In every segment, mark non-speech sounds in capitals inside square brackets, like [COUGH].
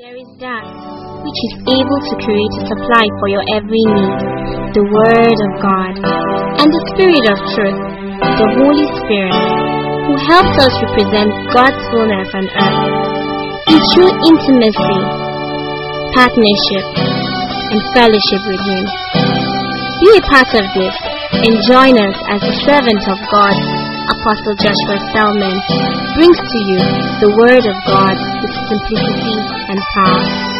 There is that which is able to create a supply for your every need, the Word of God, and the Spirit of truth, the Holy Spirit, who helps us represent God's fullness on earth. In true intimacy, partnership, and fellowship with Him. Be a part of this and join us as a servant of God, Apostle Joshua Selman, brings to you the Word of God with simplicity and power.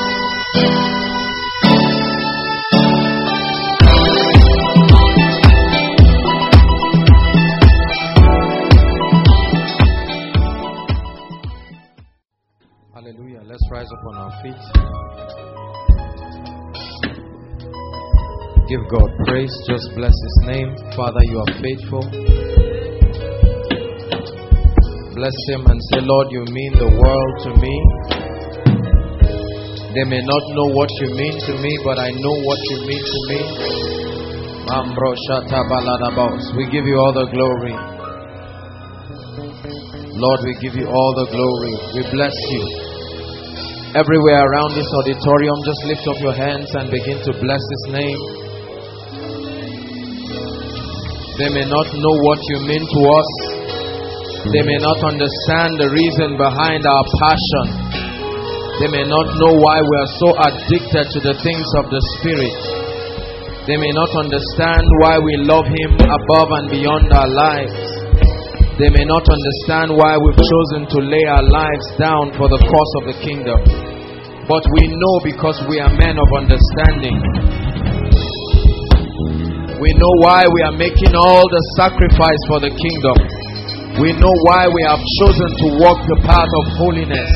Hallelujah. Let's rise up on our feet. Give God praise. Just bless His name. Father, you are faithful. Bless Him and say, Lord, you mean the world to me. They may not know what you mean to me, but I know what you mean to me. We give you all the glory. Lord, we give you all the glory. We bless you. Everywhere around this auditorium, just lift up your hands and begin to bless His name. They may not know what you mean to us, they may not understand the reason behind our passion, they may not know why we are so addicted to the things of the Spirit. They may not understand why we love Him above and beyond our lives. They may not understand why we've chosen to lay our lives down for the cause of the kingdom. But we know because we are men of understanding. We know why we are making all the sacrifice for the kingdom. We know why we have chosen to walk the path of holiness.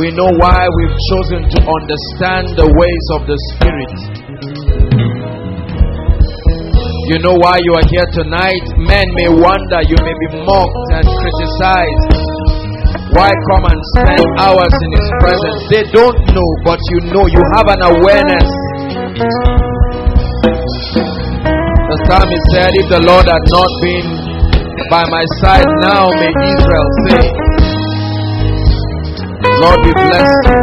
We know why we've chosen to understand the ways of the Spirit. You know why you are here tonight? Men may wonder, you may be mocked and criticized. Why come and spend hours in His presence? They don't know, but you know, you have an awareness. The psalmist said, If the Lord had not been by my side, now may Israel say, Lord, we bless you.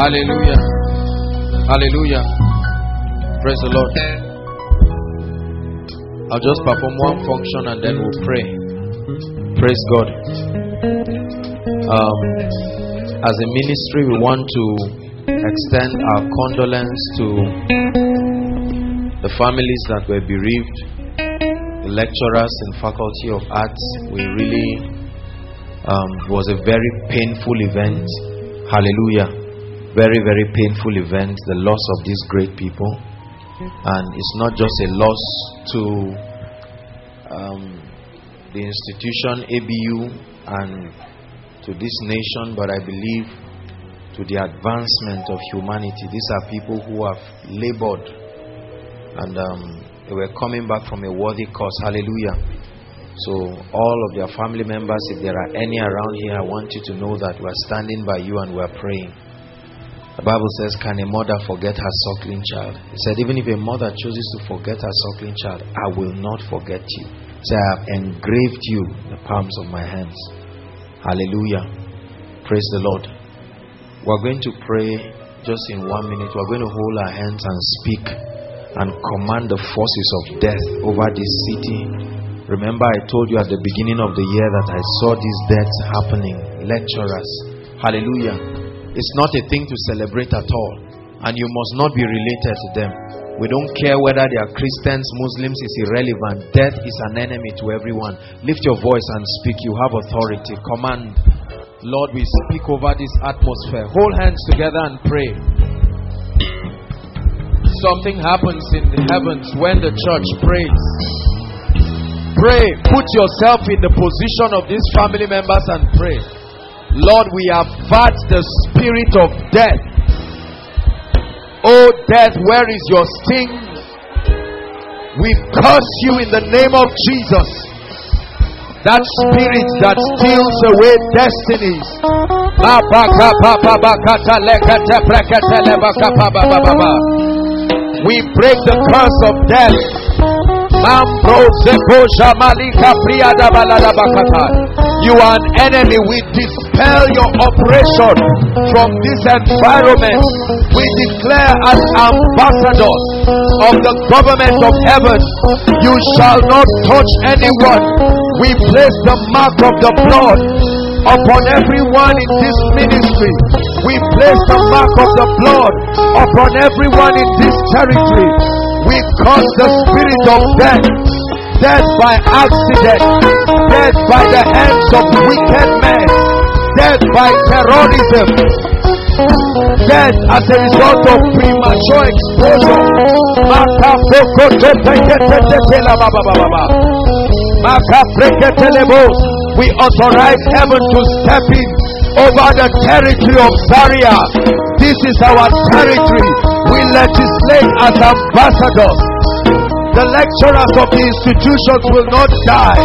Hallelujah. Hallelujah. Praise the Lord. I'll just perform one function and then we'll pray. Praise God. Um, as a ministry, we want to extend our condolence to the families that were bereaved, the lecturers and faculty of arts. We really, um, was a very painful event. Hallelujah very, very painful event, the loss of these great people. And it's not just a loss to um, the institution ABU and to this nation, but I believe to the advancement of humanity. These are people who have labored and um, they were coming back from a worthy cause. Hallelujah. So, all of their family members, if there are any around here, I want you to know that we're standing by you and we're praying. The Bible says, Can a mother forget her suckling child? He said, Even if a mother chooses to forget her suckling child, I will not forget you. Say, I have engraved you in the palms of my hands. Hallelujah. Praise the Lord. We're going to pray just in one minute. We're going to hold our hands and speak and command the forces of death over this city. Remember, I told you at the beginning of the year that I saw these deaths happening. Lecturers. Hallelujah. It's not a thing to celebrate at all. And you must not be related to them. We don't care whether they are Christians, Muslims, it's irrelevant. Death is an enemy to everyone. Lift your voice and speak. You have authority. Command. Lord, we speak over this atmosphere. Hold hands together and pray. Something happens in the heavens when the church prays. Pray. Put yourself in the position of these family members and pray. Lord, we avert the spirit of death. Oh, death, where is your sting? We curse you in the name of Jesus. That spirit that steals away destinies. We break the curse of death. You are an enemy. We dispel your operation from this environment. We declare as ambassadors of the government of heaven, you shall not touch anyone. We place the mark of the blood upon everyone in this ministry. We place the mark of the blood upon everyone in this territory. We cause the spirit of death, death by accident, death by the hands of wicked men, death by terrorism, death as a result of premature exposure. We authorize heaven to step in over the territory of Zaria. This is our territory. We legislate as ambassadors. The lecturers of the institutions will not die.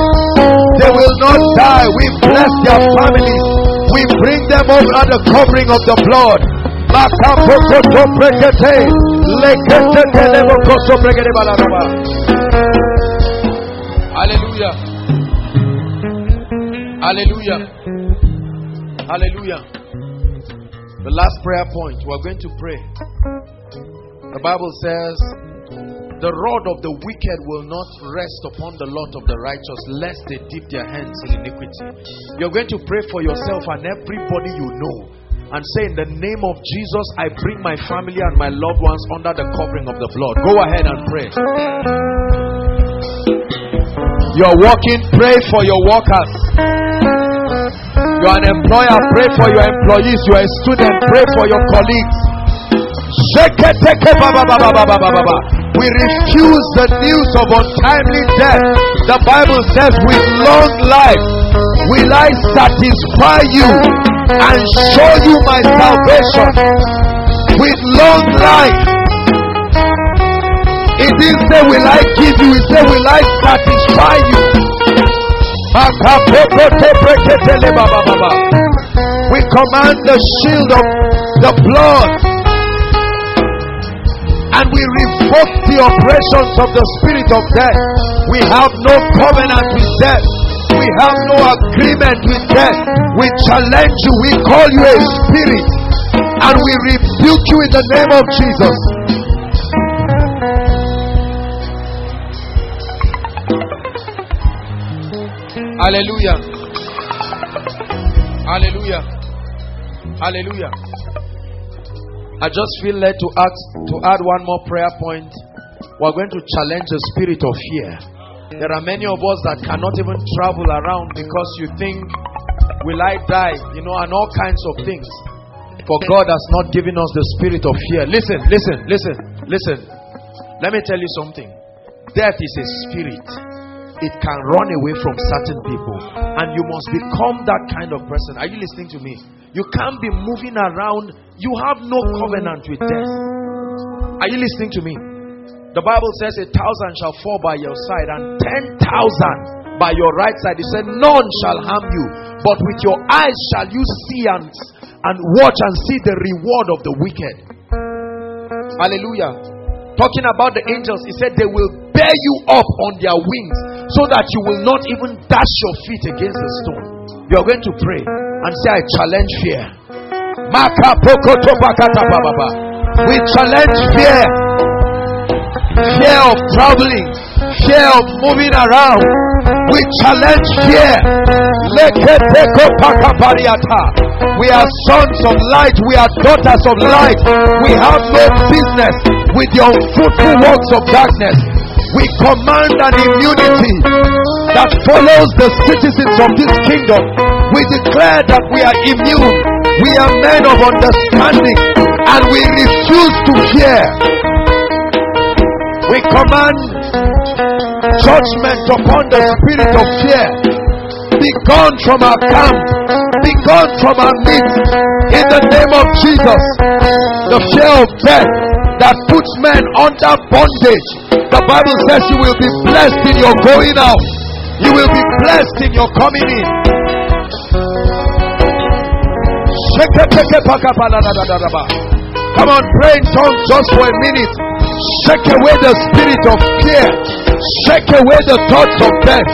They will not die. We bless their families. We bring them under the covering of the blood. Hallelujah. Hallelujah. Hallelujah. The last prayer point, we're going to pray. The Bible says, The rod of the wicked will not rest upon the lot of the righteous, lest they dip their hands in iniquity. You're going to pray for yourself and everybody you know and say, In the name of Jesus, I bring my family and my loved ones under the covering of the blood. Go ahead and pray. You're walking, pray for your workers. You're an employer, pray for your employees. You're a student, pray for your colleagues. We refuse the news of untimely death. The Bible says, with long life will I satisfy you and show you my salvation. With long life. It didn't say, Will I give you? It said, Will I satisfy you? We command the shield of the blood and we revoke the oppressions of the spirit of death. We have no covenant with death. We have no agreement with death. We challenge you. We call you a spirit and we rebuke you in the name of Jesus. Hallelujah. Hallelujah. Hallelujah. I just feel led to ask to add one more prayer point. We're going to challenge the spirit of fear. There are many of us that cannot even travel around because you think, Will I die? You know, and all kinds of things. For God has not given us the spirit of fear. Listen, listen, listen, listen. Let me tell you something. Death is a spirit it can run away from certain people. And you must become that kind of person. Are you listening to me? You can't be moving around. You have no covenant with death. Are you listening to me? The Bible says a thousand shall fall by your side and ten thousand by your right side. It said, None shall harm you, but with your eyes shall you see and, and watch and see the reward of the wicked. Hallelujah. Talking about the angels, he said they will bear you up on their wings so that you will not even dash your feet against the stone. You are going to pray and say, I challenge fear. We challenge fear. Fear of traveling, fear of moving around. We challenge fear. We are sons of light. We are daughters of light. We have no business with the unfruitful works of darkness. We command an immunity that follows the citizens of this kingdom. We declare that we are immune. We are men of understanding and we refuse to fear. We command judgment upon the spirit of fear. Be gone from our camp. Be gone from our midst. In the name of Jesus. The fear of death that puts men under bondage. The Bible says you will be blessed in your going out. You will be blessed in your coming in. Come on, pray in tongues just for a minute. Shake away the spirit of fear. Shake away the thoughts of death.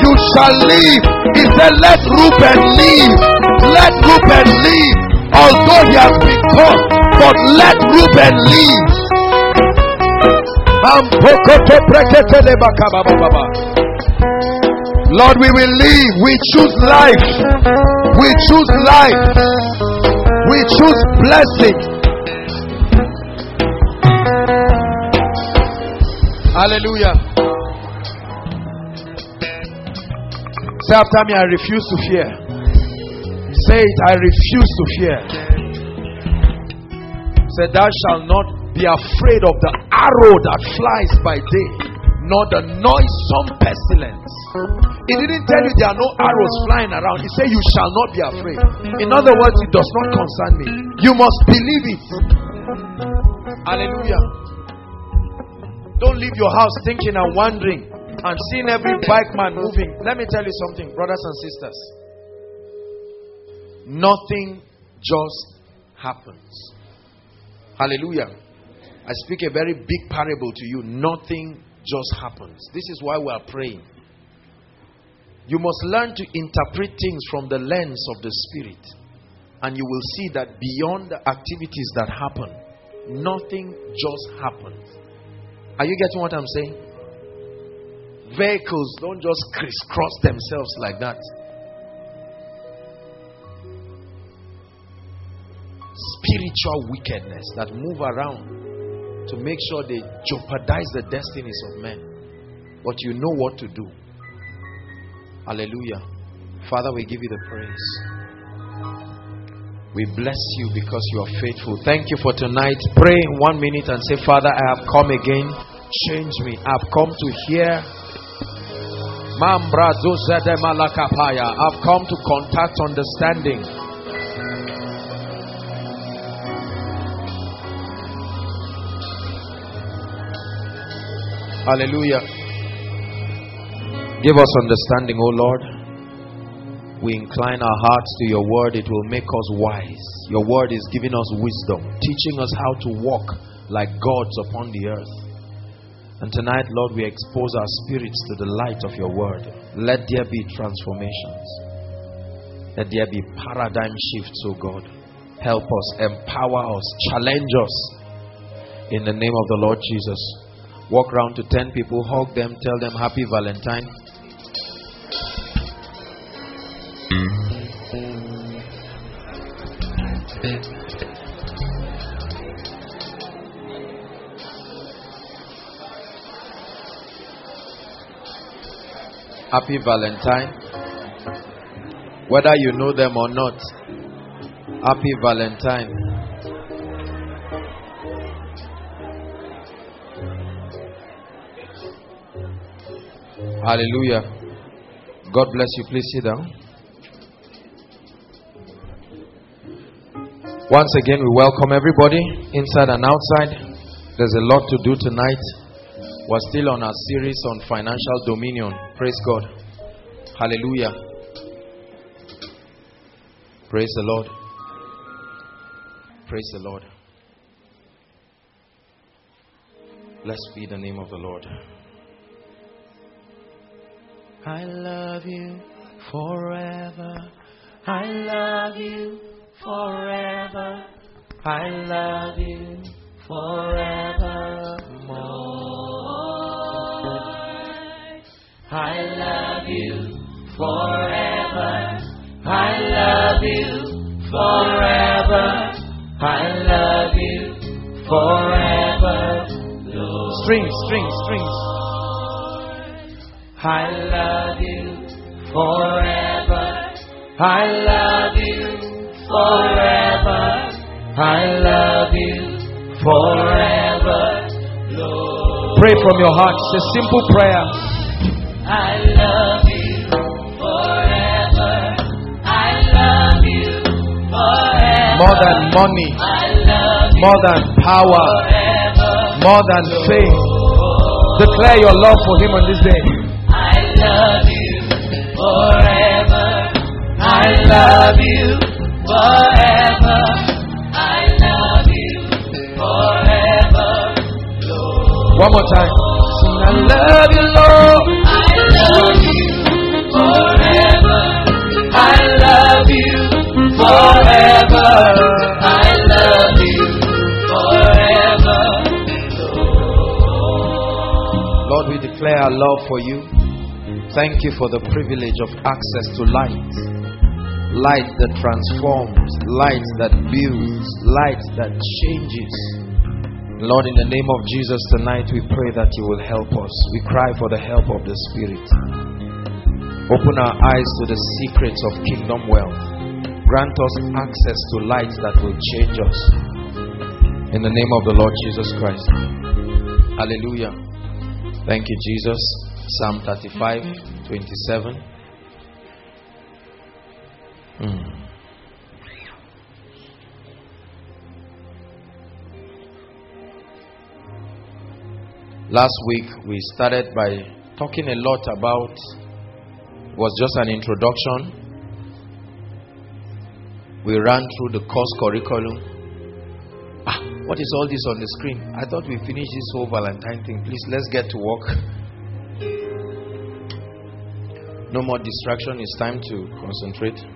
You shall live. He said, Let Reuben live. Let Reuben live. Although he has been caught, but let Reuben live. Lord, we will live. We choose life. We choose life. We choose blessing. Hallelujah. Say after me, I refuse to fear. Say it, I refuse to fear. Say, Thou shalt not be afraid of the arrow that flies by day, nor the noisome pestilence. He didn't tell you there are no arrows flying around. He said, You shall not be afraid. In other words, it does not concern me. You must believe it. Hallelujah. Don't leave your house thinking and wondering and seeing every bike man moving. Let me tell you something, brothers and sisters. Nothing just happens. Hallelujah. I speak a very big parable to you. Nothing just happens. This is why we are praying. You must learn to interpret things from the lens of the Spirit. And you will see that beyond the activities that happen, nothing just happens. Are you getting what I'm saying? Vehicles don't just crisscross themselves like that. Spiritual wickedness that move around to make sure they jeopardize the destinies of men. But you know what to do. Hallelujah. Father, we give you the praise. We bless you because you are faithful. Thank you for tonight. Pray in one minute and say, Father, I have come again. Change me. I've come to hear. I've come to contact understanding. Hallelujah. Give us understanding, O Lord. We incline our hearts to your word, it will make us wise. Your word is giving us wisdom, teaching us how to walk like gods upon the earth. And tonight, Lord, we expose our spirits to the light of your word. Let there be transformations. Let there be paradigm shifts, O God. Help us, empower us, challenge us. In the name of the Lord Jesus. Walk around to 10 people, hug them, tell them happy Valentine. Happy Valentine. Whether you know them or not, happy Valentine. Hallelujah. God bless you. Please sit down. Once again, we welcome everybody inside and outside. There's a lot to do tonight. We're still on our series on financial dominion. Praise God. Hallelujah. Praise the Lord. Praise the Lord. Blessed be the name of the Lord. I love you forever. I love you forever. I love you forever more. I love you forever. I love you forever. I love you forever. Strings, strings, strings. I love you forever. I love you forever. I love you forever. Lord. Pray from your heart. It's a simple prayer. I love you forever. I love you forever. More than money. I love More than power. Forever. More than fame. Declare your love for him on this day I love you forever. I love you one more time. Sing, I love you, Lord. I love you forever. I love you forever. I love you forever, Lord. Lord, we declare our love for you. Thank you for the privilege of access to light. Light that transforms, light that builds, light that changes. Lord, in the name of Jesus, tonight we pray that you will help us. We cry for the help of the Spirit. Open our eyes to the secrets of kingdom wealth. Grant us access to light that will change us. In the name of the Lord Jesus Christ. Hallelujah. Thank you, Jesus. Psalm 35, 27. Mm. Last week we started by talking a lot about was just an introduction. We ran through the course curriculum Ah, what is all this on the screen? I thought we finished this whole Valentine thing. Please, let's get to work. No more distraction. It's time to concentrate.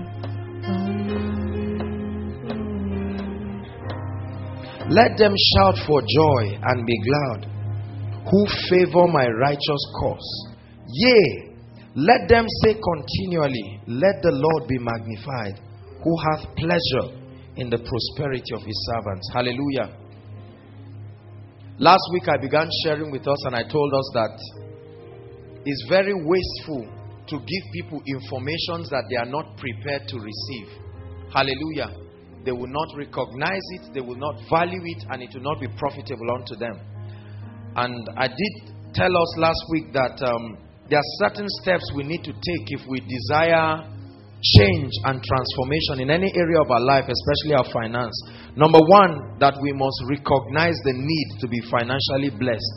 Let them shout for joy and be glad, who favor my righteous cause. Yea, let them say continually, Let the Lord be magnified, who hath pleasure in the prosperity of his servants. Hallelujah. Last week I began sharing with us, and I told us that it's very wasteful to give people informations that they are not prepared to receive. Hallelujah they will not recognize it, they will not value it, and it will not be profitable unto them. And I did tell us last week that um, there are certain steps we need to take if we desire change and transformation in any area of our life, especially our finance. Number one, that we must recognize the need to be financially blessed.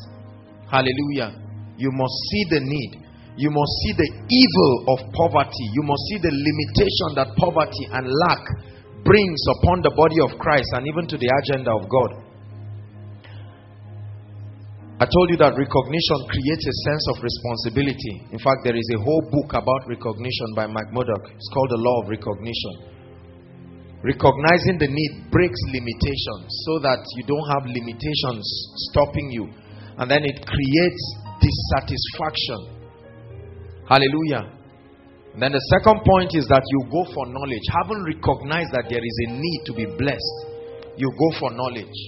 Hallelujah. You must see the need. You must see the evil of poverty. You must see the limitation that poverty and lack brings upon the body of Christ and even to the agenda of God. I told you that recognition creates a sense of responsibility. In fact, there is a whole book about recognition by Mike Murdock. It's called The Law of Recognition. Recognizing the need breaks limitations so that you don't have limitations stopping you. And then it creates dissatisfaction. Hallelujah. Then the second point is that you go for knowledge. Having recognized that there is a need to be blessed, you go for knowledge.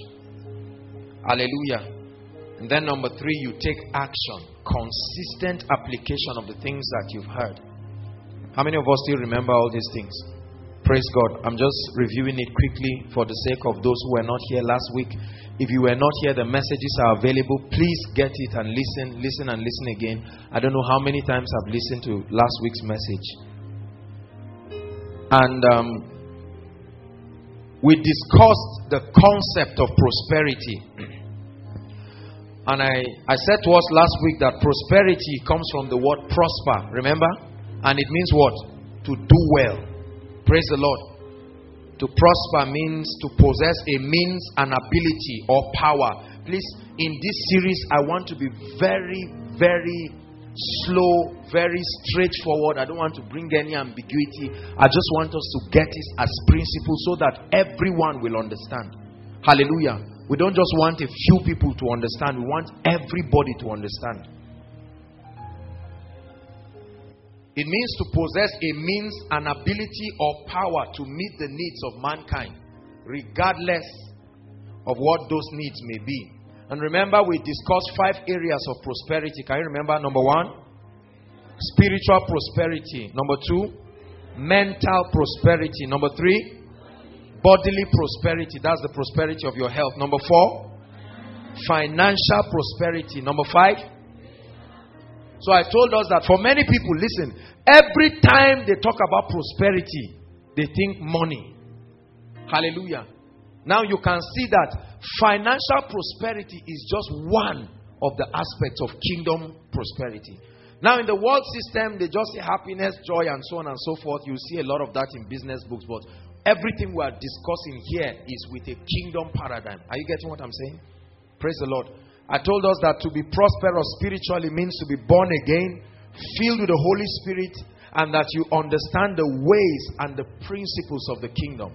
Hallelujah. And then number three, you take action. Consistent application of the things that you've heard. How many of us still remember all these things? Praise God. I'm just reviewing it quickly for the sake of those who were not here last week. If you were not here, the messages are available. Please get it and listen, listen, and listen again. I don't know how many times I've listened to last week's message. And um, we discussed the concept of prosperity. And I, I said to us last week that prosperity comes from the word prosper, remember? And it means what? To do well. Praise the Lord. To prosper means to possess a means, an ability, or power. Please, in this series, I want to be very, very slow, very straightforward. I don't want to bring any ambiguity. I just want us to get it as principle so that everyone will understand. Hallelujah. We don't just want a few people to understand, we want everybody to understand. It means to possess a means, an ability, or power to meet the needs of mankind, regardless of what those needs may be. And remember, we discussed five areas of prosperity. Can you remember? Number one, spiritual prosperity. Number two, mental prosperity. Number three, bodily prosperity. That's the prosperity of your health. Number four, financial prosperity. Number five, so I told us that for many people, listen, every time they talk about prosperity, they think money. Hallelujah. Now you can see that financial prosperity is just one of the aspects of kingdom prosperity. Now, in the world system, they just say happiness, joy, and so on and so forth. You see a lot of that in business books, but everything we are discussing here is with a kingdom paradigm. Are you getting what I'm saying? Praise the Lord. I told us that to be prosperous spiritually means to be born again, filled with the Holy Spirit, and that you understand the ways and the principles of the kingdom.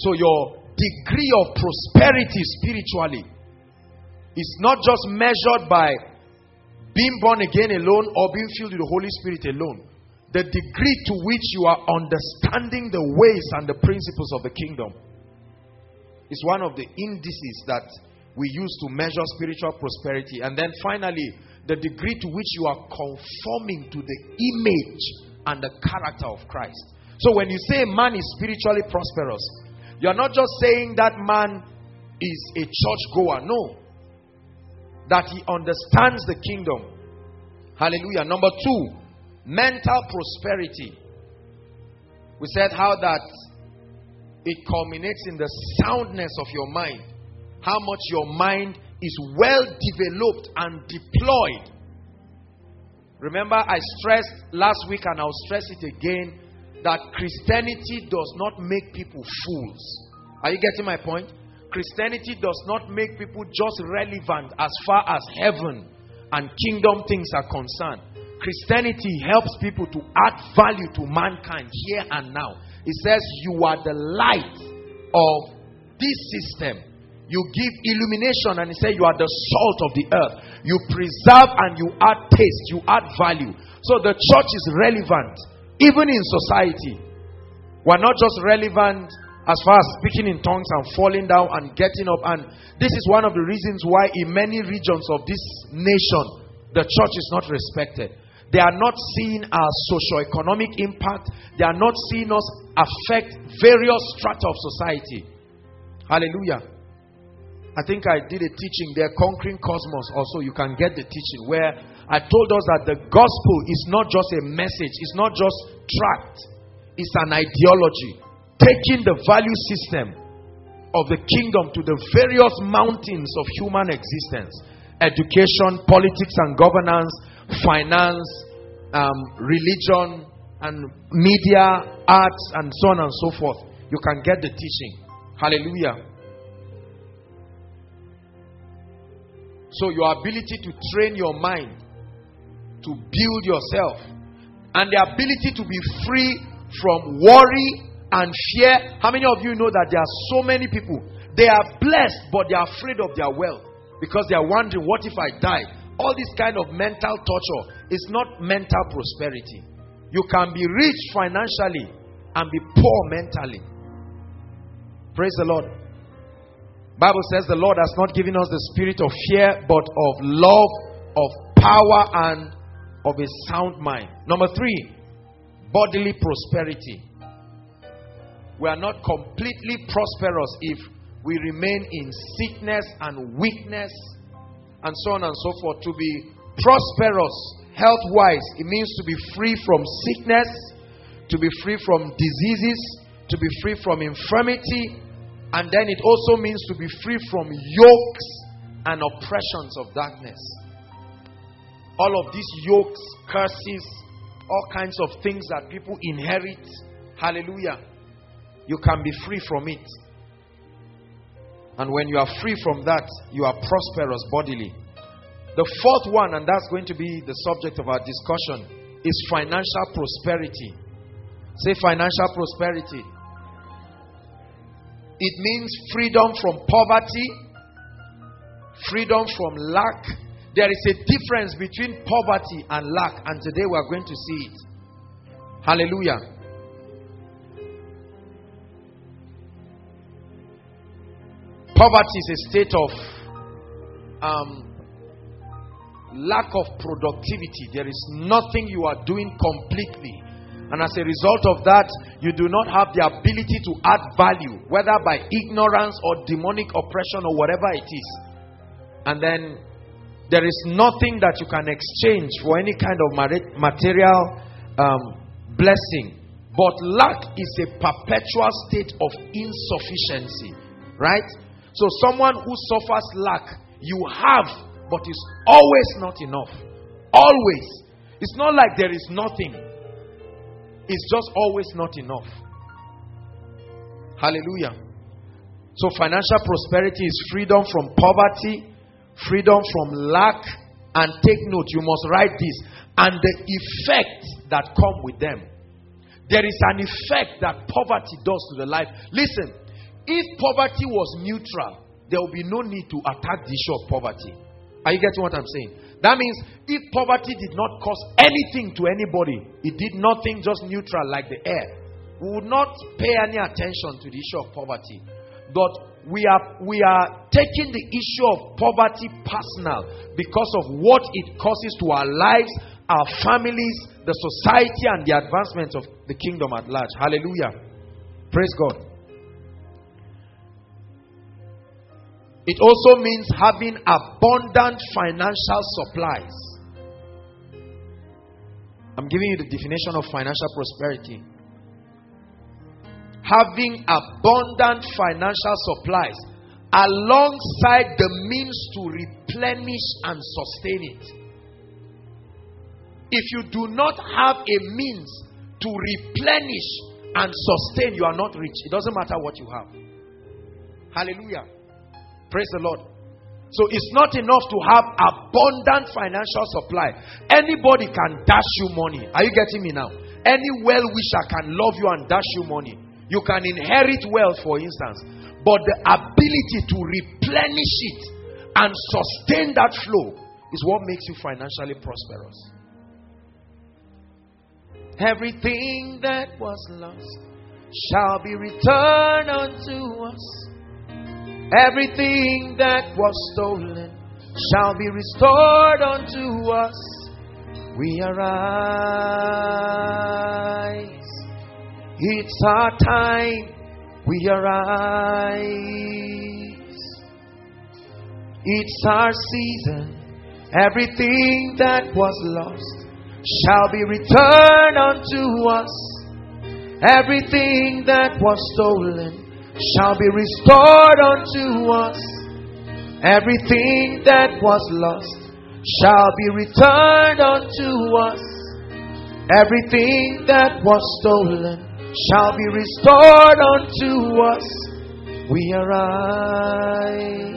So, your degree of prosperity spiritually is not just measured by being born again alone or being filled with the Holy Spirit alone. The degree to which you are understanding the ways and the principles of the kingdom is one of the indices that we use to measure spiritual prosperity. And then finally, the degree to which you are conforming to the image and the character of Christ. So when you say man is spiritually prosperous, you are not just saying that man is a church goer. No that he understands the kingdom. Hallelujah. Number two, mental prosperity. We said how that it culminates in the soundness of your mind. How much your mind is well developed and deployed. Remember, I stressed last week and I'll stress it again that Christianity does not make people fools. Are you getting my point? Christianity does not make people just relevant as far as heaven and kingdom things are concerned. Christianity helps people to add value to mankind here and now. It says, You are the light of this system. You give illumination, and it says, You are the salt of the earth. You preserve and you add taste, you add value. So the church is relevant, even in society. We're not just relevant as far as speaking in tongues and falling down and getting up. And this is one of the reasons why, in many regions of this nation, the church is not respected. They are not seeing our socio-economic impact. They are not seeing us affect various strata of society. Hallelujah. I think I did a teaching there, Conquering Cosmos. Also, you can get the teaching where I told us that the gospel is not just a message, it's not just tract, it's an ideology taking the value system of the kingdom to the various mountains of human existence education, politics and governance, finance, um, religion, and media, arts, and so on and so forth. You can get the teaching. Hallelujah. So, your ability to train your mind, to build yourself, and the ability to be free from worry and fear. How many of you know that there are so many people? They are blessed, but they are afraid of their wealth because they are wondering, what if I die? All this kind of mental torture is not mental prosperity. You can be rich financially and be poor mentally. Praise the Lord. Bible says the Lord has not given us the spirit of fear, but of love, of power, and of a sound mind. Number three, bodily prosperity we are not completely prosperous if we remain in sickness and weakness and so on and so forth. To be prosperous health wise, it means to be free from sickness, to be free from diseases, to be free from infirmity, and then it also means to be free from yokes and oppressions of darkness. All of these yokes, curses, all kinds of things that people inherit. Hallelujah you can be free from it. And when you are free from that, you are prosperous bodily. The fourth one, and that's going to be the subject of our discussion, is financial prosperity. Say financial prosperity. It means freedom from poverty, freedom from lack. There is a difference between poverty and lack, and today we are going to see it. Hallelujah. Poverty is a state of um, lack of productivity. There is nothing you are doing completely. And as a result of that, you do not have the ability to add value, whether by ignorance or demonic oppression or whatever it is. And then there is nothing that you can exchange for any kind of material um, blessing. But lack is a perpetual state of insufficiency, right? So, someone who suffers lack, You have, but it's always not enough. Always. It's not like there is nothing, it's just always not enough. Hallelujah. So, financial prosperity is freedom from poverty, freedom from lack, and take note, you must write this, and the effects that come with them. There is an effect that poverty does to the life. Listen, if poverty was neutral, there will be no need to attack the issue of poverty. Are you getting what I'm saying? That means if poverty did not cause anything to anybody, it did nothing just neutral like the air, we would not pay any attention to the issue of poverty. But we are we are taking the issue of poverty personal because of what it causes to our lives, our families, the society, and the advancement of the kingdom at large. Hallelujah. Praise God. It also means having abundant financial supplies. I'm giving you the definition of financial prosperity having abundant financial supplies alongside the means to replenish and sustain it. If you do not have a means to replenish and sustain, you are not rich. It doesn't matter what you have. Hallelujah. Praise the Lord. So it's not enough to have abundant financial supply. Anybody can dash you money. Are you getting me now? Any well wisher can love you and dash you money. You can inherit wealth, for instance, but the ability to replenish it and sustain that flow is what makes you financially prosperous. Everything that was lost shall be returned unto us. Everything that was stolen shall be restored unto us. We arise it's our time, we arise. It's our season, everything that was lost shall be returned unto us. Everything that was stolen shall be restored unto us. Everything that was lost shall be returned unto us. Everything that was stolen shall be restored unto us. We arise.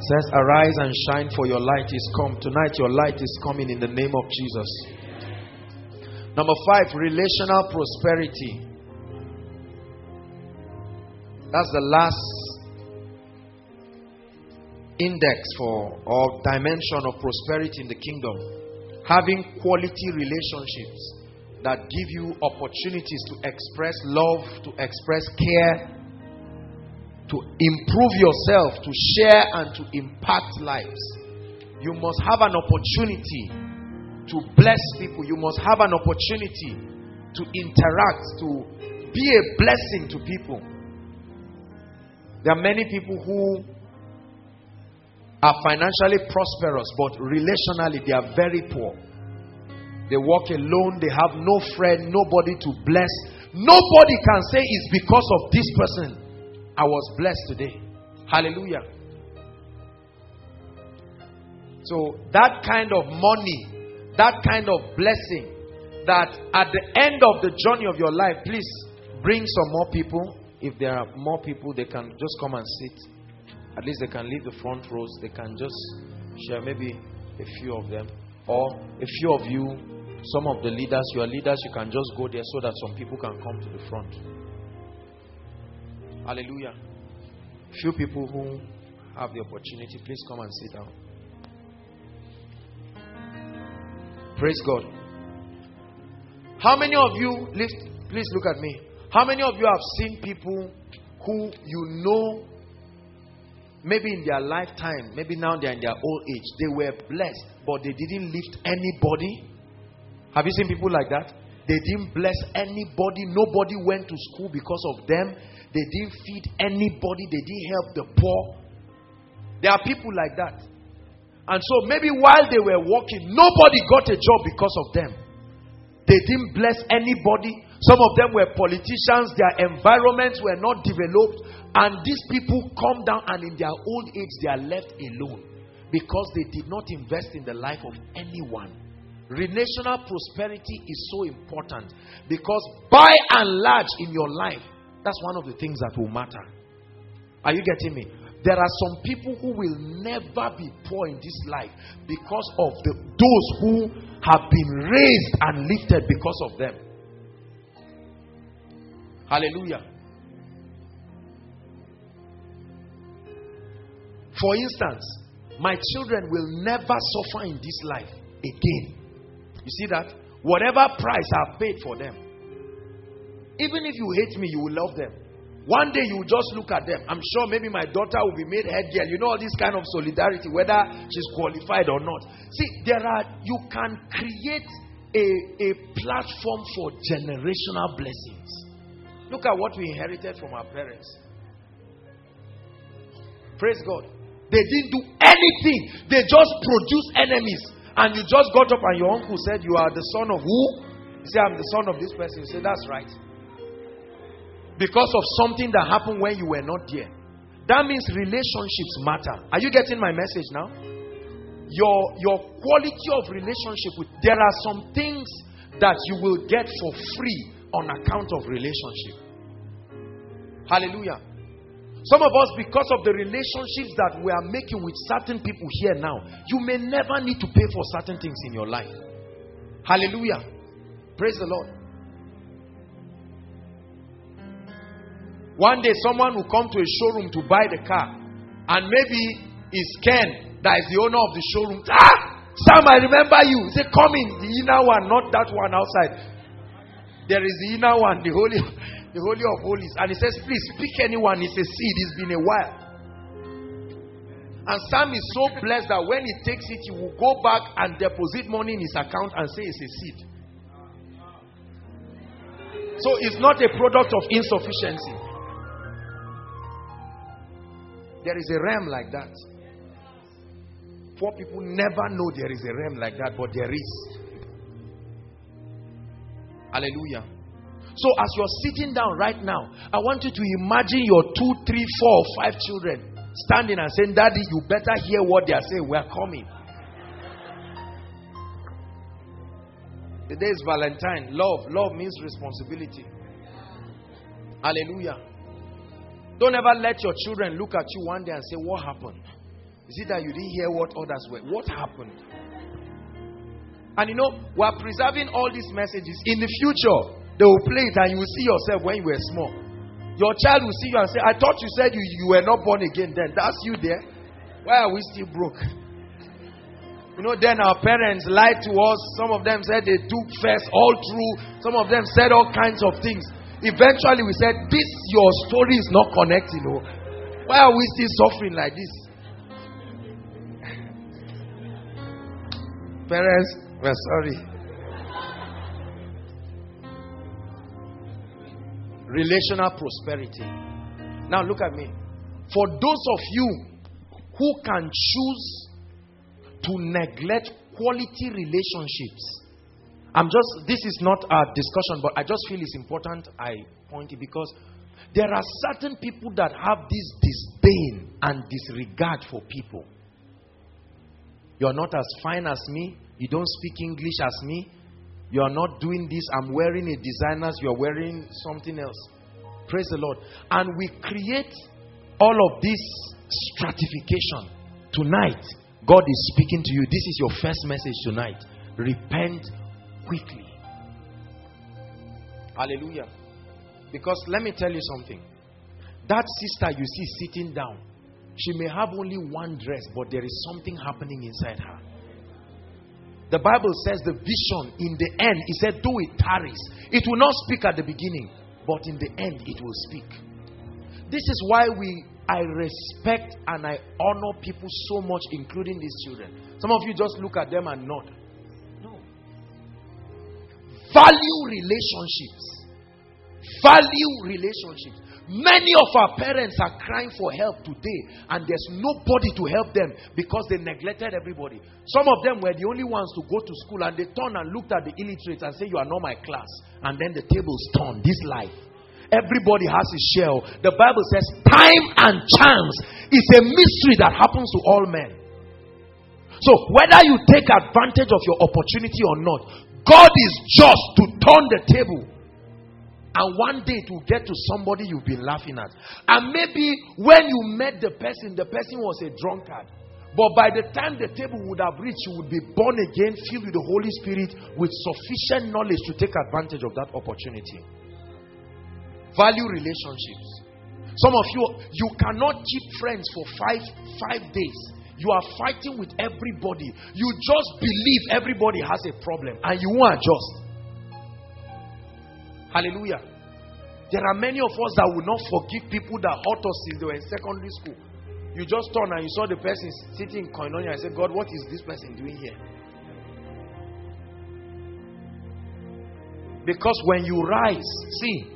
says, Arise and shine, for your light is come. Tonight, your light is coming in the name of Jesus. Number five, relational prosperity. That's the last index for or dimension of prosperity in the kingdom. Having quality relationships that give you opportunities to express love, to express care, to improve yourself, to share and to impact lives. You must have an opportunity to bless people. You must have an opportunity to interact, to be a blessing to people. There are many people who are financially prosperous, but relationally they are very poor. They walk alone. They have no friend, nobody to bless. Nobody can say it's because of this person I was blessed today. Hallelujah. So, that kind of money, that kind of blessing, that at the end of the journey of your life, please bring some more people. If there are more people, they can just come and sit. At least they can leave the front rows. They can just share maybe a few of them. Or a few of you some of the leaders, your leaders, you can just go there so that some people can come to the front. Hallelujah. Few people who have the opportunity, please come and sit down. Praise God. How many of you, lift? please look at me. How many of you have seen people who you know, maybe in their lifetime, maybe now they're in their old age, they were blessed, but they didn't lift anybody? Have you seen people like that? They didn't bless anybody. Nobody went to school because of them. They didn't feed anybody. They didn't help the poor. There are people like that. And so maybe while they were working, nobody got a job because of them. They didn't bless anybody. Some of them were politicians, their environments were not developed, and these people come down and in their old age they are left alone because they did not invest in the life of anyone. Relational prosperity is so important because by and large in your life, that's one of the things that will matter. Are you getting me? There are some people who will never be poor in this life because of the, those who have been raised and lifted because of them. Hallelujah. For instance, my children will never suffer in this life again. You see that? Whatever price I've paid for them, even if you hate me, you will love them. One day you will just look at them. I'm sure maybe my daughter will be made head girl. You know all this kind of solidarity, whether she's qualified or not. See, there are you can create a, a platform for generational blessings. Look at what we inherited from our parents. Praise God. They didn't do anything, they just produced enemies. And you just got up and your uncle said, You are the son of who? You say, I'm the son of this person. You say, That's right. Because of something that happened when you were not there. That means relationships matter. Are you getting my message now? Your your quality of relationship with there are some things that you will get for free on account of relationship. Hallelujah. Some of us, because of the relationships that we are making with certain people here now, you may never need to pay for certain things in your life. Hallelujah. Praise the Lord. One day, someone will come to a showroom to buy the car, and maybe it's Ken that is the owner of the showroom. Ah, Sam, I remember you. Say, come in, the inner one, not that one outside. There is the inner one, the holy, the holy of holies. And he says, please pick anyone. It's a seed. It's been a while. And Sam is so blessed that when he takes it, he will go back and deposit money in his account and say it's a seed. So it's not a product of insufficiency. There is a realm like that. Poor people never know there is a realm like that, but there is. Hallelujah. So, as you're sitting down right now, I want you to imagine your two, three, four, five children standing and saying, Daddy, you better hear what they are saying. We are coming. Today is Valentine. Love. Love means responsibility. Hallelujah. Don't ever let your children look at you one day and say, What happened? Is it that you didn't hear what others were? What happened? And you know, we are preserving all these messages. In the future, they will play it and you will see yourself when you were small. Your child will see you and say, I thought you said you, you were not born again then. That's you there. Why are we still broke? You know, then our parents lied to us. Some of them said they took first all through. Some of them said all kinds of things. Eventually, we said, This your story is not connecting. Know? Why are we still suffering like this? [LAUGHS] Parents, we're sorry. Relational prosperity. Now look at me. For those of you who can choose to neglect quality relationships, I'm just, this is not a discussion, but I just feel it's important I point it because there are certain people that have this disdain and disregard for people. You're not as fine as me. You don't speak English as me. You are not doing this. I'm wearing a designer's. You're wearing something else. Praise the Lord. And we create all of this stratification. Tonight, God is speaking to you. This is your first message tonight. Repent quickly. Hallelujah. Because let me tell you something. That sister you see sitting down, she may have only one dress, but there is something happening inside her. The Bible says the vision in the end, he said, though it tarries, it will not speak at the beginning, but in the end it will speak. This is why we I respect and I honor people so much, including these children. Some of you just look at them and nod. No. Value relationships. Value relationships. Many of our parents are crying for help today, and there's nobody to help them because they neglected everybody. Some of them were the only ones to go to school, and they turned and looked at the illiterate and say, You are not my class. And then the tables turned. This life. Everybody has a share. The Bible says, Time and chance is a mystery that happens to all men. So, whether you take advantage of your opportunity or not, God is just to turn the table and one day it will get to somebody you've been laughing at. And maybe when you met the person, the person was a drunkard. But by the time the table would have reached, you would be born again, filled with the Holy Spirit, with sufficient knowledge to take advantage of that opportunity. Value relationships. Some of you, you cannot keep friends for five five days. You are fighting with everybody. You just believe everybody has a problem and you won't adjust. Hallelujah. There are many of us that will not forgive people that hurt us since they were in secondary school. You just turn and you saw the person sitting in koinonia and said, God, what is this person doing here? Because when you rise, see,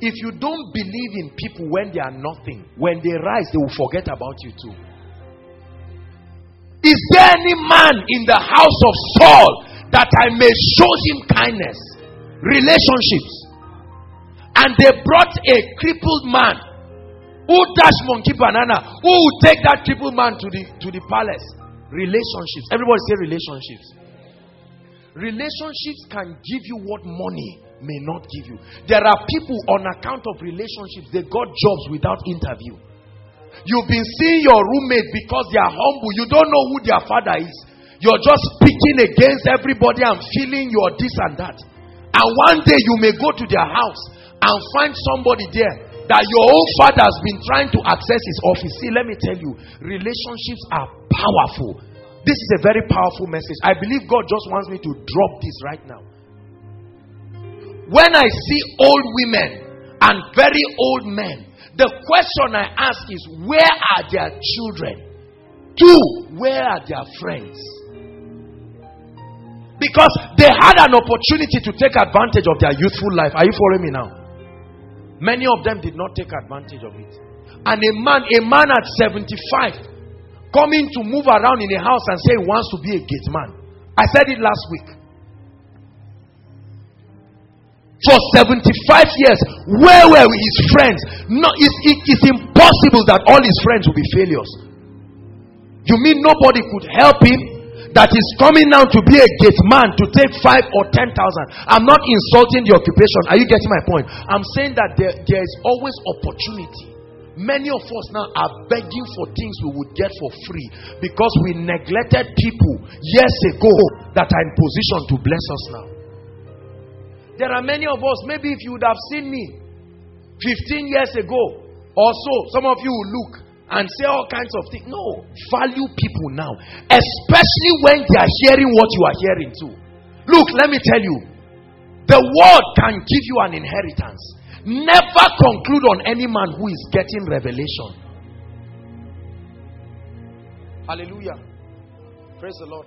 if you don't believe in people when they are nothing, when they rise, they will forget about you too. Is there any man in the house of Saul that I may show him kindness? Relationships. And they brought a crippled man who dashed monkey banana, who would take that crippled man to the to the palace. Relationships. Everybody say relationships. Relationships can give you what money may not give you. There are people on account of relationships, they got jobs without interview. You've been seeing your roommate because they are humble. You don't know who their father is. You're just speaking against everybody and feeling you're this and that. And one day you may go to their house and find somebody there that your own father has been trying to access his office. See, let me tell you, relationships are powerful. This is a very powerful message. I believe God just wants me to drop this right now. When I see old women and very old men, the question I ask is where are their children? Two, where are their friends? Because they had an opportunity to take advantage of their youthful life. Are you following me now? Many of them did not take advantage of it. And a man, a man at 75, coming to move around in a house and say he wants to be a gate man. I said it last week. For 75 years, where were his friends? No, it's, it, it's impossible that all his friends will be failures. You mean nobody could help him? That is coming now to be a gate man to take five or ten thousand. I'm not insulting the occupation. Are you getting my point? I'm saying that there, there is always opportunity. Many of us now are begging for things we would get for free because we neglected people years ago that are in position to bless us now. There are many of us, maybe if you would have seen me 15 years ago or so, some of you will look and say all kinds of things. No, value people now, especially when they are hearing what you are hearing too. Look, let me tell you, the world can give you an inheritance. Never conclude on any man who is getting revelation. Hallelujah. Praise the Lord.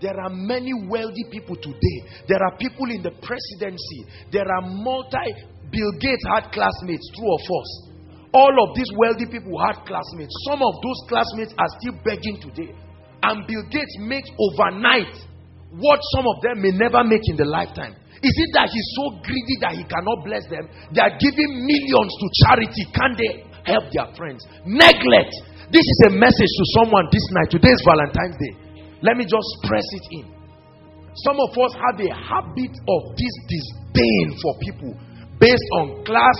There are many wealthy people today. There are people in the presidency. There are multi. Bill Gates had classmates, true or false. All of these wealthy people had classmates. Some of those classmates are still begging today. And Bill Gates makes overnight what some of them may never make in the lifetime. Is it that he's so greedy that he cannot bless them? They are giving millions to charity. Can they help their friends? Neglect. This is a message to someone this night. Today is Valentine's Day. Let me just press it in. Some of us have a habit of this disdain for people based on class,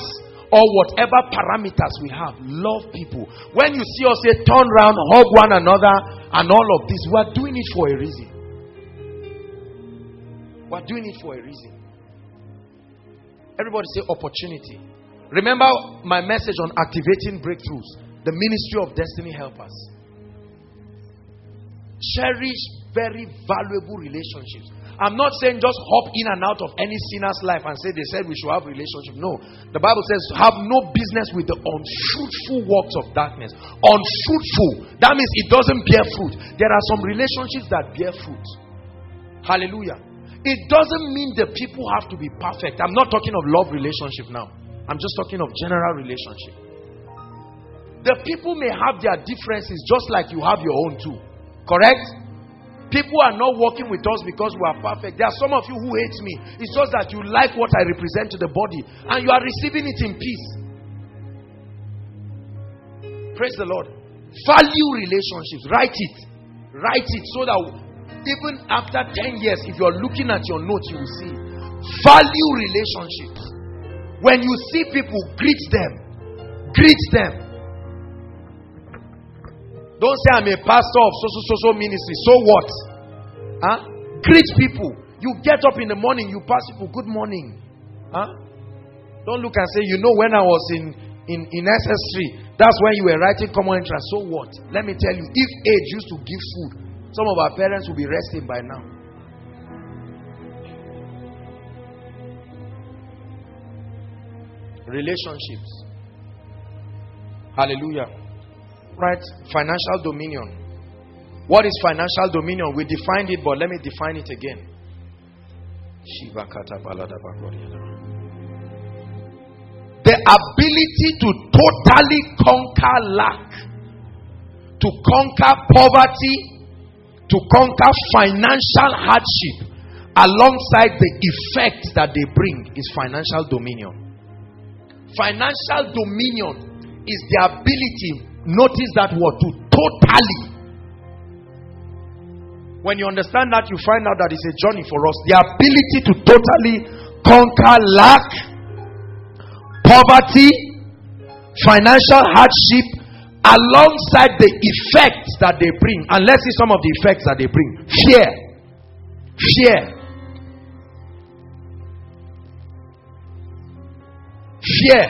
or whatever parameters we have. Love people. When you see us say turn around, hug one another, and all of this, we are doing it for a reason. We are doing it for a reason. Everybody say opportunity. Remember my message on activating breakthroughs, the ministry of destiny helpers. Cherish very valuable relationships. I'm not saying just hop in and out of any sinner's life and say they said we should have relationship. No. The Bible says have no business with the unfruitful works of darkness. Unfruitful. That means it doesn't bear fruit. There are some relationships that bear fruit. Hallelujah. It doesn't mean the people have to be perfect. I'm not talking of love relationship now. I'm just talking of general relationship. The people may have their differences just like you have your own too. Correct? People are not working with us because we are perfect. There are some of you who hate me. It's just that you like what I represent to the body and you are receiving it in peace. Praise the Lord. Value relationships. Write it. Write it so that even after 10 years, if you're looking at your notes, you will see value relationships. When you see people, greet them. Greet them. Don't say I'm a pastor of social social ministry. So what? Huh? Greet people. You get up in the morning, you pass people, good morning. Huh? Don't look and say, you know, when I was in in, in SS3, that's when you were writing common entrance. So what? Let me tell you, if age used to give food, some of our parents will be resting by now. Relationships. Hallelujah. Right? Financial dominion. What is financial dominion? We defined it, but let me define it again. The ability to totally conquer lack, to conquer poverty, to conquer financial hardship alongside the effect that they bring is financial dominion. Financial dominion is the ability, notice that word, to totally. When you understand that, you find out that it's a journey for us. The ability to totally conquer lack, poverty, financial hardship, alongside the effects that they bring. And let's see some of the effects that they bring fear. Fear. Fear.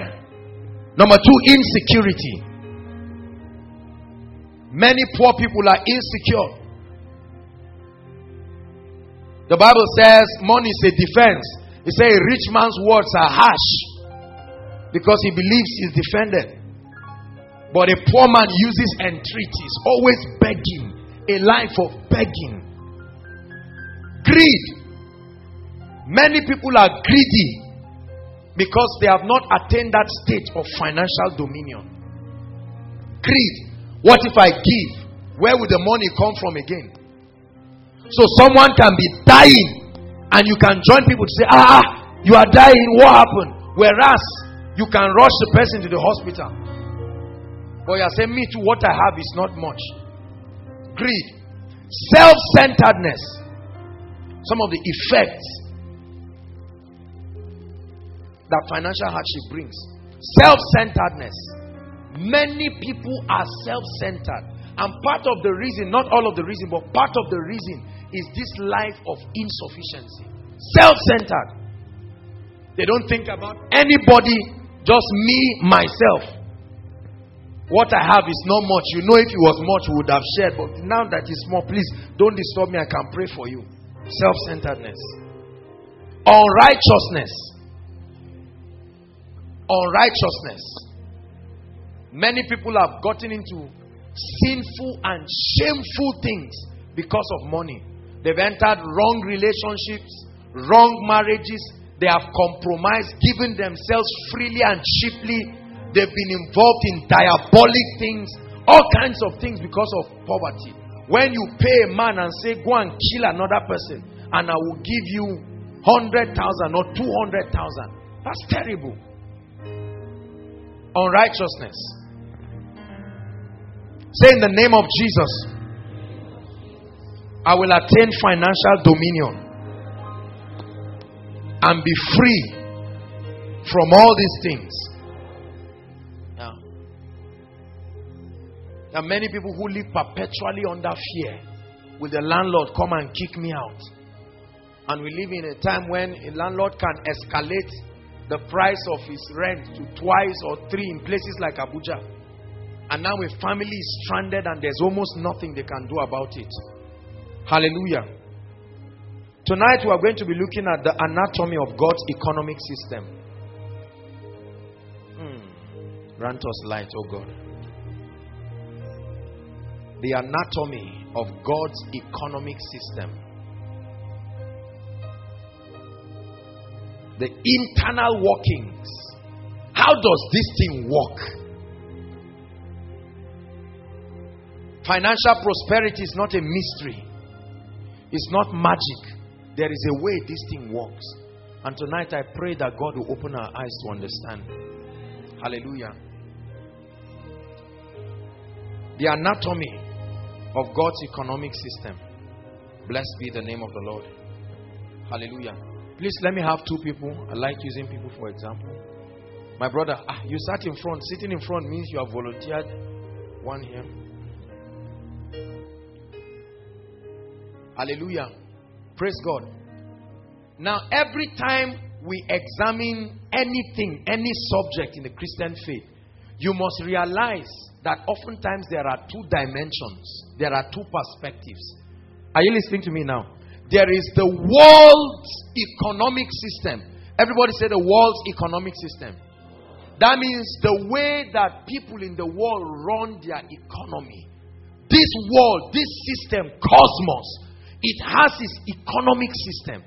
Number two, insecurity. Many poor people are insecure. The Bible says money is a defense. It says a rich man's words are harsh because he believes he's defended. But a poor man uses entreaties, always begging, a life of begging. Greed. Many people are greedy because they have not attained that state of financial dominion. Greed. What if I give? Where will the money come from again? So someone can be dying and you can join people to say, Ah, you are dying. What happened? Whereas you can rush the person to the hospital. But you are saying, Me too, what I have is not much. Greed, self centeredness, some of the effects that financial hardship brings. Self centeredness. Many people are self centered. And part of the reason, not all of the reason, but part of the reason is this life of insufficiency. Self centered. They don't think about anybody, just me, myself. What I have is not much. You know, if it was much, we would have shared. But now that it's small, please don't disturb me. I can pray for you. Self centeredness, unrighteousness. Unrighteousness. Many people have gotten into sinful and shameful things because of money. They've entered wrong relationships, wrong marriages. They have compromised, given themselves freely and cheaply They've been involved in diabolic things, all kinds of things because of poverty. When you pay a man and say, Go and kill another person, and I will give you 100,000 or 200,000, that's terrible. Unrighteousness. Say, In the name of Jesus, I will attain financial dominion and be free from all these things. There are many people who live perpetually under fear. Will the landlord come and kick me out? And we live in a time when a landlord can escalate the price of his rent to twice or three in places like Abuja. And now a family is stranded and there's almost nothing they can do about it. Hallelujah. Tonight we are going to be looking at the anatomy of God's economic system. Hmm. Grant us light, oh God the anatomy of God's economic system. the internal workings. How does this thing work? Financial prosperity is not a mystery, it's not magic. There is a way this thing works. And tonight I pray that God will open our eyes to understand. Hallelujah. The anatomy of God's economic system. Blessed be the name of the Lord. Hallelujah. Please let me have two people. I like using people for example. My brother, ah, you sat in front. Sitting in front means you have volunteered one here. Hallelujah. Praise God. Now, every time we examine anything, any subject in the Christian faith, you must realize that oftentimes there are two dimensions, there are two perspectives. Are you listening to me now? There is the world's economic system. Everybody say the world's economic system. That means the way that people in the world run their economy. This world, this system, cosmos, it has its economic system.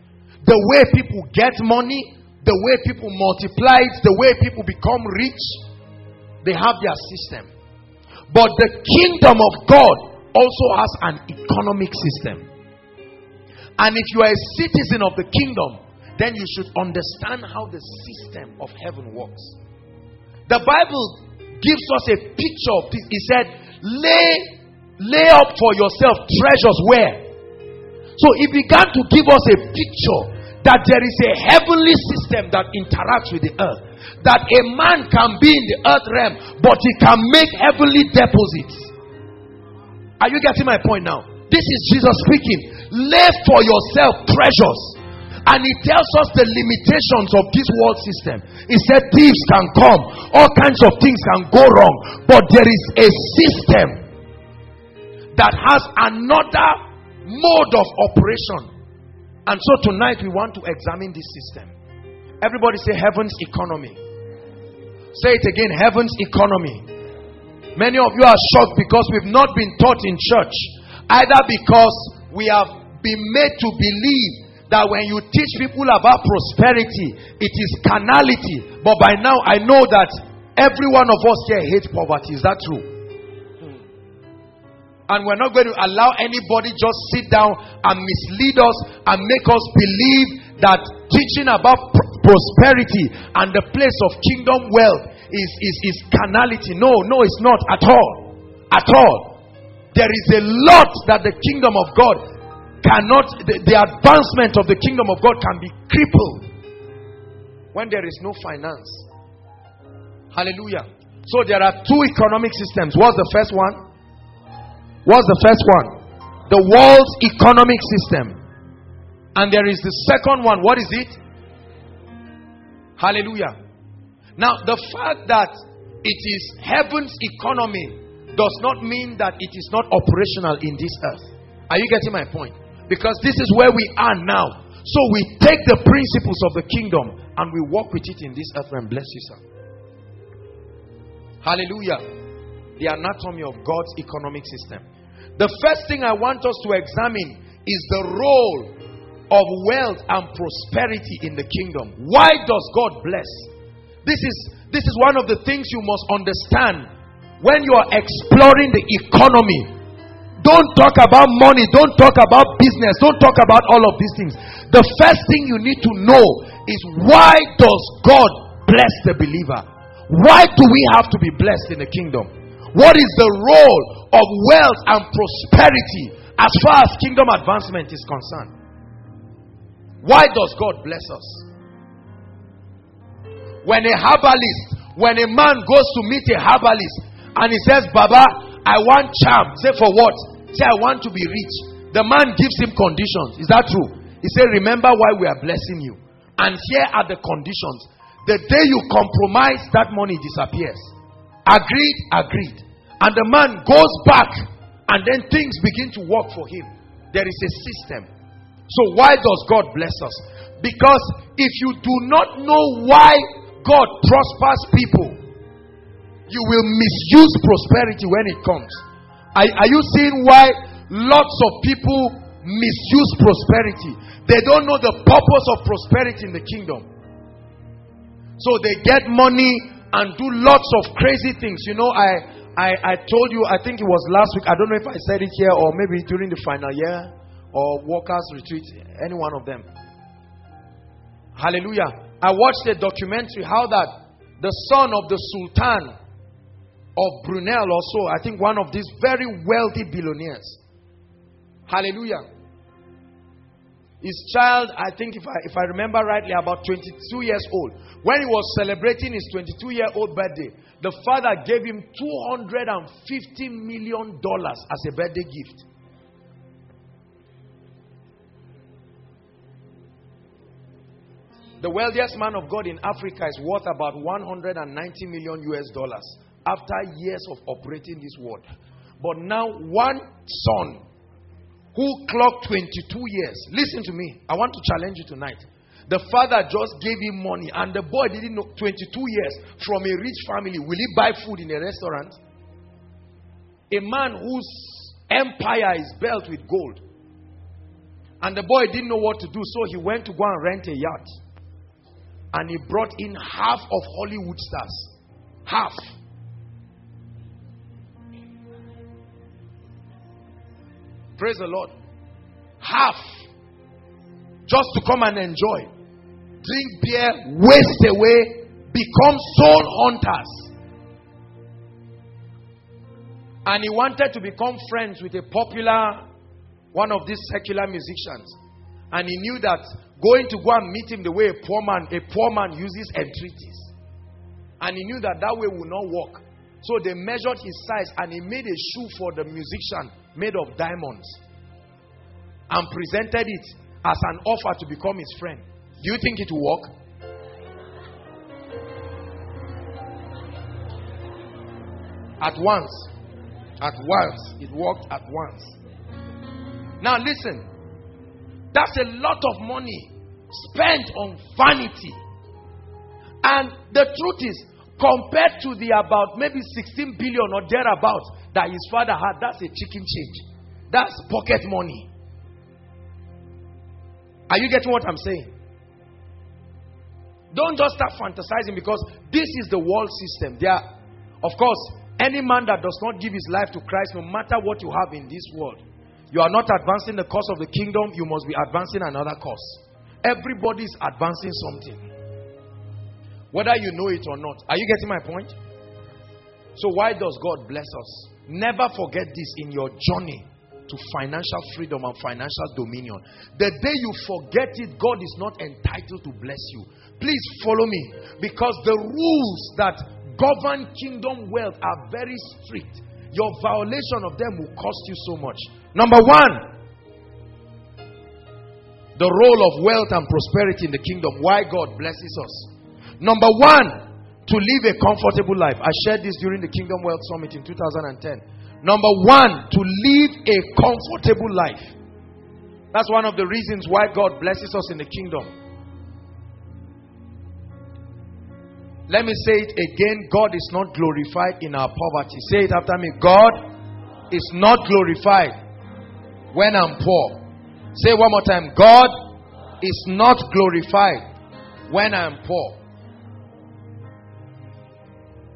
The way people get money, the way people multiply it, the way people become rich, they have their system. But the kingdom of God also has an economic system. And if you are a citizen of the kingdom, then you should understand how the system of heaven works. The Bible gives us a picture of this. He said, lay, lay up for yourself treasures where? So he began to give us a picture that there is a heavenly system that interacts with the earth. That a man can be in the earth realm, but he can make heavenly deposits. Are you getting my point now? This is Jesus speaking lay for yourself treasures. And he tells us the limitations of this world system. He said thieves can come, all kinds of things can go wrong, but there is a system that has another mode of operation. And so tonight we want to examine this system. Everybody say heaven's economy. Say it again heaven's economy. Many of you are shocked because we've not been taught in church, either because we have been made to believe that when you teach people about prosperity, it is carnality. But by now, I know that every one of us here hates poverty. Is that true? And we're not going to allow anybody just sit down and mislead us and make us believe that teaching about pr- prosperity and the place of kingdom wealth is, is, is carnality. No, no, it's not at all. At all. There is a lot that the kingdom of God cannot, the, the advancement of the kingdom of God can be crippled when there is no finance. Hallelujah. So there are two economic systems. What's the first one? What's the first one? The world's economic system. And there is the second one. What is it? Hallelujah. Now, the fact that it is heaven's economy does not mean that it is not operational in this earth. Are you getting my point? Because this is where we are now. So we take the principles of the kingdom and we walk with it in this earth and bless you, sir. Hallelujah. The anatomy of God's economic system. The first thing I want us to examine is the role of wealth and prosperity in the kingdom. Why does God bless? This is this is one of the things you must understand when you are exploring the economy don't talk about money. Don't talk about business. Don't talk about all of these things. The first thing you need to know is why does God bless the believer? Why do we have to be blessed in the kingdom? What is the role of wealth and prosperity as far as kingdom advancement is concerned? Why does God bless us? When a herbalist, when a man goes to meet a herbalist and he says, Baba, I want charm. Say, for what? Say, I want to be rich. The man gives him conditions. Is that true? He said, Remember why we are blessing you. And here are the conditions. The day you compromise, that money disappears. Agreed? Agreed. And the man goes back, and then things begin to work for him. There is a system. So, why does God bless us? Because if you do not know why God prospers people, you will misuse prosperity when it comes. Are, are you seeing why lots of people misuse prosperity? They don't know the purpose of prosperity in the kingdom. So they get money and do lots of crazy things. You know, I I, I told you, I think it was last week, I don't know if I said it here or maybe during the final year or workers retreat, any one of them. Hallelujah. I watched a documentary how that the son of the Sultan of Brunei also, I think one of these very wealthy billionaires. Hallelujah. His child, I think if I if I remember rightly, about 22 years old. When he was celebrating his 22 year old birthday, the father gave him $250 million as a birthday gift. The wealthiest man of God in Africa is worth about 190 million US dollars after years of operating this world. But now, one son who clocked 22 years, listen to me, I want to challenge you tonight. The father just gave him money, and the boy didn't know 22 years from a rich family. Will he buy food in a restaurant? A man whose empire is built with gold. And the boy didn't know what to do, so he went to go and rent a yacht. And he brought in half of Hollywood stars. Half. Praise the Lord. Half. Just to come and enjoy drink beer, waste away, become soul hunters. And he wanted to become friends with a popular one of these secular musicians. And he knew that going to go and meet him the way a poor man, a poor man uses entreaties. And he knew that that way would not work. So they measured his size and he made a shoe for the musician made of diamonds and presented it as an offer to become his friend. Do you think it will work? At once. At once. It worked at once. Now listen. That's a lot of money spent on vanity. And the truth is, compared to the about maybe 16 billion or thereabouts that his father had, that's a chicken change. That's pocket money. Are you getting what I'm saying? Don't just start fantasizing because this is the world system. There, of course, any man that does not give his life to Christ, no matter what you have in this world, you are not advancing the cause of the kingdom, you must be advancing another cause. Everybody is advancing something. Whether you know it or not. Are you getting my point? So, why does God bless us? Never forget this in your journey to financial freedom and financial dominion. The day you forget it, God is not entitled to bless you. Please follow me because the rules that govern kingdom wealth are very strict. Your violation of them will cost you so much. Number one, the role of wealth and prosperity in the kingdom. Why God blesses us. Number one, to live a comfortable life. I shared this during the Kingdom Wealth Summit in 2010. Number one, to live a comfortable life. That's one of the reasons why God blesses us in the kingdom. Let me say it again God is not glorified in our poverty. Say it after me God is not glorified when I'm poor. Say one more time God is not glorified when I'm poor.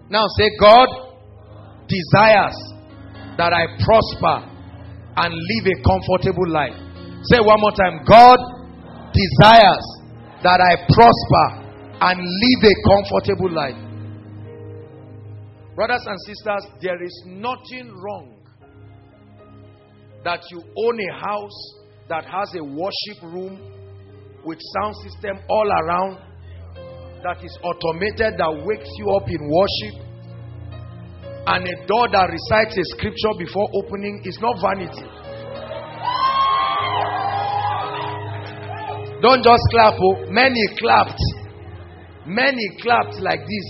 Now say God desires that I prosper and live a comfortable life. Say one more time God desires that I prosper and live a comfortable life. Brothers and sisters, there is nothing wrong that you own a house that has a worship room with sound system all around that is automated that wakes you up in worship and a door that recites a scripture before opening is not vanity. Don't just clap, oh. Many clapped. Many clapped like this.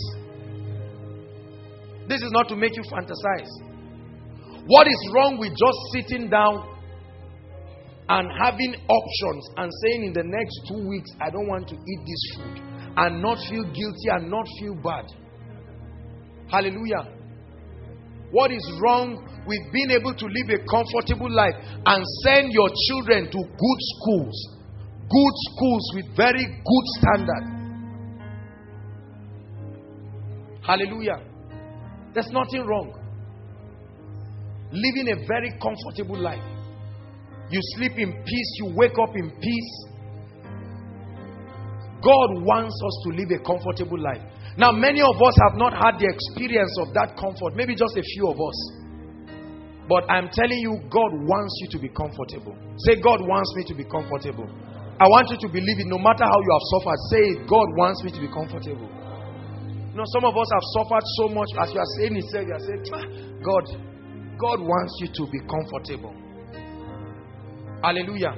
This is not to make you fantasize. What is wrong with just sitting down and having options and saying in the next two weeks, I don't want to eat this food and not feel guilty and not feel bad? Hallelujah. What is wrong with being able to live a comfortable life and send your children to good schools? Good schools with very good standard Hallelujah. There's nothing wrong. Living a very comfortable life. You sleep in peace, you wake up in peace. God wants us to live a comfortable life. Now, many of us have not had the experience of that comfort, maybe just a few of us. But I'm telling you, God wants you to be comfortable. Say, God wants me to be comfortable. I want you to believe it no matter how you have suffered. Say God wants me to be comfortable. You know, some of us have suffered so much as you are saying it, you are saying, God, God wants you to be comfortable. Hallelujah.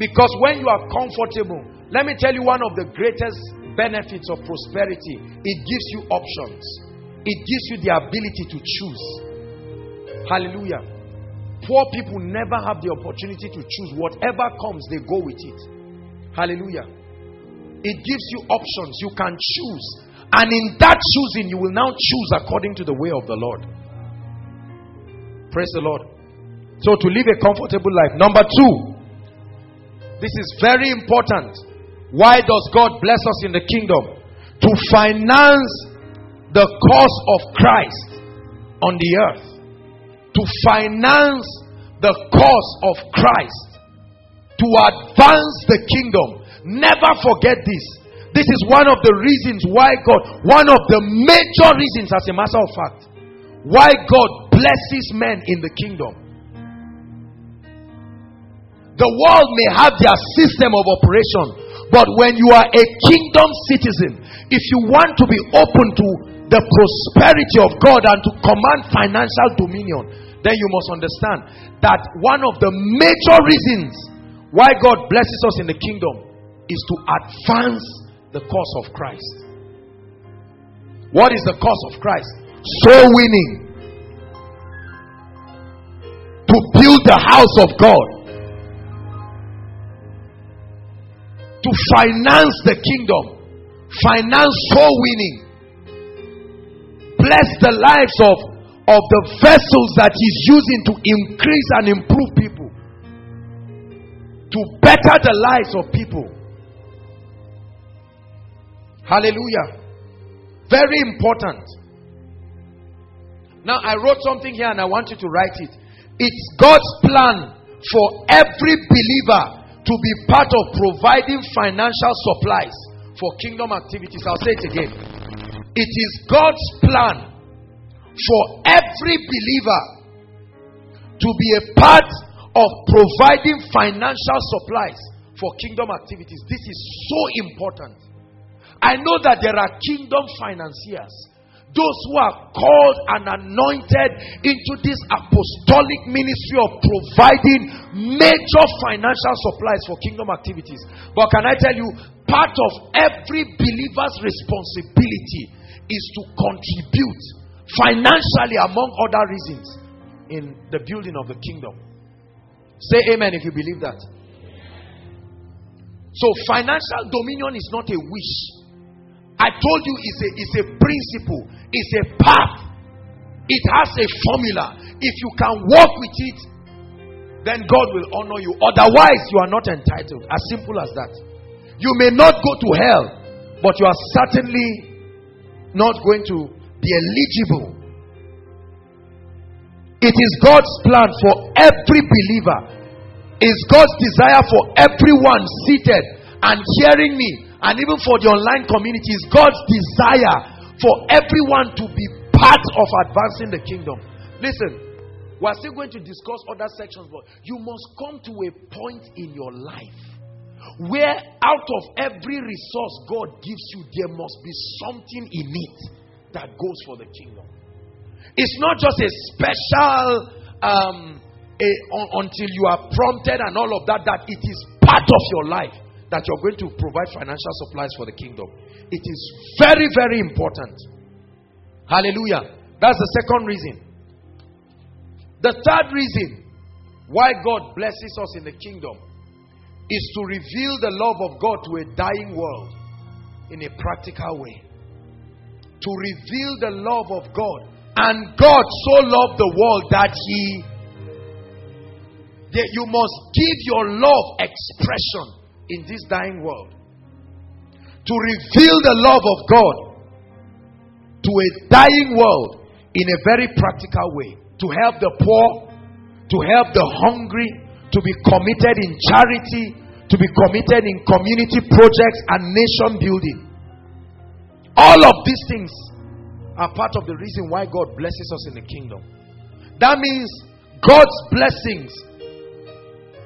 Because when you are comfortable, let me tell you one of the greatest benefits of prosperity it gives you options, it gives you the ability to choose. Hallelujah. Poor people never have the opportunity to choose. Whatever comes, they go with it. Hallelujah. It gives you options. You can choose. And in that choosing, you will now choose according to the way of the Lord. Praise the Lord. So, to live a comfortable life. Number two, this is very important. Why does God bless us in the kingdom? To finance the cause of Christ on the earth to finance the cause of Christ, to advance the kingdom. Never forget this. This is one of the reasons why God, one of the major reasons, as a matter of fact, why God blesses men in the kingdom. The world may have their system of operation, but when you are a kingdom citizen, if you want to be open to the prosperity of God and to command financial dominion, then you must understand that one of the major reasons why God blesses us in the kingdom is to advance the cause of Christ. What is the cause of Christ? Soul winning. To build the house of God. To finance the kingdom. Finance soul winning. Bless the lives of of the vessels that he's using to increase and improve people, to better the lives of people. Hallelujah. Very important. Now, I wrote something here and I want you to write it. It's God's plan for every believer to be part of providing financial supplies for kingdom activities. I'll say it again. It is God's plan for every believer to be a part of providing financial supplies for kingdom activities. This is so important. I know that there are kingdom financiers, those who are called and anointed into this apostolic ministry of providing major financial supplies for kingdom activities. But can I tell you, part of every believer's responsibility is to contribute financially, among other reasons, in the building of the kingdom. Say amen if you believe that. So, financial dominion is not a wish. I told you it's a, it's a principle, it's a path, it has a formula. If you can walk with it, then God will honor you. Otherwise, you are not entitled. As simple as that. You may not go to hell, but you are certainly not going to be eligible. It is God's plan for every believer. It's God's desire for everyone seated and hearing me, and even for the online community. It's God's desire for everyone to be part of advancing the kingdom. Listen, we're still going to discuss other sections, but you must come to a point in your life where out of every resource God gives you, there must be something in it that goes for the kingdom. It's not just a special um, a, un, until you are prompted and all of that, that it is part of your life that you're going to provide financial supplies for the kingdom. It is very, very important. Hallelujah. That's the second reason. The third reason why God blesses us in the kingdom is to reveal the love of God to a dying world in a practical way to reveal the love of God. And God so loved the world that He that you must give your love expression in this dying world. To reveal the love of God to a dying world in a very practical way to help the poor, to help the hungry, to be committed in charity, to be committed in community projects and nation building. All of these things are part of the reason why God blesses us in the kingdom. That means God's blessings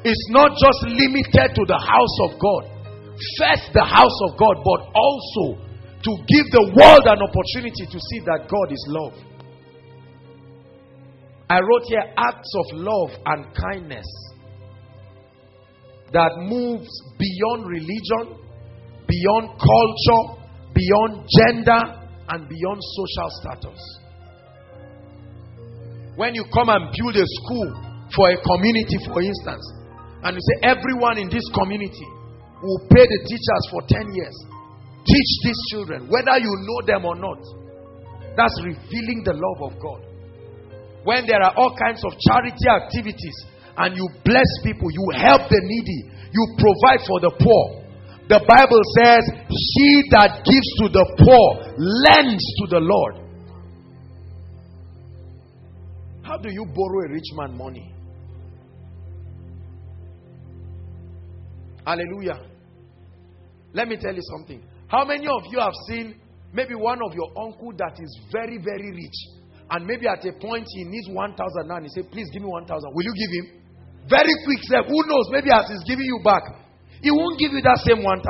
is not just limited to the house of God. First, the house of God, but also to give the world an opportunity to see that God is love. I wrote here acts of love and kindness that moves beyond religion, beyond culture, beyond gender, and beyond social status. When you come and build a school for a community, for instance, and you say everyone in this community will pay the teachers for 10 years, teach these children, whether you know them or not. That's revealing the love of God. When there are all kinds of charity activities, and you bless people, you help the needy, you provide for the poor. The Bible says, He that gives to the poor lends to the Lord. How do you borrow a rich man money? Hallelujah. Let me tell you something. How many of you have seen maybe one of your uncle that is very, very rich? And maybe at a point he needs 1,000 and he say, please give me 1,000. Will you give him? Very quick step. Who knows? Maybe as he's giving you back, he won't give you that same 1,000.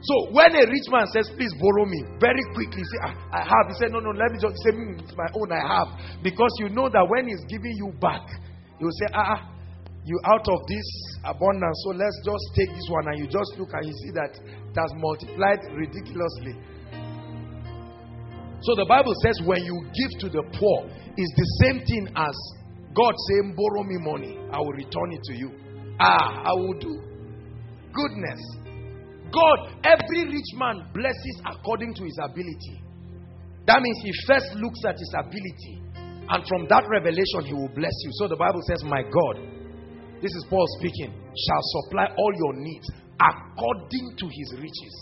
So when a rich man says, please borrow me, very quickly say, I, I have. He said, no, no, let me just say, mm, it's my own, I have. Because you know that when he's giving you back, he will say, ah, ah, you out of this abundance, so let's just take this one. And you just look and you see that it has multiplied ridiculously. So the Bible says, when you give to the poor, is the same thing as God saying, Borrow me money, I will return it to you. Ah, I will do. Goodness. God, every rich man blesses according to his ability. That means he first looks at his ability, and from that revelation, he will bless you. So the Bible says, My God, this is Paul speaking, shall supply all your needs according to his riches.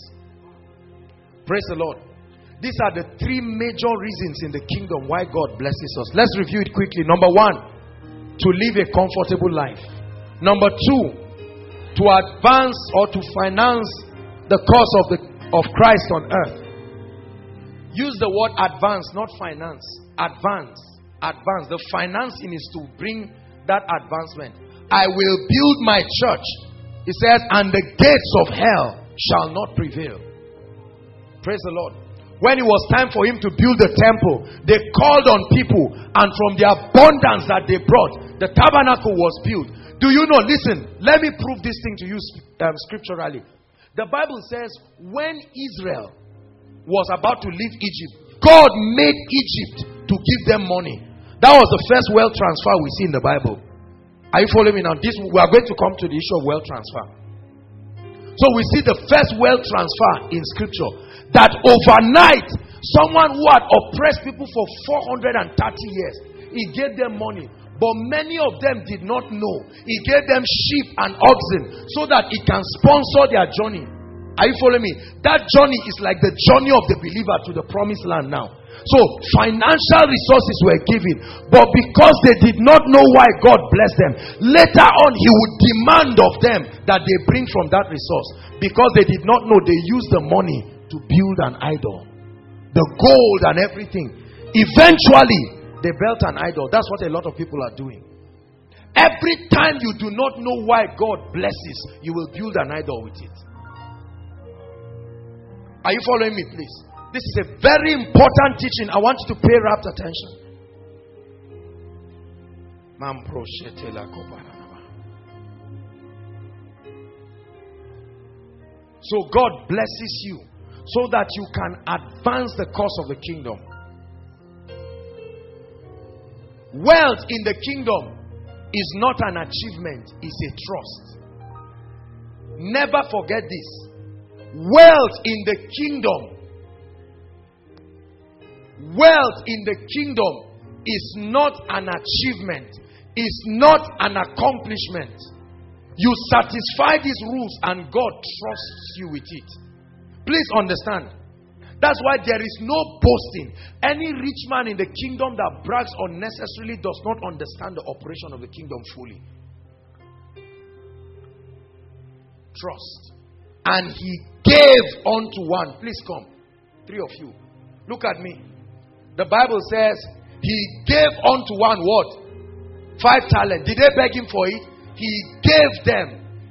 Praise the Lord. These are the three major reasons in the kingdom why God blesses us. Let's review it quickly. Number one, to live a comfortable life. Number two, to advance or to finance the cause of, the, of Christ on earth. Use the word advance, not finance. Advance. Advance. The financing is to bring that advancement. I will build my church. He says, and the gates of hell shall not prevail. Praise the Lord. When it was time for him to build the temple, they called on people, and from the abundance that they brought, the tabernacle was built. Do you know? Listen, let me prove this thing to you um, scripturally. The Bible says when Israel was about to leave Egypt, God made Egypt to give them money. That was the first wealth transfer we see in the Bible. Are you following me now? This we are going to come to the issue of wealth transfer. So we see the first wealth transfer in scripture that overnight someone who had oppressed people for 430 years he gave them money but many of them did not know. He gave them sheep and oxen so that it can sponsor their journey. Are you following me? That journey is like the journey of the believer to the promised land now. So financial resources were given, but because they did not know why God blessed them, later on He would demand of them that they bring from that resource because they did not know they used the money to build an idol, the gold and everything. Eventually, they built an idol. That's what a lot of people are doing. Every time you do not know why God blesses, you will build an idol with it. Are you following me, please? This is a very important teaching. I want you to pay rapt attention. So God blesses you so that you can advance the cause of the kingdom. Wealth in the kingdom is not an achievement, it's a trust. Never forget this. Wealth in the kingdom, wealth in the kingdom is not an achievement, it's not an accomplishment. You satisfy these rules and God trusts you with it. Please understand That's why there is no boasting. Any rich man in the kingdom that brags unnecessarily does not understand the operation of the kingdom fully. Trust. And he gave unto one. Please come. Three of you. Look at me. The Bible says he gave unto one what? Five talents. Did they beg him for it? He gave them.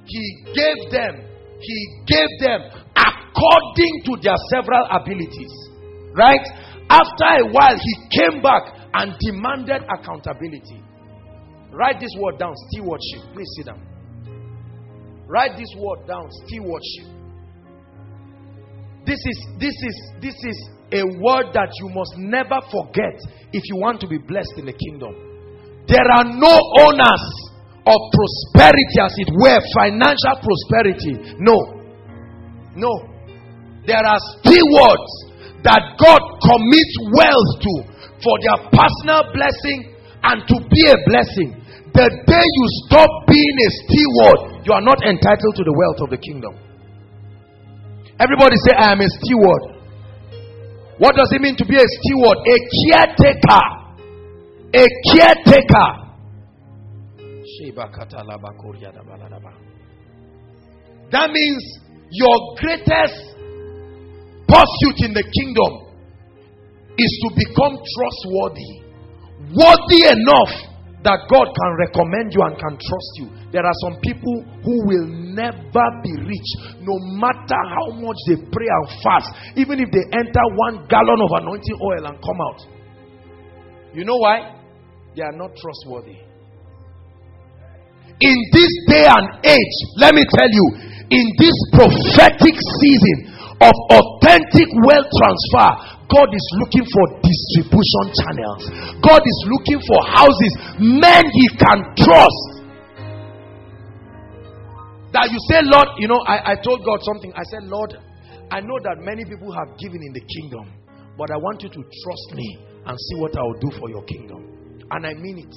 He gave them. He gave them according to their several abilities. Right? After a while, he came back and demanded accountability. Write this word down stewardship. Please sit down. Write this word down stewardship. This is this is this is a word that you must never forget if you want to be blessed in the kingdom. There are no owners of prosperity, as it were, financial prosperity. No. No. There are stewards that God commits wealth to for their personal blessing and to be a blessing. The day you stop being a steward, you are not entitled to the wealth of the kingdom. Everybody say, I am a steward. What does it mean to be a steward? A caretaker. A caretaker. That means your greatest pursuit in the kingdom is to become trustworthy, worthy enough that God can recommend you and can trust you. There are some people who will never be rich, no matter how much they pray and fast, even if they enter one gallon of anointing oil and come out. You know why? They are not trustworthy. In this day and age, let me tell you, in this prophetic season, of authentic wealth transfer, God is looking for distribution channels. God is looking for houses, men He can trust. That you say, Lord, you know, I, I told God something. I said, Lord, I know that many people have given in the kingdom, but I want you to trust me and see what I will do for your kingdom. And I mean it.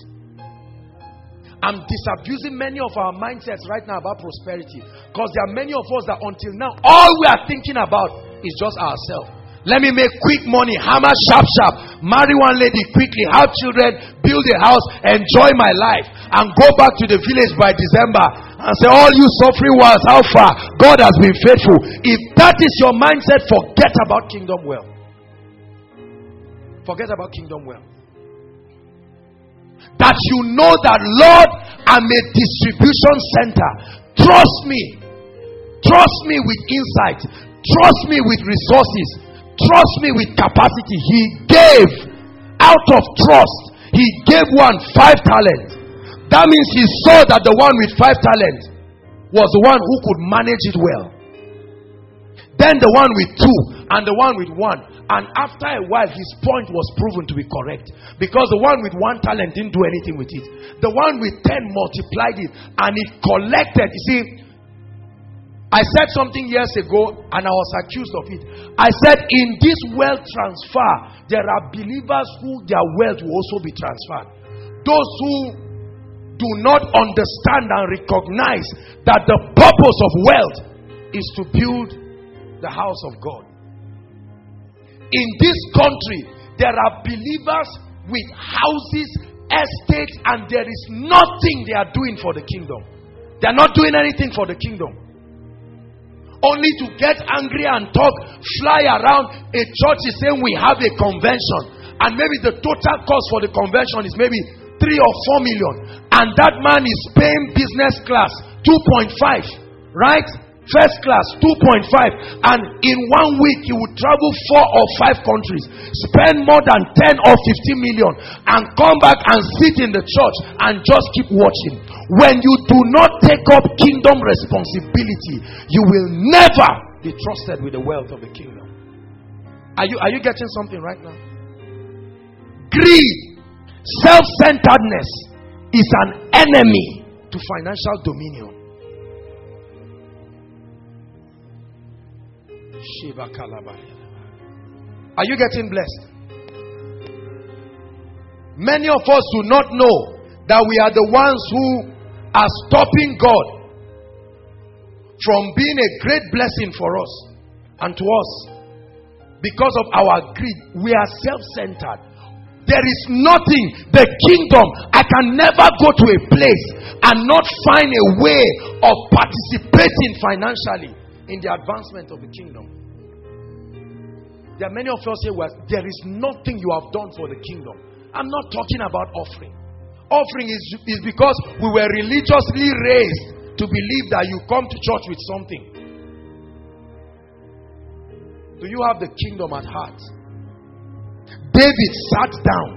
I'm disabusing many of our mindsets right now about prosperity because there are many of us that until now all we are thinking about is just ourselves. Let me make quick money, hammer sharp, sharp, marry one lady quickly, have children, build a house, enjoy my life, and go back to the village by December and say, All you suffering ones, how far? God has been faithful. If that is your mindset, forget about kingdom wealth. Forget about kingdom wealth that you know that, Lord, I'm a distribution center. Trust me. Trust me with insight. Trust me with resources. Trust me with capacity. He gave out of trust. He gave one five talents. That means he saw that the one with five talents was the one who could manage it well. Then the one with two and the one with one and after a while, his point was proven to be correct. Because the one with one talent didn't do anything with it. The one with ten multiplied it and it collected. You see, I said something years ago and I was accused of it. I said, in this wealth transfer, there are believers who their wealth will also be transferred. Those who do not understand and recognize that the purpose of wealth is to build the house of God in this country, there are believers with houses, estates, and there is nothing they are doing for the kingdom. They are not doing anything for the kingdom. Only to get angry and talk, fly around. A church is saying we have a convention, and maybe the total cost for the convention is maybe three or four million, and that man is paying business class 2.5, right? First class, 2.5. And in one week, he would travel four or five countries, spend more than 10 or 15 million, and come back and sit in the church and just keep watching. When you do not take up kingdom responsibility, you will never be trusted with the wealth of the kingdom. Are you, are you getting something right now? Greed, self centeredness is an enemy to financial dominion. Are you getting blessed? Many of us do not know that we are the ones who are stopping God from being a great blessing for us and to us. because of our greed, we are self centered. There is nothing, the kingdom. I can never go to a place and not find a way of participating financially in the advancement of the kingdom. There are many of us here where there is nothing you have done for the kingdom. I'm not talking about offering. Offering is, is because we were religiously raised to believe that you come to church with something. Do you have the kingdom at heart? David sat down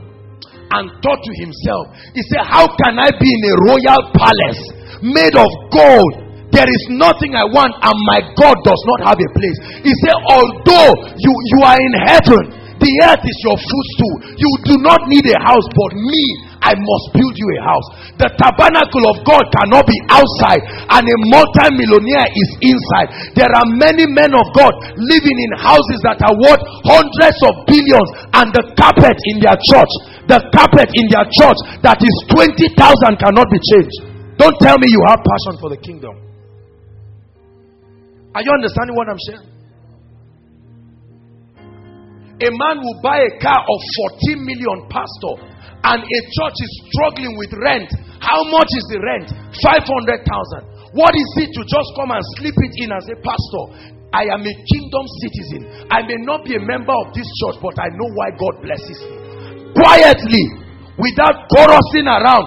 and thought to himself, he said, How can I be in a royal palace made of gold? There is nothing I want, and my God does not have a place. He said, Although you, you are in heaven, the earth is your footstool. You do not need a house, but me, I must build you a house. The tabernacle of God cannot be outside, and a multi-millionaire is inside. There are many men of God living in houses that are worth hundreds of billions, and the carpet in their church, the carpet in their church that is 20,000 cannot be changed. Don't tell me you have passion for the kingdom. Are you understanding what I'm saying? A man will buy a car of 14 million, pastor, and a church is struggling with rent. How much is the rent? 500,000. What is it to just come and slip it in and say, Pastor, I am a kingdom citizen. I may not be a member of this church, but I know why God blesses me. Quietly, without chorusing around,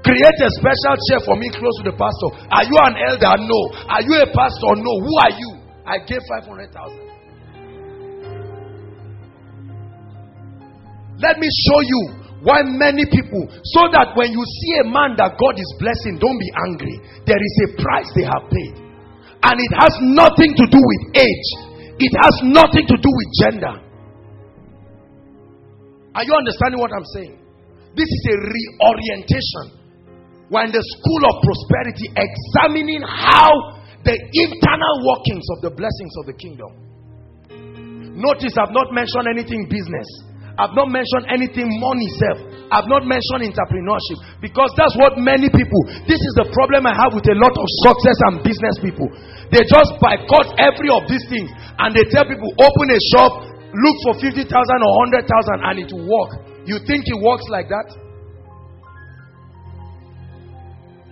create a special chair for me close to the pastor. Are you an elder? No. Are you a pastor? No. Who are you? I gave 500,000. Let me show you why many people, so that when you see a man that God is blessing, don't be angry. There is a price they have paid. And it has nothing to do with age, it has nothing to do with gender. Are you understanding what I'm saying? This is a reorientation. We're in the school of prosperity, examining how the internal workings of the blessings of the kingdom. Notice I've not mentioned anything business. I've not mentioned anything money self. I've not mentioned entrepreneurship because that's what many people. This is the problem I have with a lot of success and business people. They just boycott every of these things and they tell people open a shop, look for 50,000 or 100,000 and it will work. You think it works like that?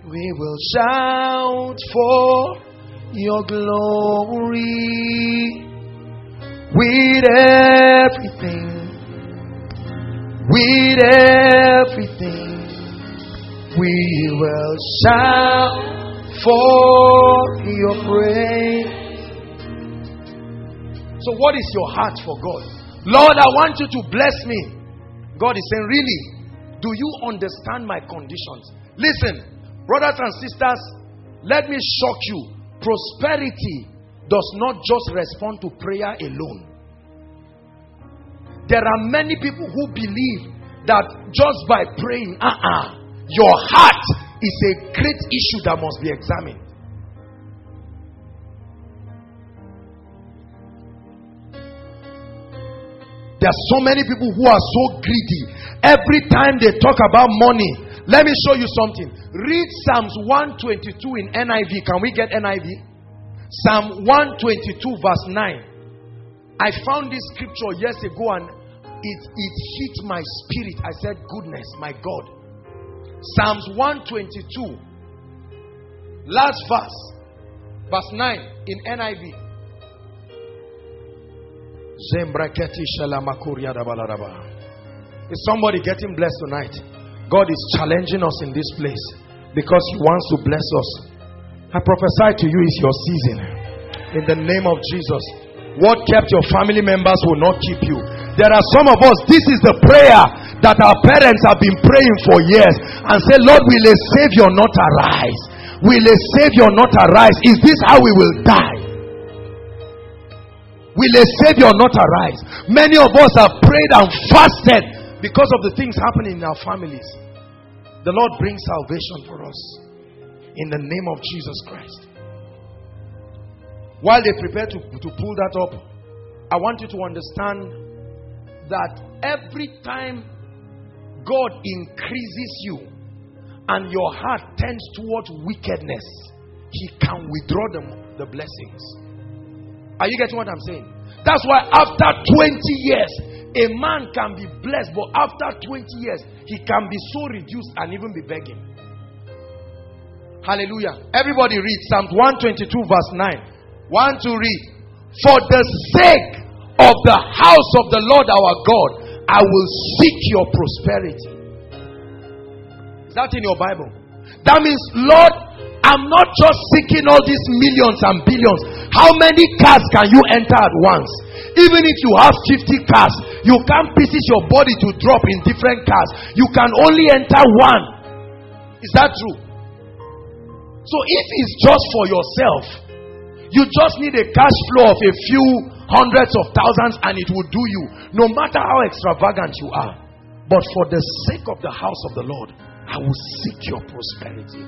We will shout for your glory with everything with everything, we will shout for your praise. So, what is your heart for God? Lord, I want you to bless me. God is saying, Really? Do you understand my conditions? Listen, brothers and sisters, let me shock you. Prosperity does not just respond to prayer alone. There are many people who believe that just by praying, uh uh-uh, uh your heart is a great issue that must be examined. There are so many people who are so greedy. Every time they talk about money, let me show you something. Read Psalms 122 in NIV. Can we get NIV? Psalm 122, verse 9. I found this scripture years ago and it, it hit my spirit. I said, Goodness, my God. Psalms 122, last verse, verse 9 in NIV. Is somebody getting blessed tonight? God is challenging us in this place because He wants to bless us. I prophesy to you, it's your season. In the name of Jesus. What kept your family members will not keep you. There are some of us, this is the prayer that our parents have been praying for years and say, Lord, will a Savior not arise? Will a Savior not arise? Is this how we will die? Will a Savior not arise? Many of us have prayed and fasted because of the things happening in our families. The Lord brings salvation for us in the name of Jesus Christ. While they prepare to, to pull that up, I want you to understand that every time God increases you and your heart tends towards wickedness, He can withdraw the, the blessings. Are you getting what I'm saying? That's why after 20 years, a man can be blessed, but after 20 years, he can be so reduced and even be begging. Hallelujah. Everybody read Psalm 122, verse 9. One to read. For the sake of the house of the Lord our God, I will seek your prosperity. Is that in your Bible? That means, Lord, I'm not just seeking all these millions and billions. How many cars can you enter at once? Even if you have 50 cars, you can't pieces your body to drop in different cars. You can only enter one. Is that true? So if it's just for yourself, you just need a cash flow of a few hundreds of thousands and it will do you, no matter how extravagant you are. But for the sake of the house of the Lord, I will seek your prosperity.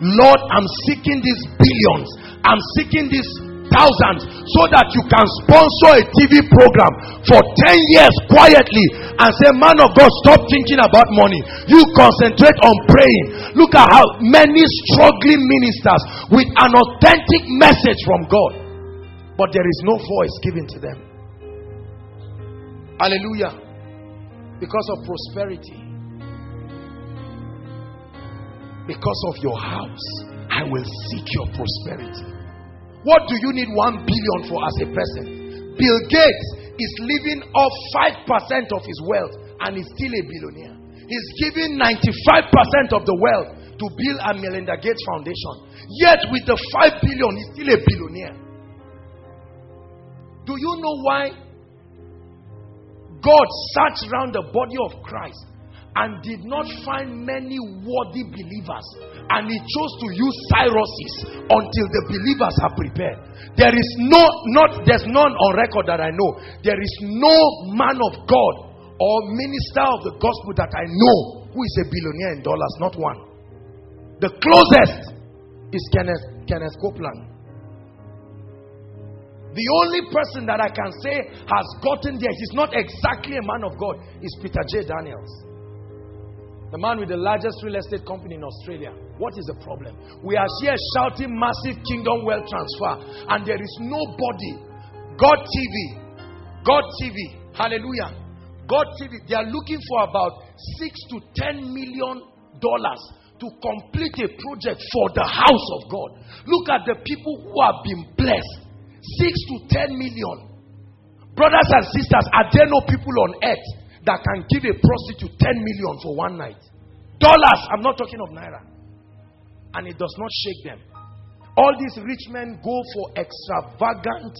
Lord, I'm seeking these billions. I'm seeking these thousands so that you can sponsor a TV program for 10 years quietly and say, Man of God, stop thinking about money. You concentrate on praying. Look at how many struggling ministers with an authentic message from God, but there is no voice given to them. Hallelujah. Because of prosperity. Because of your house, I will seek your prosperity. What do you need 1 billion for as a person? Bill Gates is living off 5% of his wealth and is still a billionaire. He's giving 95% of the wealth to Bill and Melinda Gates Foundation. Yet with the 5 billion, he's still a billionaire. Do you know why God searched around the body of Christ and did not find many worthy believers. And he chose to use Cyruses until the believers are prepared. There is no, not, there's none on record that I know. There is no man of God or minister of the gospel that I know who is a billionaire in dollars, not one. The closest is Kenneth, Kenneth Copeland. The only person that I can say has gotten there, he's not exactly a man of God, is Peter J. Daniels. The man with the largest real estate company in Australia. What is the problem? We are here shouting massive kingdom wealth transfer, and there is nobody. God TV, God TV, hallelujah. God TV, they are looking for about six to ten million dollars to complete a project for the house of God. Look at the people who have been blessed. Six to ten million. Brothers and sisters, are there no people on earth that can give a prostitute 10 million for one night. Dollars, I'm not talking of naira. And it does not shake them. All these rich men go for extravagant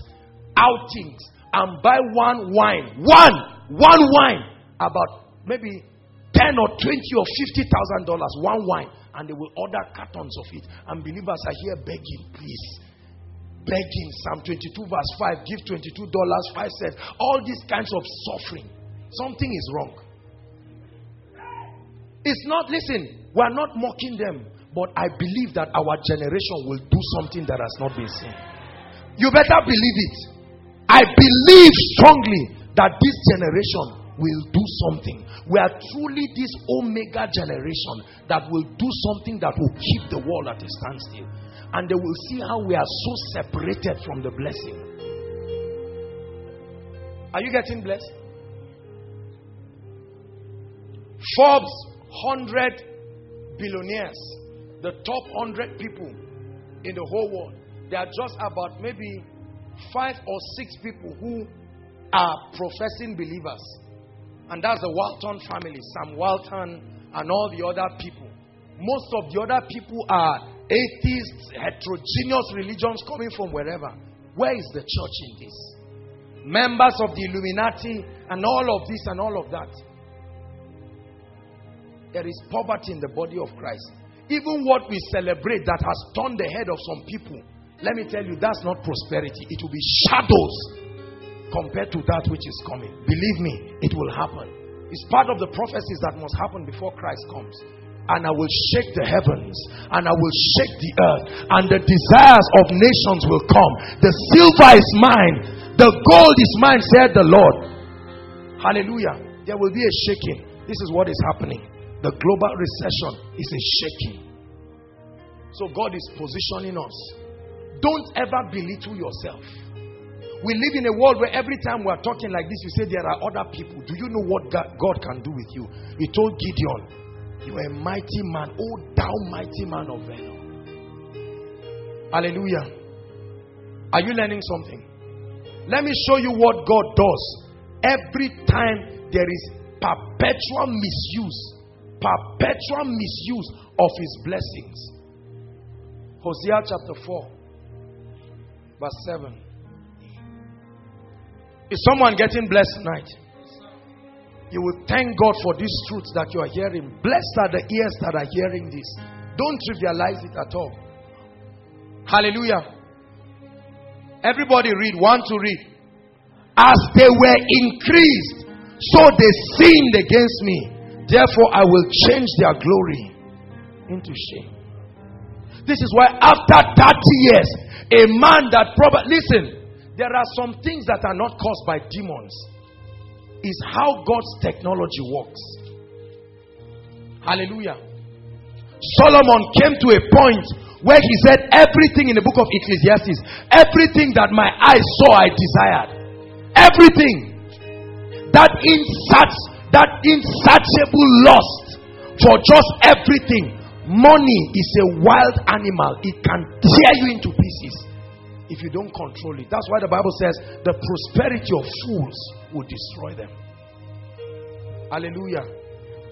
outings and buy one wine. One, one wine. About maybe 10 or 20 or 50,000 dollars, one wine. And they will order cartons of it. And believers are here begging, please begging. Psalm 22, verse 5, give $22, 5 cents. All these kinds of suffering. Something is wrong. It's not, listen, we're not mocking them, but I believe that our generation will do something that has not been seen. You better believe it. I believe strongly that this generation will do something. We are truly this omega generation that will do something that will keep the world at a standstill. And they will see how we are so separated from the blessing. Are you getting blessed? Forbes 100 billionaires, the top 100 people in the whole world. There are just about maybe five or six people who are professing believers. And that's the Walton family, Sam Walton, and all the other people. Most of the other people are atheists, heterogeneous religions coming from wherever. Where is the church in this? Members of the Illuminati, and all of this and all of that. There is poverty in the body of Christ. Even what we celebrate that has turned the head of some people, let me tell you, that's not prosperity. It will be shadows compared to that which is coming. Believe me, it will happen. It's part of the prophecies that must happen before Christ comes. And I will shake the heavens, and I will shake the earth, and the desires of nations will come. The silver is mine, the gold is mine, said the Lord. Hallelujah. There will be a shaking. This is what is happening. The global recession is a shaking. So God is positioning us. Don't ever belittle yourself. We live in a world where every time we are talking like this, you say there are other people. Do you know what God, God can do with you? He told Gideon, You are a mighty man, oh thou mighty man of valor. Hallelujah. Are you learning something? Let me show you what God does. Every time there is perpetual misuse, perpetual misuse of his blessings. Hosea chapter 4, verse 7. Is someone getting blessed tonight? You will thank God for these truths that you are hearing. Blessed are the ears that are hearing this. Don't trivialize it at all. Hallelujah. Everybody read. One to read. As they were increased, so they sinned against me. Therefore, I will change their glory into shame. This is why, after 30 years, a man that probably, listen, there are some things that are not caused by demons, is how God's technology works. Hallelujah. Solomon came to a point where he said, Everything in the book of Ecclesiastes, everything that my eyes saw, I desired. Everything. That insats, that insatiable lust for just everything. Money is a wild animal, it can tear you into pieces if you don't control it. That's why the Bible says the prosperity of fools will destroy them. Hallelujah.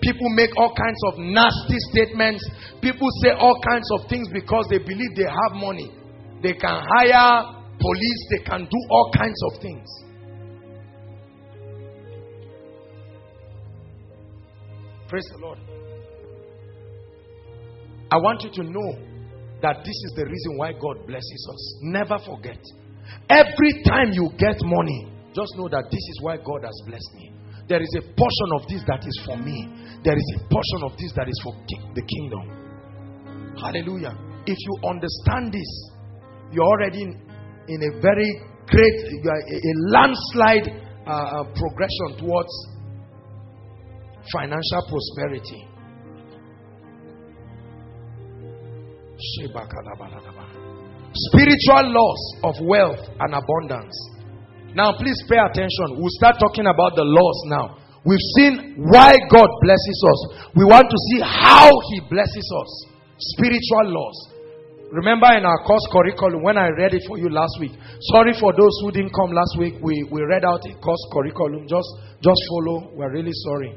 People make all kinds of nasty statements. People say all kinds of things because they believe they have money. They can hire police, they can do all kinds of things. Praise the Lord. I want you to know that this is the reason why God blesses us. Never forget. Every time you get money, just know that this is why God has blessed me. There is a portion of this that is for me. There is a portion of this that is for the kingdom. Hallelujah. If you understand this, you're already in, in a very great, a, landslide uh, uh, progression towards financial prosperity. Spiritual loss of wealth and abundance now, please pay attention. We'll start talking about the laws now. We've seen why God blesses us. We want to see how He blesses us. Spiritual laws. Remember in our course curriculum when I read it for you last week. Sorry for those who didn't come last week. We, we read out a course curriculum. Just, just follow. We're really sorry.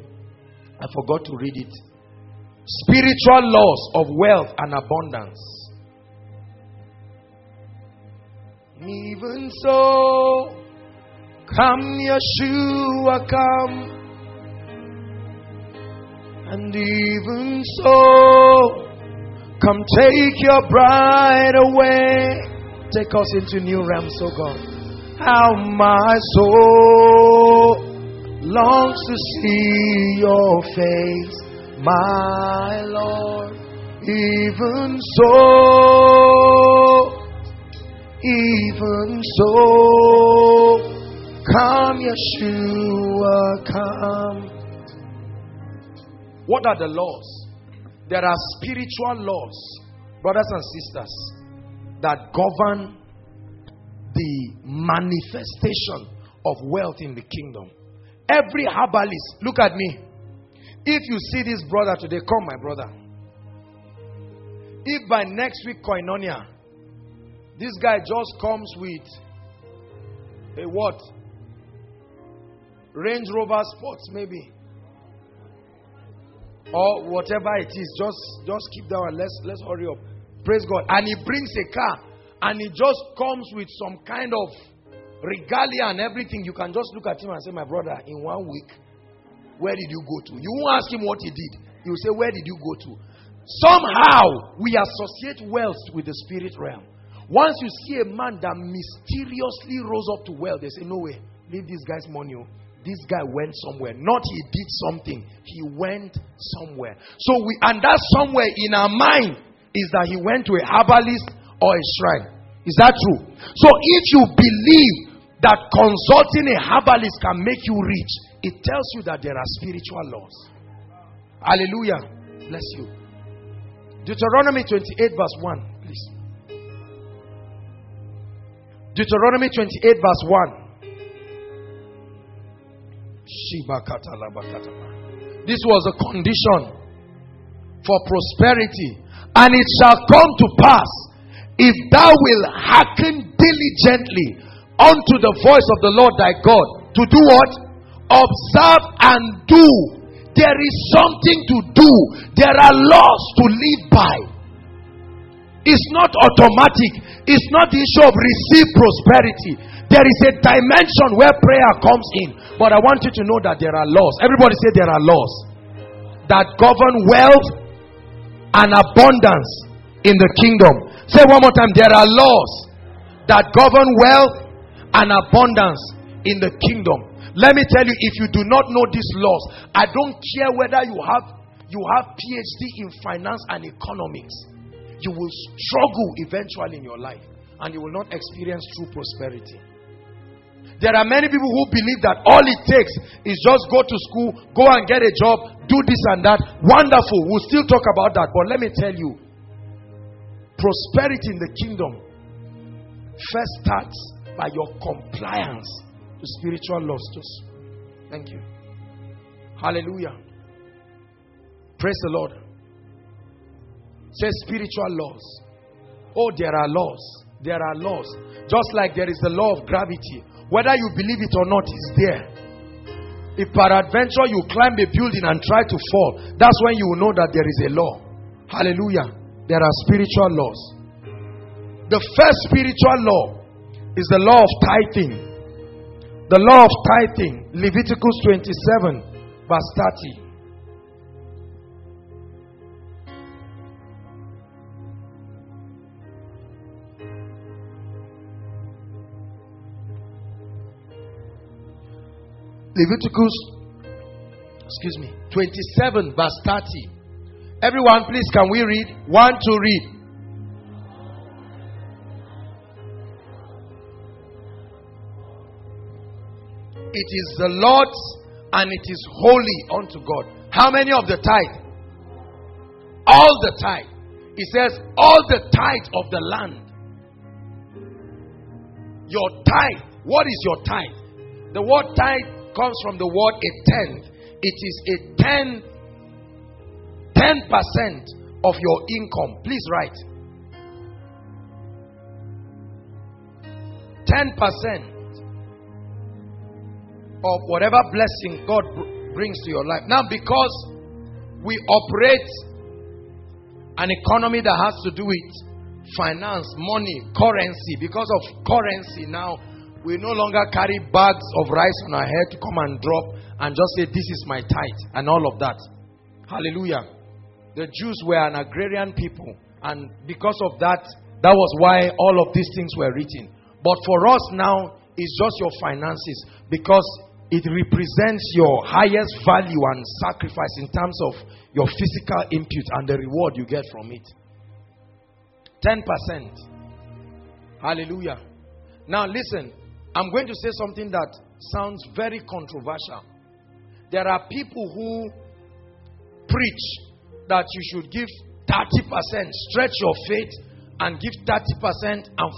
I forgot to read it. Spiritual laws of wealth and abundance. Even so, Come, Yeshua, come. And even so, come take your bride away. Take us into new realms, oh God. How my soul longs to see your face, my Lord. Even so, even so. Come, Yeshua, come. What are the laws? There are spiritual laws, brothers and sisters, that govern the manifestation of wealth in the kingdom. Every herbalist, look at me. If you see this brother today, come, my brother. If by next week, koinonia, this guy just comes with a what? Range Rover Sports, maybe. Or whatever it is. Just just keep that one. Let's let's hurry up. Praise God. And he brings a car and he just comes with some kind of regalia and everything. You can just look at him and say, My brother, in one week, where did you go to? You won't ask him what he did. You will say, Where did you go to? Somehow we associate wealth with the spirit realm. Once you see a man that mysteriously rose up to wealth, they say, No way, leave this guy's money. Oh. This guy went somewhere. Not he did something, he went somewhere. So we and that somewhere in our mind is that he went to a herbalist or a shrine. Is that true? So if you believe that consulting a herbalist can make you rich, it tells you that there are spiritual laws. Hallelujah. Bless you. Deuteronomy 28, verse 1, please. Deuteronomy 28, verse 1. This was a condition for prosperity. And it shall come to pass if thou wilt hearken diligently unto the voice of the Lord thy God to do what? Observe and do. There is something to do. There are laws to live by. It's not automatic. It's not the issue of receive prosperity. There is a dimension where prayer comes in. But I want you to know that there are laws. Everybody say there are laws that govern wealth and abundance in the kingdom. Say one more time there are laws that govern wealth and abundance in the kingdom. Let me tell you if you do not know these laws, I don't care whether you have you have PhD in finance and economics. You will struggle eventually in your life and you will not experience true prosperity. There are many people who believe that all it takes is just go to school, go and get a job, do this and that. Wonderful. We'll still talk about that. But let me tell you prosperity in the kingdom first starts by your compliance to spiritual laws. Just thank you. Hallelujah. Praise the Lord. Say spiritual laws. Oh, there are laws. There are laws. Just like there is the law of gravity. Whether you believe it or not, it's there. If peradventure you climb a building and try to fall, that's when you will know that there is a law. Hallelujah. There are spiritual laws. The first spiritual law is the law of tithing. The law of tithing, Leviticus 27, verse 30. Leviticus, excuse me, 27, verse 30. Everyone, please, can we read? One to read. It is the Lord's and it is holy unto God. How many of the tithe? All the tithe. He says, all the tithe of the land. Your tithe. What is your tithe? The word tithe comes from the word a tenth. It is a ten, ten percent of your income. Please write. Ten percent of whatever blessing God brings to your life. Now, because we operate an economy that has to do with finance, money, currency, because of currency now we no longer carry bags of rice on our head to come and drop and just say, This is my tithe, and all of that. Hallelujah. The Jews were an agrarian people, and because of that, that was why all of these things were written. But for us now, it's just your finances because it represents your highest value and sacrifice in terms of your physical input and the reward you get from it. 10%. Hallelujah. Now, listen, I'm going to say something that sounds very controversial. There are people who preach that you should give 30%, stretch your faith, and give 30% and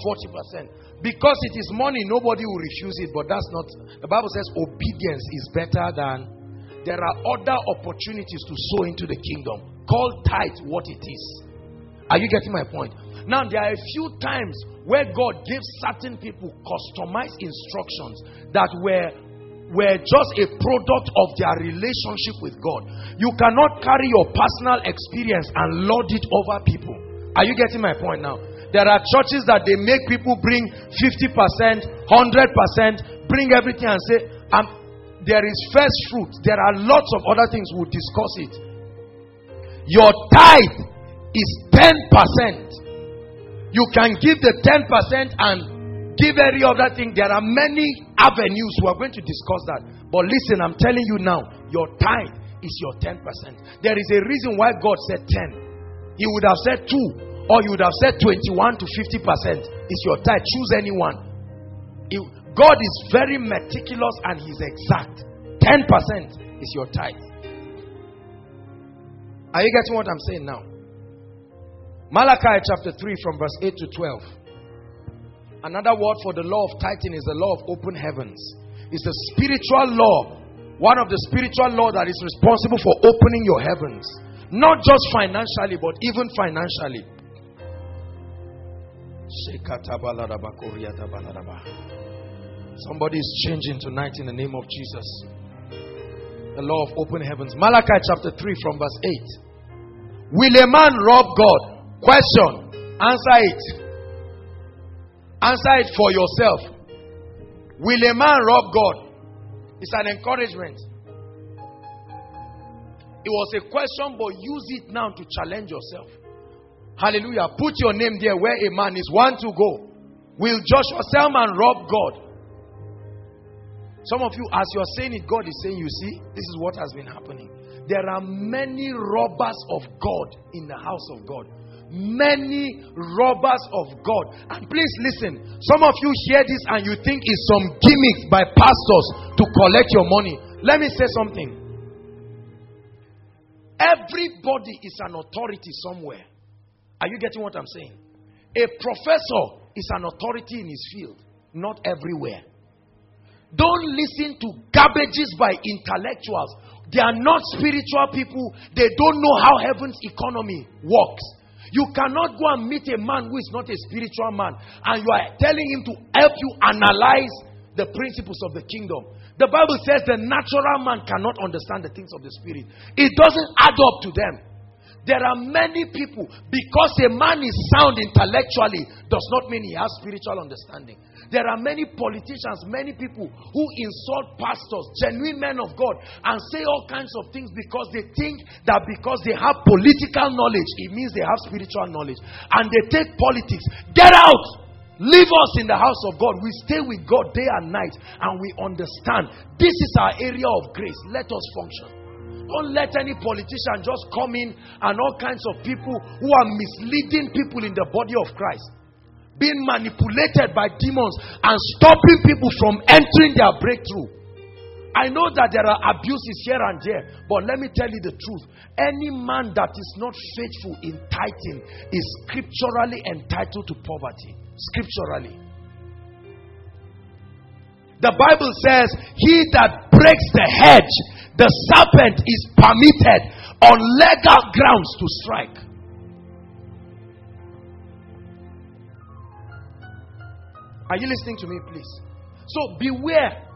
40%. Because it is money, nobody will refuse it, but that's not. The Bible says obedience is better than. There are other opportunities to sow into the kingdom. Call tithe what it is. Are you getting my point? Now, there are a few times where God gave certain people customized instructions that were were just a product of their relationship with God. You cannot carry your personal experience and lord it over people. Are you getting my point now? There are churches that they make people bring 50%, 100%, bring everything and say, um, there is first fruit. There are lots of other things. We'll discuss it. Your tithe is 10%. You can give the 10% and give every other thing. There are many avenues. We are going to discuss that. But listen, I'm telling you now, your tithe is your 10%. There is a reason why God said 10. He would have said 2 or you would have said 21 to 50% is your tithe. Choose anyone. God is very meticulous and He's exact. 10% is your tithe. Are you getting what I'm saying now? Malachi chapter 3 from verse 8 to 12. Another word for the law of tithing is the law of open heavens. It's a spiritual law, one of the spiritual law that is responsible for opening your heavens. Not just financially, but even financially. Somebody is changing tonight in the name of Jesus. The law of open heavens. Malachi chapter 3 from verse 8. Will a man rob God? Question. Answer it. Answer it for yourself. Will a man rob God? It's an encouragement. It was a question, but use it now to challenge yourself. Hallelujah. Put your name there where a man is. One to go. Will Joshua Selman rob God? Some of you, as you are saying it, God is saying, You see, this is what has been happening. There are many robbers of God in the house of God. Many robbers of God. And please listen. Some of you hear this and you think it's some gimmicks by pastors to collect your money. Let me say something. Everybody is an authority somewhere. Are you getting what I'm saying? A professor is an authority in his field, not everywhere. Don't listen to garbages by intellectuals. They are not spiritual people. They don't know how heaven's economy works. You cannot go and meet a man who is not a spiritual man and you are telling him to help you analyze the principles of the kingdom. The Bible says the natural man cannot understand the things of the spirit, it doesn't add up to them. There are many people, because a man is sound intellectually, does not mean he has spiritual understanding. There are many politicians, many people who insult pastors, genuine men of God, and say all kinds of things because they think that because they have political knowledge, it means they have spiritual knowledge. And they take politics. Get out! Leave us in the house of God. We stay with God day and night and we understand this is our area of grace. Let us function. Don't let any politician just come in and all kinds of people who are misleading people in the body of Christ, being manipulated by demons and stopping people from entering their breakthrough. I know that there are abuses here and there, but let me tell you the truth. Any man that is not faithful in tithing is scripturally entitled to poverty. Scripturally. The Bible says, He that breaks the hedge the serpent is permitted on legal grounds to strike. Are you listening to me, please? So beware.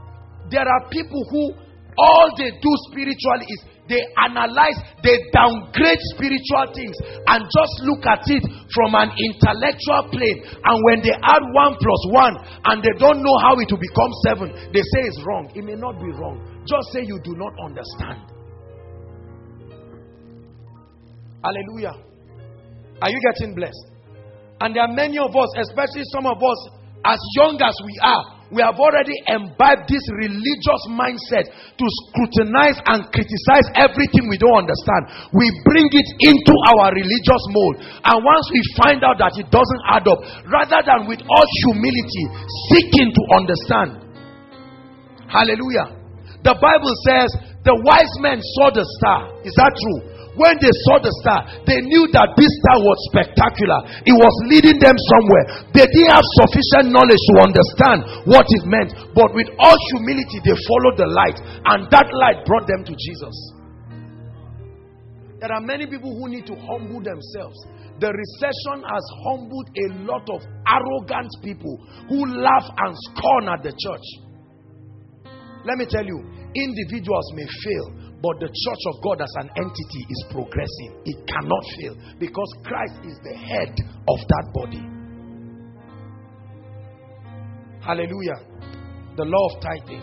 There are people who all they do spiritually is they analyze, they downgrade spiritual things and just look at it from an intellectual plane. And when they add one plus one and they don't know how it will become seven, they say it's wrong. It may not be wrong. Just say you do not understand. Hallelujah. Are you getting blessed? And there are many of us, especially some of us, as young as we are, we have already imbibed this religious mindset to scrutinize and criticize everything we don't understand. We bring it into our religious mold. And once we find out that it doesn't add up, rather than with all humility seeking to understand. Hallelujah. The Bible says the wise men saw the star. Is that true? When they saw the star, they knew that this star was spectacular. It was leading them somewhere. They didn't have sufficient knowledge to understand what it meant. But with all humility, they followed the light. And that light brought them to Jesus. There are many people who need to humble themselves. The recession has humbled a lot of arrogant people who laugh and scorn at the church. Let me tell you, individuals may fail, but the church of God as an entity is progressing. It cannot fail because Christ is the head of that body. Hallelujah. The law of tithing.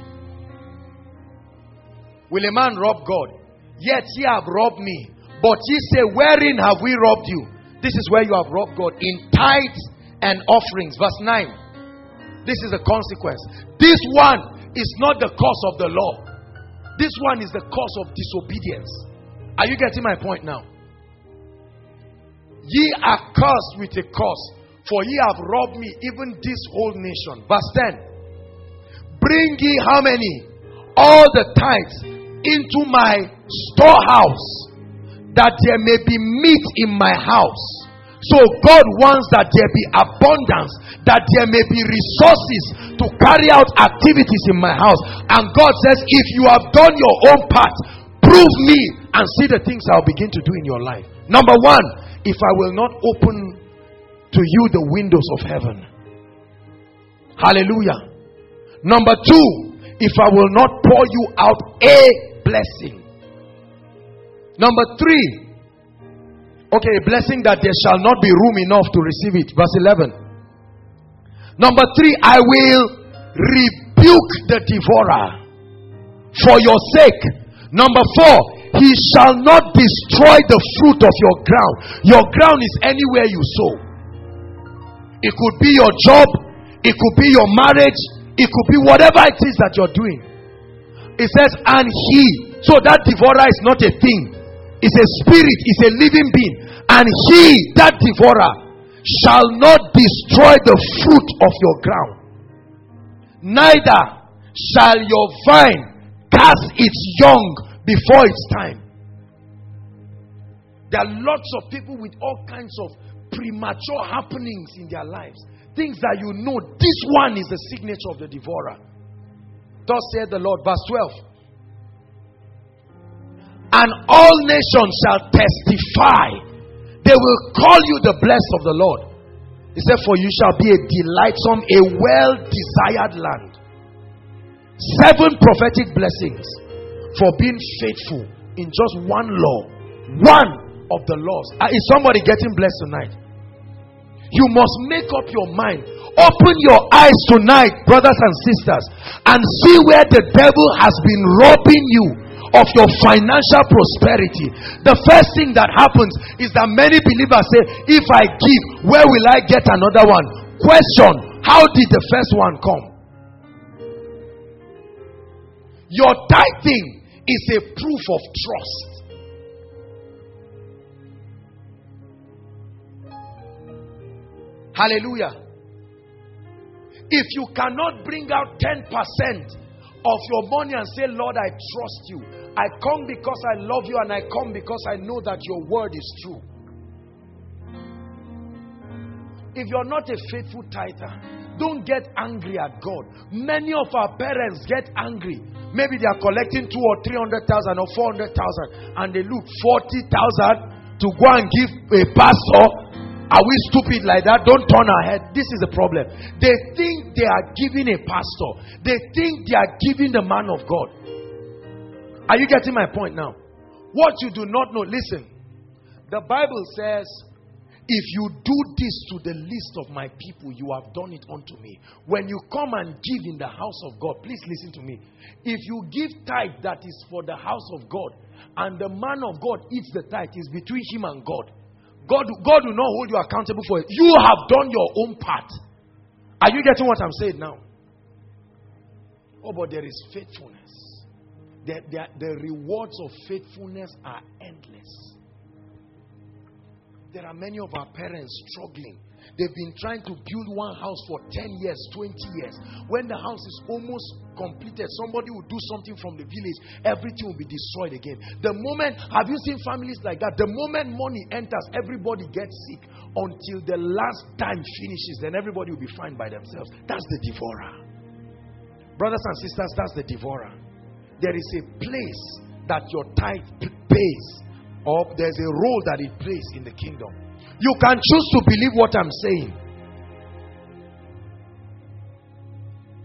Will a man rob God? Yet ye have robbed me. But ye say, Wherein have we robbed you? This is where you have robbed God. In tithes and offerings. Verse 9. This is the consequence. This one is not the cause of the law. This one is the cause of disobedience. Are you getting my point now? Ye are cursed with a curse, for ye have robbed me, even this whole nation. Verse 10. Bring ye how many? All the tithes into my storehouse, that there may be meat in my house. So God wants that there be abundance, that there may be resources to carry out activities in my house. And God says, if you have done your own part, prove me and see the things I'll begin to do in your life. Number one, if I will not open to you the windows of heaven. Hallelujah. Number two, if I will not pour you out a blessing. Number three, Okay, blessing that there shall not be room enough to receive it. Verse 11. Number three, I will rebuke the devourer for your sake. Number four, he shall not destroy the fruit of your ground. Your ground is anywhere you sow. It could be your job, it could be your marriage, it could be whatever it is that you're doing. It says, and he. So that devourer is not a thing, it's a spirit, is a living being. And he, that devourer, shall not destroy the fruit of your ground, neither shall your vine cast its young before its time. There are lots of people with all kinds of premature happenings in their lives. Things that you know, this one is the signature of the devourer. Thus said the Lord, verse 12 and all nations shall testify they will call you the blessed of the Lord. He said, For you shall be a delightsome, a well desired land. Seven prophetic blessings for being faithful in just one law. One of the laws. Uh, is somebody getting blessed tonight? You must make up your mind. Open your eyes tonight, brothers and sisters, and see where the devil has been robbing you of your financial prosperity. The first thing that happens is that many believers say, If I give, where will I get another one? Question How did the first one come? Your tithing is a proof of trust. Hallelujah. If you cannot bring out 10% of your money and say, Lord, I trust you, I come because I love you and I come because I know that your word is true. If you're not a faithful tither, don't get angry at God. Many of our parents get angry. Maybe they are collecting two or three hundred thousand or four hundred thousand, and they look forty thousand to go and give a pastor. Are we stupid like that? Don't turn our head. This is the problem. They think they are giving a pastor. They think they are giving the man of God. Are you getting my point now? What you do not know, listen. The Bible says, if you do this to the least of my people, you have done it unto me. When you come and give in the house of God, please listen to me. If you give tithe that is for the house of God, and the man of God eats the tithe, is between him and God. God, God will not hold you accountable for it. You have done your own part. Are you getting what I'm saying now? Oh, but there is faithfulness. The, the, the rewards of faithfulness are endless. There are many of our parents struggling. They've been trying to build one house for 10 years, 20 years. When the house is almost completed, somebody will do something from the village, everything will be destroyed again. The moment, have you seen families like that? The moment money enters, everybody gets sick until the last time finishes, then everybody will be fine by themselves. That's the devourer. Brothers and sisters, that's the devourer there is a place that your tithe pays, or there's a role that it plays in the kingdom. You can choose to believe what I'm saying.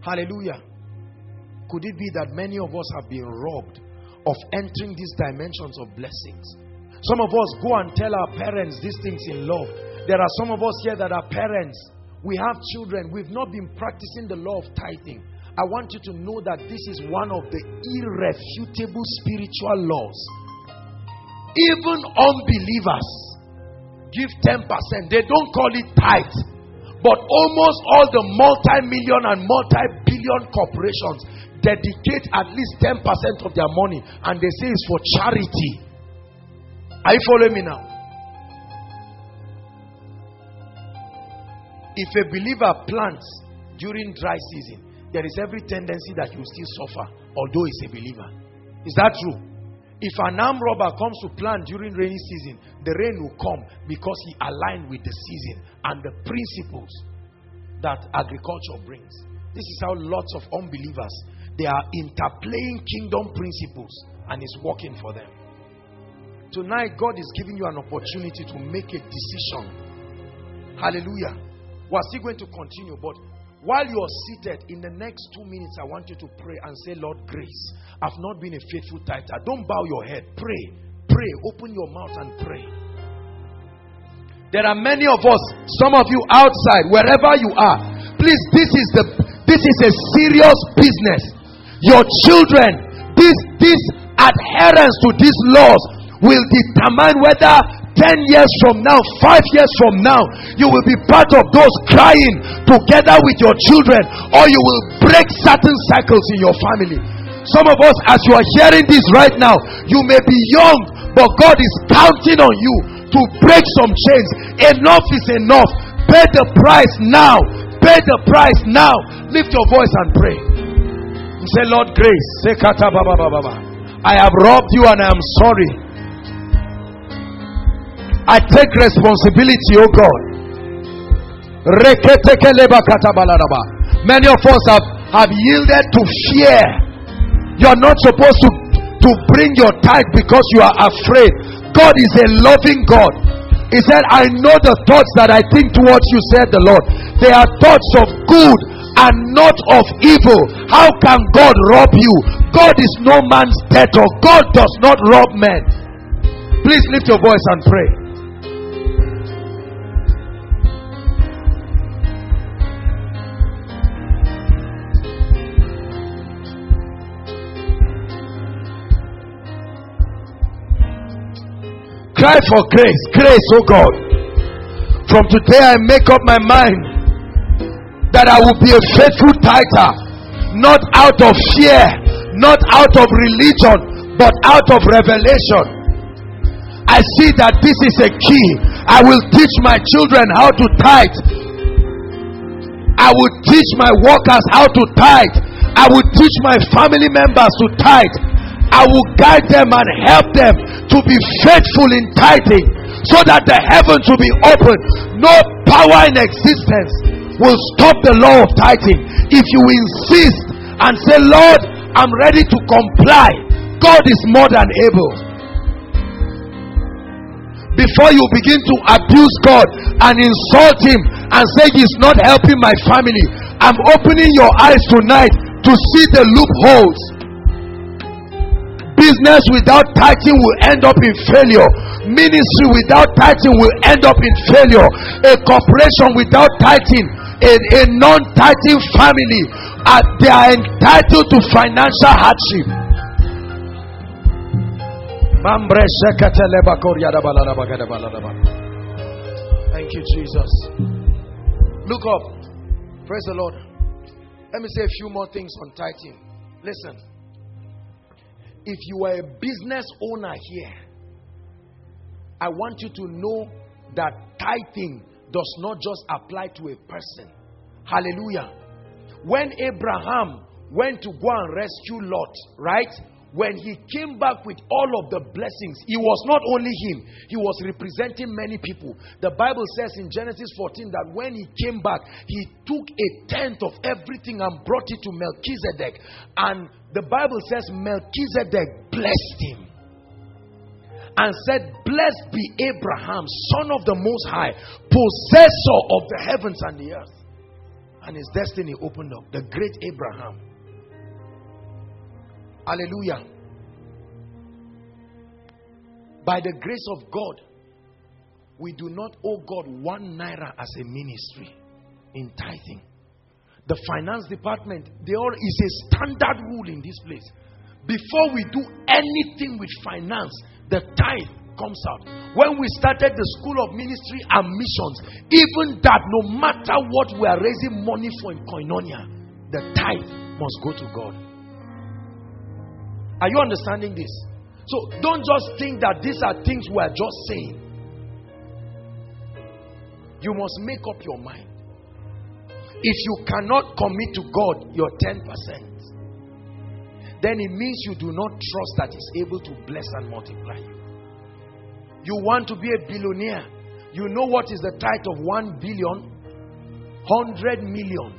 Hallelujah. Could it be that many of us have been robbed of entering these dimensions of blessings? Some of us go and tell our parents these things in love. There are some of us here that are parents. We have children. We've not been practicing the law of tithing. I want you to know that this is one of the irrefutable spiritual laws. Even unbelievers give 10%. They don't call it tithe. But almost all the multi million and multi billion corporations dedicate at least 10% of their money and they say it's for charity. Are you following me now? If a believer plants during dry season, there is every tendency that you still suffer, although he's a believer. Is that true? If an armed robber comes to plant during rainy season, the rain will come because he aligned with the season and the principles that agriculture brings. This is how lots of unbelievers they are interplaying kingdom principles and it's working for them. Tonight, God is giving you an opportunity to make a decision. Hallelujah. We're still going to continue, but while you're seated, in the next two minutes, I want you to pray and say, Lord, grace. I've not been a faithful tither. Don't bow your head. Pray. Pray. Open your mouth and pray. There are many of us, some of you outside, wherever you are. Please, this is the this is a serious business. Your children, this this adherence to these laws will determine whether 10 years from now, 5 years from now, you will be part of those crying together with your children, or you will break certain cycles in your family. Some of us, as you are hearing this right now, you may be young, but God is counting on you to break some chains. Enough is enough. Pay the price now. Pay the price now. Lift your voice and pray. say, Lord, grace. I have robbed you and I am sorry. I take responsibility, oh God. Many of us have, have yielded to fear. You're not supposed to, to bring your tithe because you are afraid. God is a loving God. He said, I know the thoughts that I think towards you, said the Lord. They are thoughts of good and not of evil. How can God rob you? God is no man's debtor. God does not rob men. Please lift your voice and pray. Cry for grace, grace, oh God. From today, I make up my mind that I will be a faithful tither, not out of fear, not out of religion, but out of revelation. I see that this is a key. I will teach my children how to tithe. I will teach my workers how to tithe. I will teach my family members to tithe. I will guide them and help them to be faithful in tithing so that the heavens will be open. No power in existence will stop the law of tithing. If you insist and say, Lord, I'm ready to comply, God is more than able. Before you begin to abuse God and insult Him and say He's not helping my family, I'm opening your eyes tonight to see the loopholes Business without tithing will end up in failure. Ministry without tithing will end up in failure. A corporation without tithing, a, a non tithing family, uh, they are entitled to financial hardship. Thank you, Jesus. Look up. Praise the Lord. Let me say a few more things on tithing. Listen if you are a business owner here, I want you to know that tithing does not just apply to a person. Hallelujah. When Abraham went to go and rescue Lot, right? When he came back with all of the blessings, it was not only him, he was representing many people. The Bible says in Genesis 14 that when he came back, he took a tenth of everything and brought it to Melchizedek. And the Bible says Melchizedek blessed him and said, Blessed be Abraham, son of the Most High, possessor of the heavens and the earth. And his destiny opened up. The great Abraham. Hallelujah. By the grace of God, we do not owe God one naira as a ministry in tithing. The finance department, they all is a standard rule in this place. Before we do anything with finance, the tithe comes out. When we started the school of ministry and missions, even that, no matter what we are raising money for in koinonia, the tithe must go to God. Are you understanding this? So don't just think that these are things we are just saying. You must make up your mind. If you cannot commit to God your 10%, then it means you do not trust that He's able to bless and multiply you. You want to be a billionaire. You know what is the tithe of one billion? Hundred million.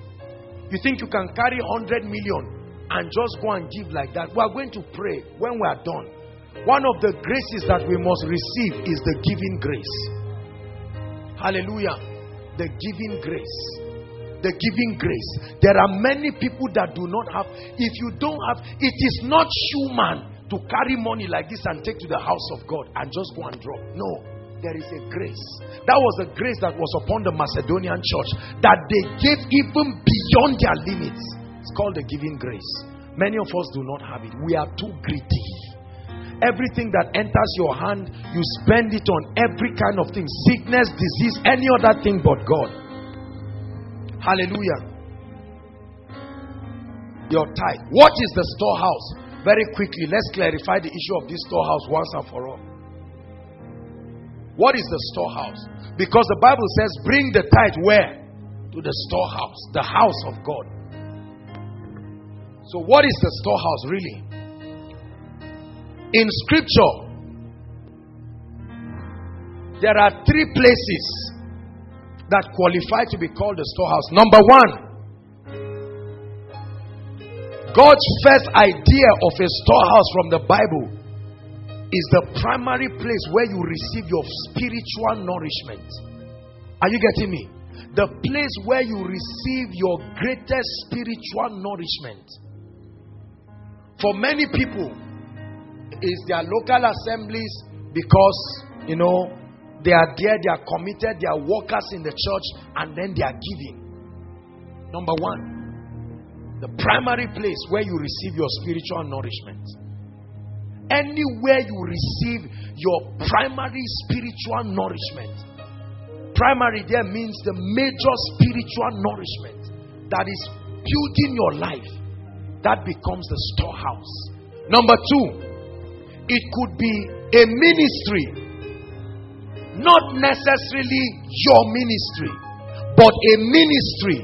You think you can carry hundred million and just go and give like that? We are going to pray when we are done. One of the graces that we must receive is the giving grace. Hallelujah. The giving grace. The giving grace. There are many people that do not have. If you don't have, it is not human to carry money like this and take to the house of God and just go and drop. No, there is a grace. That was a grace that was upon the Macedonian church that they gave even beyond their limits. It's called the giving grace. Many of us do not have it. We are too greedy. Everything that enters your hand, you spend it on every kind of thing sickness, disease, any other thing but God. Hallelujah. Your tithe. What is the storehouse? Very quickly, let's clarify the issue of this storehouse once and for all. What is the storehouse? Because the Bible says, bring the tithe where? To the storehouse, the house of God. So, what is the storehouse really? In scripture, there are three places that qualify to be called the storehouse. Number one, God's first idea of a storehouse from the Bible is the primary place where you receive your spiritual nourishment. Are you getting me? The place where you receive your greatest spiritual nourishment. For many people, is their local assemblies because you know they are there, they are committed, they are workers in the church, and then they are giving. Number one, the primary place where you receive your spiritual nourishment. Anywhere you receive your primary spiritual nourishment. Primary there means the major spiritual nourishment that is building your life. That becomes the storehouse. Number two, it could be a ministry, not necessarily your ministry, but a ministry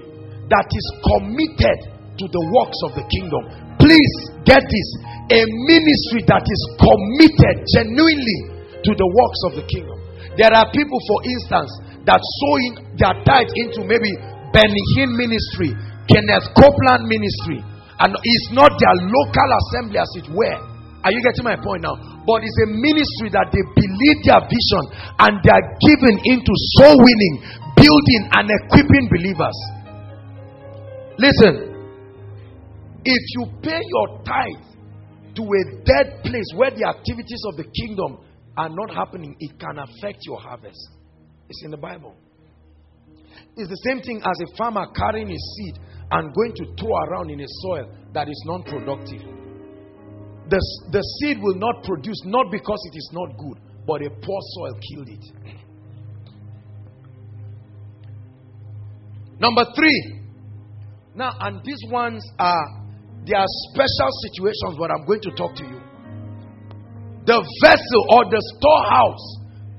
that is committed to the works of the kingdom. Please get this a ministry that is committed genuinely to the works of the kingdom. There are people, for instance, that sow in their tithe into maybe Benny Hinn ministry, Kenneth Copeland ministry, and it's not their local assembly as it were. Are you getting my point now? But it's a ministry that they believe their vision and they are given into soul winning, building, and equipping believers. Listen, if you pay your tithe to a dead place where the activities of the kingdom are not happening, it can affect your harvest. It's in the Bible. It's the same thing as a farmer carrying his seed and going to throw around in a soil that is non productive. The, the seed will not produce, not because it is not good, but a poor soil killed it. Number three. Now, and these ones are there are special situations where I'm going to talk to you. The vessel or the storehouse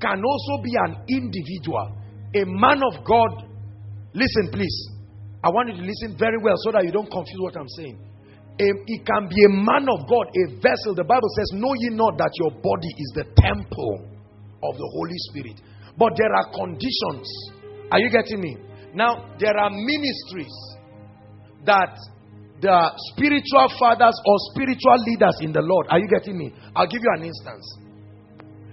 can also be an individual, a man of God. Listen, please. I want you to listen very well so that you don't confuse what I'm saying. it can be a man of God, a vessel. The Bible says, Know ye not that your body is the temple of the Holy Spirit. But there are conditions. Are you getting me? Now, there are ministries that the spiritual fathers or spiritual leaders in the Lord. Are you getting me? I'll give you an instance.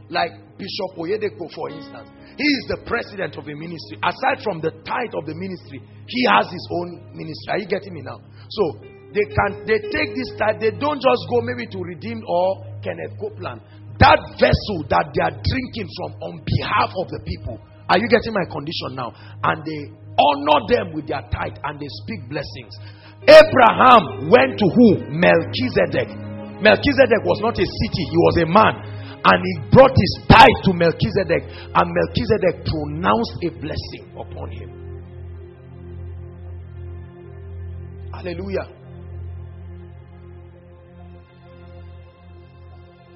Like Bishop Oyedepo, for instance. He is the president of a ministry. Aside from the tithe of the ministry, he has his own ministry. Are you getting me now? So they can they take this tithe, they don't just go maybe to redeem or Kenneth Copeland. That vessel that they are drinking from on behalf of the people. Are you getting my condition now? And they honor them with their tithe and they speak blessings. Abraham went to who? Melchizedek. Melchizedek was not a city, he was a man. And he brought his tithe to Melchizedek, and Melchizedek pronounced a blessing upon him. Hallelujah.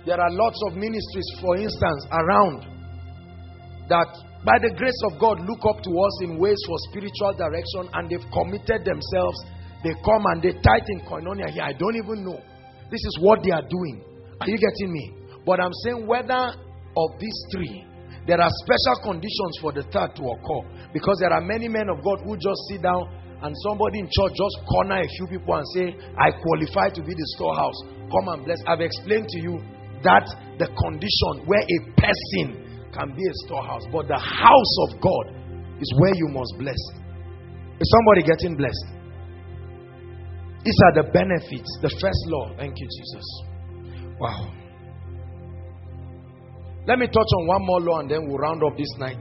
There are lots of ministries, for instance, around that by the grace of God look up to us in ways for spiritual direction and they've committed themselves they come and they tithe in koinonia here. I don't even know. This is what they are doing. Are you getting me? But I'm saying whether of these three, there are special conditions for the third to occur. Because there are many men of God who just sit down and somebody in church just corner a few people and say, I qualify to be the storehouse. Come and bless. I've explained to you that the condition where a person can be a storehouse, but the house of God is where you must bless. Is somebody getting blessed? These are the benefits. The first law. Thank you, Jesus. Wow. Let me touch on one more law and then we'll round up this night.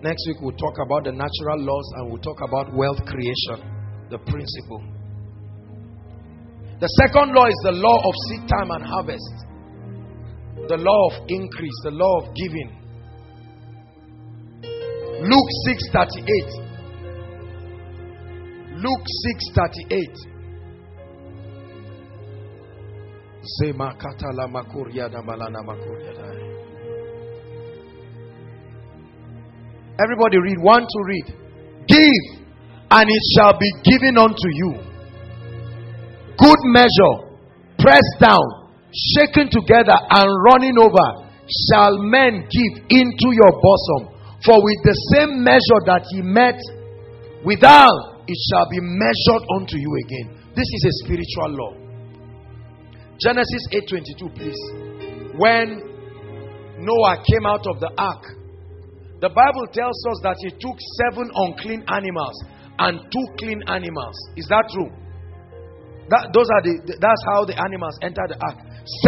Next week, we'll talk about the natural laws and we'll talk about wealth creation, the principle. The second law is the law of seed time and harvest, the law of increase, the law of giving. Luke 6 38. Luke 6 38. Zemakatala makuria da malana makuria Everybody read. One to read. Give, and it shall be given unto you. Good measure, pressed down, shaken together, and running over, shall men give into your bosom. For with the same measure that he met without, it shall be measured unto you again. This is a spiritual law. Genesis 8:22, please. When Noah came out of the ark, the Bible tells us that he took seven unclean animals and two clean animals. Is that true? That, those are the, that's how the animals entered the ark.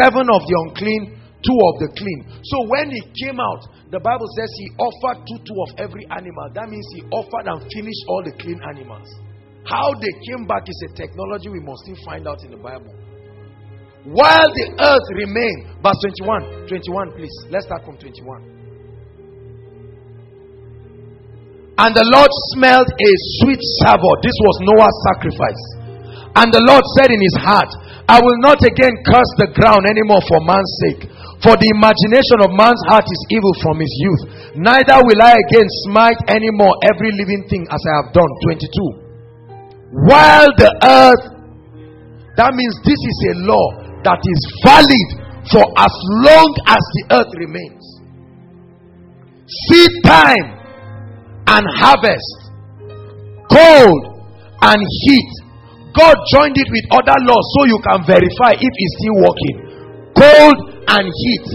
Seven of the unclean, two of the clean. So when he came out, the Bible says he offered two, two of every animal. That means he offered and finished all the clean animals. How they came back is a technology we must still find out in the Bible. While the earth remained, verse 21, 21, please. Let's start from 21. And the Lord smelled a sweet savour. This was Noah's sacrifice. And the Lord said in his heart, I will not again curse the ground anymore for man's sake. For the imagination of man's heart is evil from his youth. Neither will I again smite anymore every living thing as I have done. 22. While the earth, that means this is a law that is valid for as long as the earth remains. Seed time and harvest, cold and heat. God joined it with other laws so you can verify if it's still working. Cold and heat,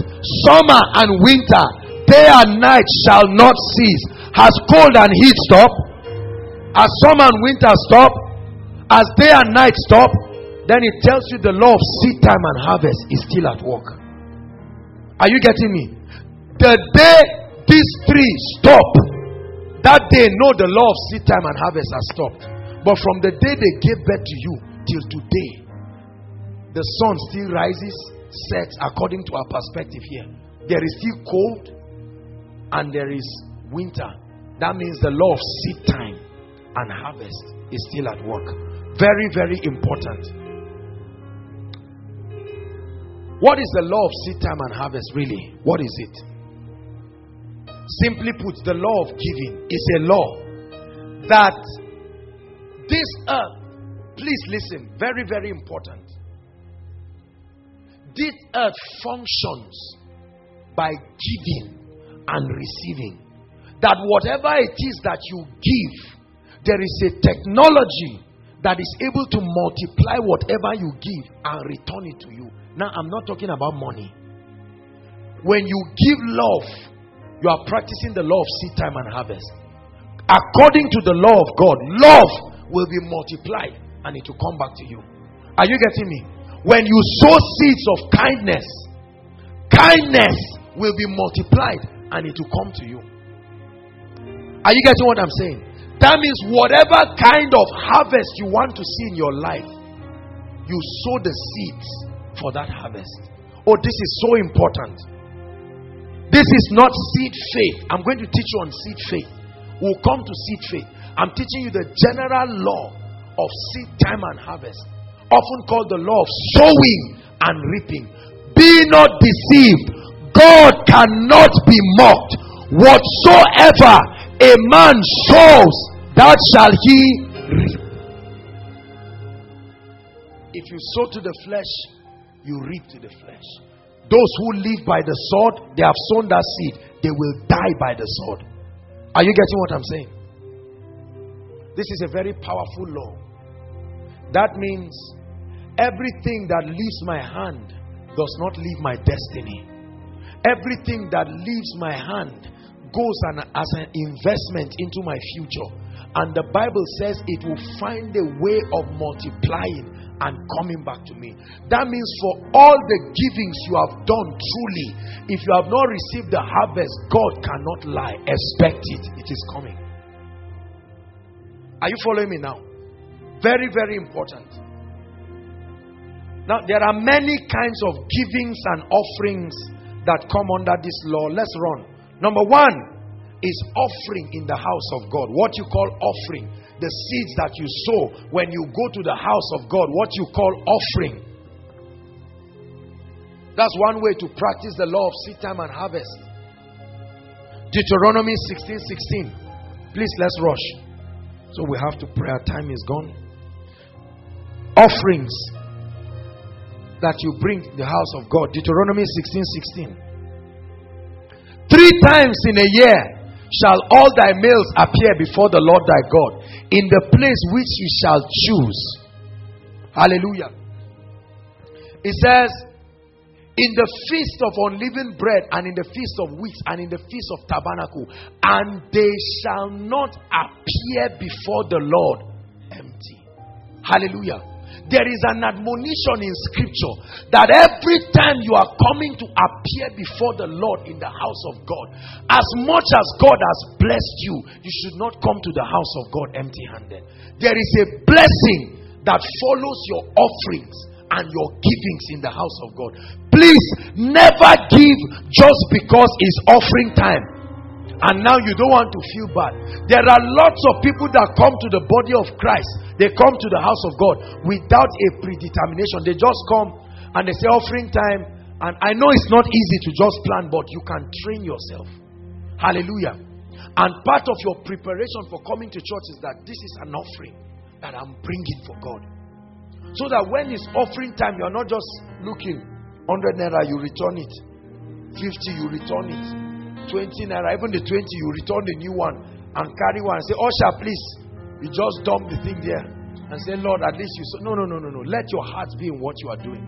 summer and winter, day and night shall not cease. Has cold and heat stopped? As summer and winter stop? As day and night stop? Then it tells you the law of seed time and harvest is still at work. Are you getting me? The day these three stop, that day, know the law of seed time and harvest has stopped. But from the day they gave birth to you till today, the sun still rises, sets according to our perspective here. There is still cold and there is winter. That means the law of seed time and harvest is still at work. Very, very important. What is the law of seed time and harvest really? What is it? Simply put, the law of giving is a law that this earth, please listen, very, very important. This earth functions by giving and receiving. That whatever it is that you give, there is a technology that is able to multiply whatever you give and return it to you. Now, I'm not talking about money. When you give love, you are practicing the law of seed time and harvest. According to the law of God, love will be multiplied and it will come back to you. Are you getting me? When you sow seeds of kindness, kindness will be multiplied and it will come to you. Are you getting what I'm saying? That means whatever kind of harvest you want to see in your life, you sow the seeds for that harvest. Oh, this is so important. This is not seed faith. I'm going to teach you on seed faith. We'll come to seed faith. I'm teaching you the general law of seed time and harvest, often called the law of sowing and reaping. Be not deceived. God cannot be mocked. Whatsoever a man sows, that shall he reap. if you sow to the flesh, you reap to the flesh. Those who live by the sword, they have sown that seed, they will die by the sword. Are you getting what I'm saying? This is a very powerful law. That means everything that leaves my hand does not leave my destiny. Everything that leaves my hand goes an, as an investment into my future. And the Bible says it will find a way of multiplying and coming back to me. That means for all the givings you have done truly, if you have not received the harvest, God cannot lie. Expect it, it is coming. Are you following me now? Very, very important. Now, there are many kinds of givings and offerings that come under this law. Let's run. Number one is offering in the house of God. What you call offering. The seeds that you sow when you go to the house of God. What you call offering. That's one way to practice the law of seed time and harvest. Deuteronomy 16 16. Please, let's rush. So we have to pray. Our time is gone. Offerings that you bring the house of God. Deuteronomy 16 16. Three times in a year shall all thy males appear before the Lord thy God in the place which you shall choose. Hallelujah. It says, in the feast of unleavened bread and in the feast of weeks and in the feast of tabernacle, and they shall not appear before the Lord empty. Hallelujah. There is an admonition in scripture that every time you are coming to appear before the Lord in the house of God, as much as God has blessed you, you should not come to the house of God empty handed. There is a blessing that follows your offerings and your givings in the house of God. Please never give just because it's offering time and now you don't want to feel bad. There are lots of people that come to the body of Christ, they come to the house of God without a predetermination. They just come and they say, offering time. And I know it's not easy to just plan, but you can train yourself. Hallelujah. And part of your preparation for coming to church is that this is an offering that I'm bringing for God. So that when it's offering time, you're not just looking 100 naira, you return it, 50, you return it. 20 naira, even the 20, you return the new one and carry one and say, oh, Usher, please. You just dump the thing there and say, Lord, at least you. So, no, no, no, no, no. Let your heart be in what you are doing.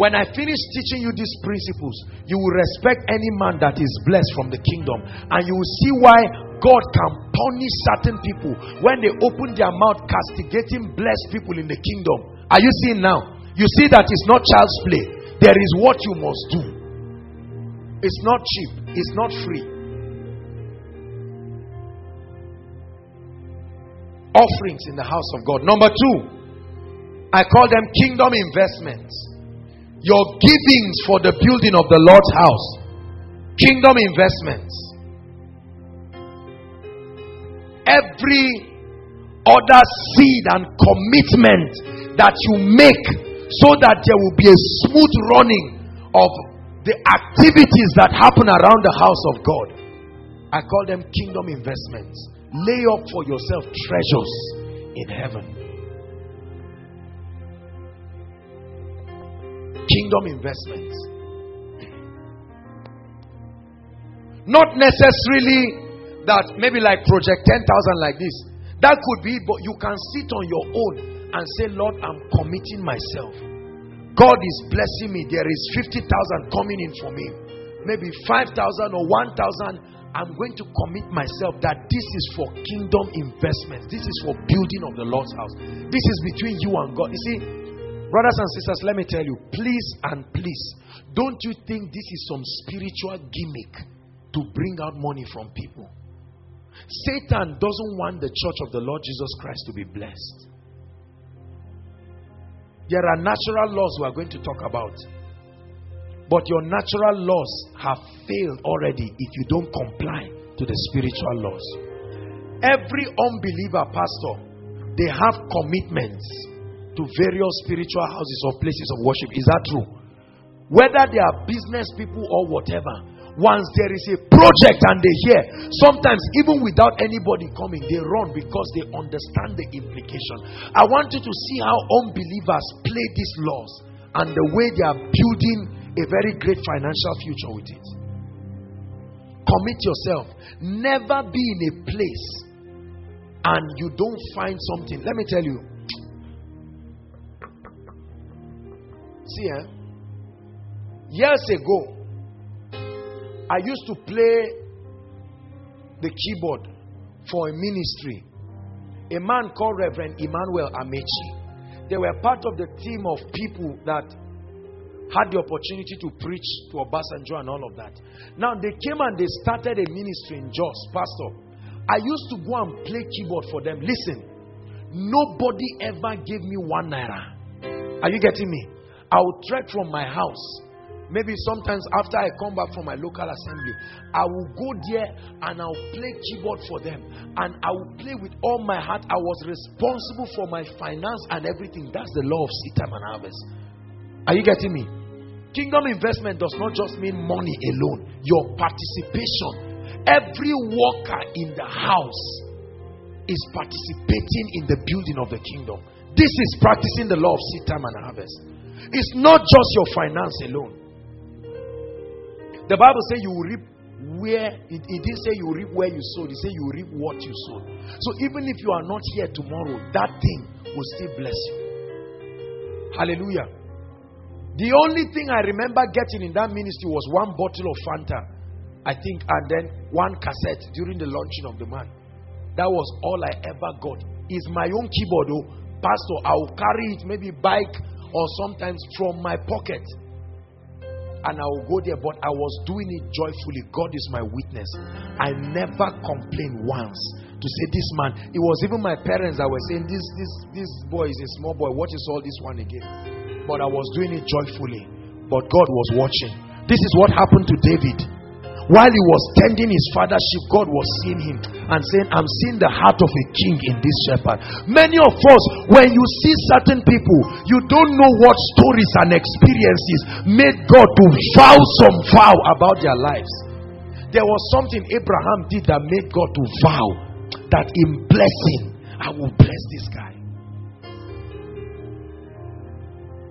When I finish teaching you these principles, you will respect any man that is blessed from the kingdom, and you will see why God can punish certain people when they open their mouth, castigating blessed people in the kingdom. Are you seeing now? You see that it's not child's play. There is what you must do. It's not cheap, it's not free. Offerings in the house of God. Number two, I call them kingdom investments. Your givings for the building of the Lord's house. Kingdom investments. Every other seed and commitment that you make so that there will be a smooth running of the activities that happen around the house of God. I call them kingdom investments. Lay up for yourself treasures in heaven. Kingdom investments. Not necessarily that maybe like project 10,000 like this. That could be, but you can sit on your own and say, Lord, I'm committing myself. God is blessing me. There is 50,000 coming in for me. Maybe 5,000 or 1,000. I'm going to commit myself that this is for kingdom investments. This is for building of the Lord's house. This is between you and God. You see, brothers and sisters, let me tell you, please and please, don't you think this is some spiritual gimmick to bring out money from people? Satan doesn't want the church of the Lord Jesus Christ to be blessed. There are natural laws we are going to talk about. But your natural laws have failed already if you don't comply to the spiritual laws. Every unbeliever pastor, they have commitments to various spiritual houses or places of worship. Is that true? Whether they are business people or whatever, Once there is a project and they hear, sometimes even without anybody coming, they run because they understand the implication. I want you to see how unbelievers play these laws and the way they are building a very great financial future with it. Commit yourself. Never be in a place and you don't find something. Let me tell you. See, eh? years ago, I used to play the keyboard for a ministry. A man called Reverend Emmanuel Amechi. They were part of the team of people that had the opportunity to preach to Obasanjo and all of that. Now they came and they started a ministry in Jos, Pastor. I used to go and play keyboard for them. Listen, nobody ever gave me one naira. Are you getting me? I would trek from my house Maybe sometimes after I come back from my local assembly, I will go there and I'll play keyboard for them. And I will play with all my heart. I was responsible for my finance and everything. That's the law of seed time and harvest. Are you getting me? Kingdom investment does not just mean money alone, your participation. Every worker in the house is participating in the building of the kingdom. This is practicing the law of seed time and harvest. It's not just your finance alone. The Bible says you will reap where it, it didn't say you reap where you sowed, it said you reap what you sowed. So even if you are not here tomorrow, that thing will still bless you. Hallelujah. The only thing I remember getting in that ministry was one bottle of Fanta, I think, and then one cassette during the launching of the man. That was all I ever got. Is my own keyboard, oh, Pastor. I will carry it, maybe bike or sometimes from my pocket and I will go there, but I was doing it joyfully. God is my witness. I never complained once to say, This man, it was even my parents that were saying, This this this boy is a small boy. What is all this one again? But I was doing it joyfully. But God was watching. This is what happened to David. While he was tending his father's sheep, God was seeing him and saying, I'm seeing the heart of a king in this shepherd. Many of us, when you see certain people, you don't know what stories and experiences made God to vow some vow about their lives. There was something Abraham did that made God to vow that in blessing, I will bless this guy.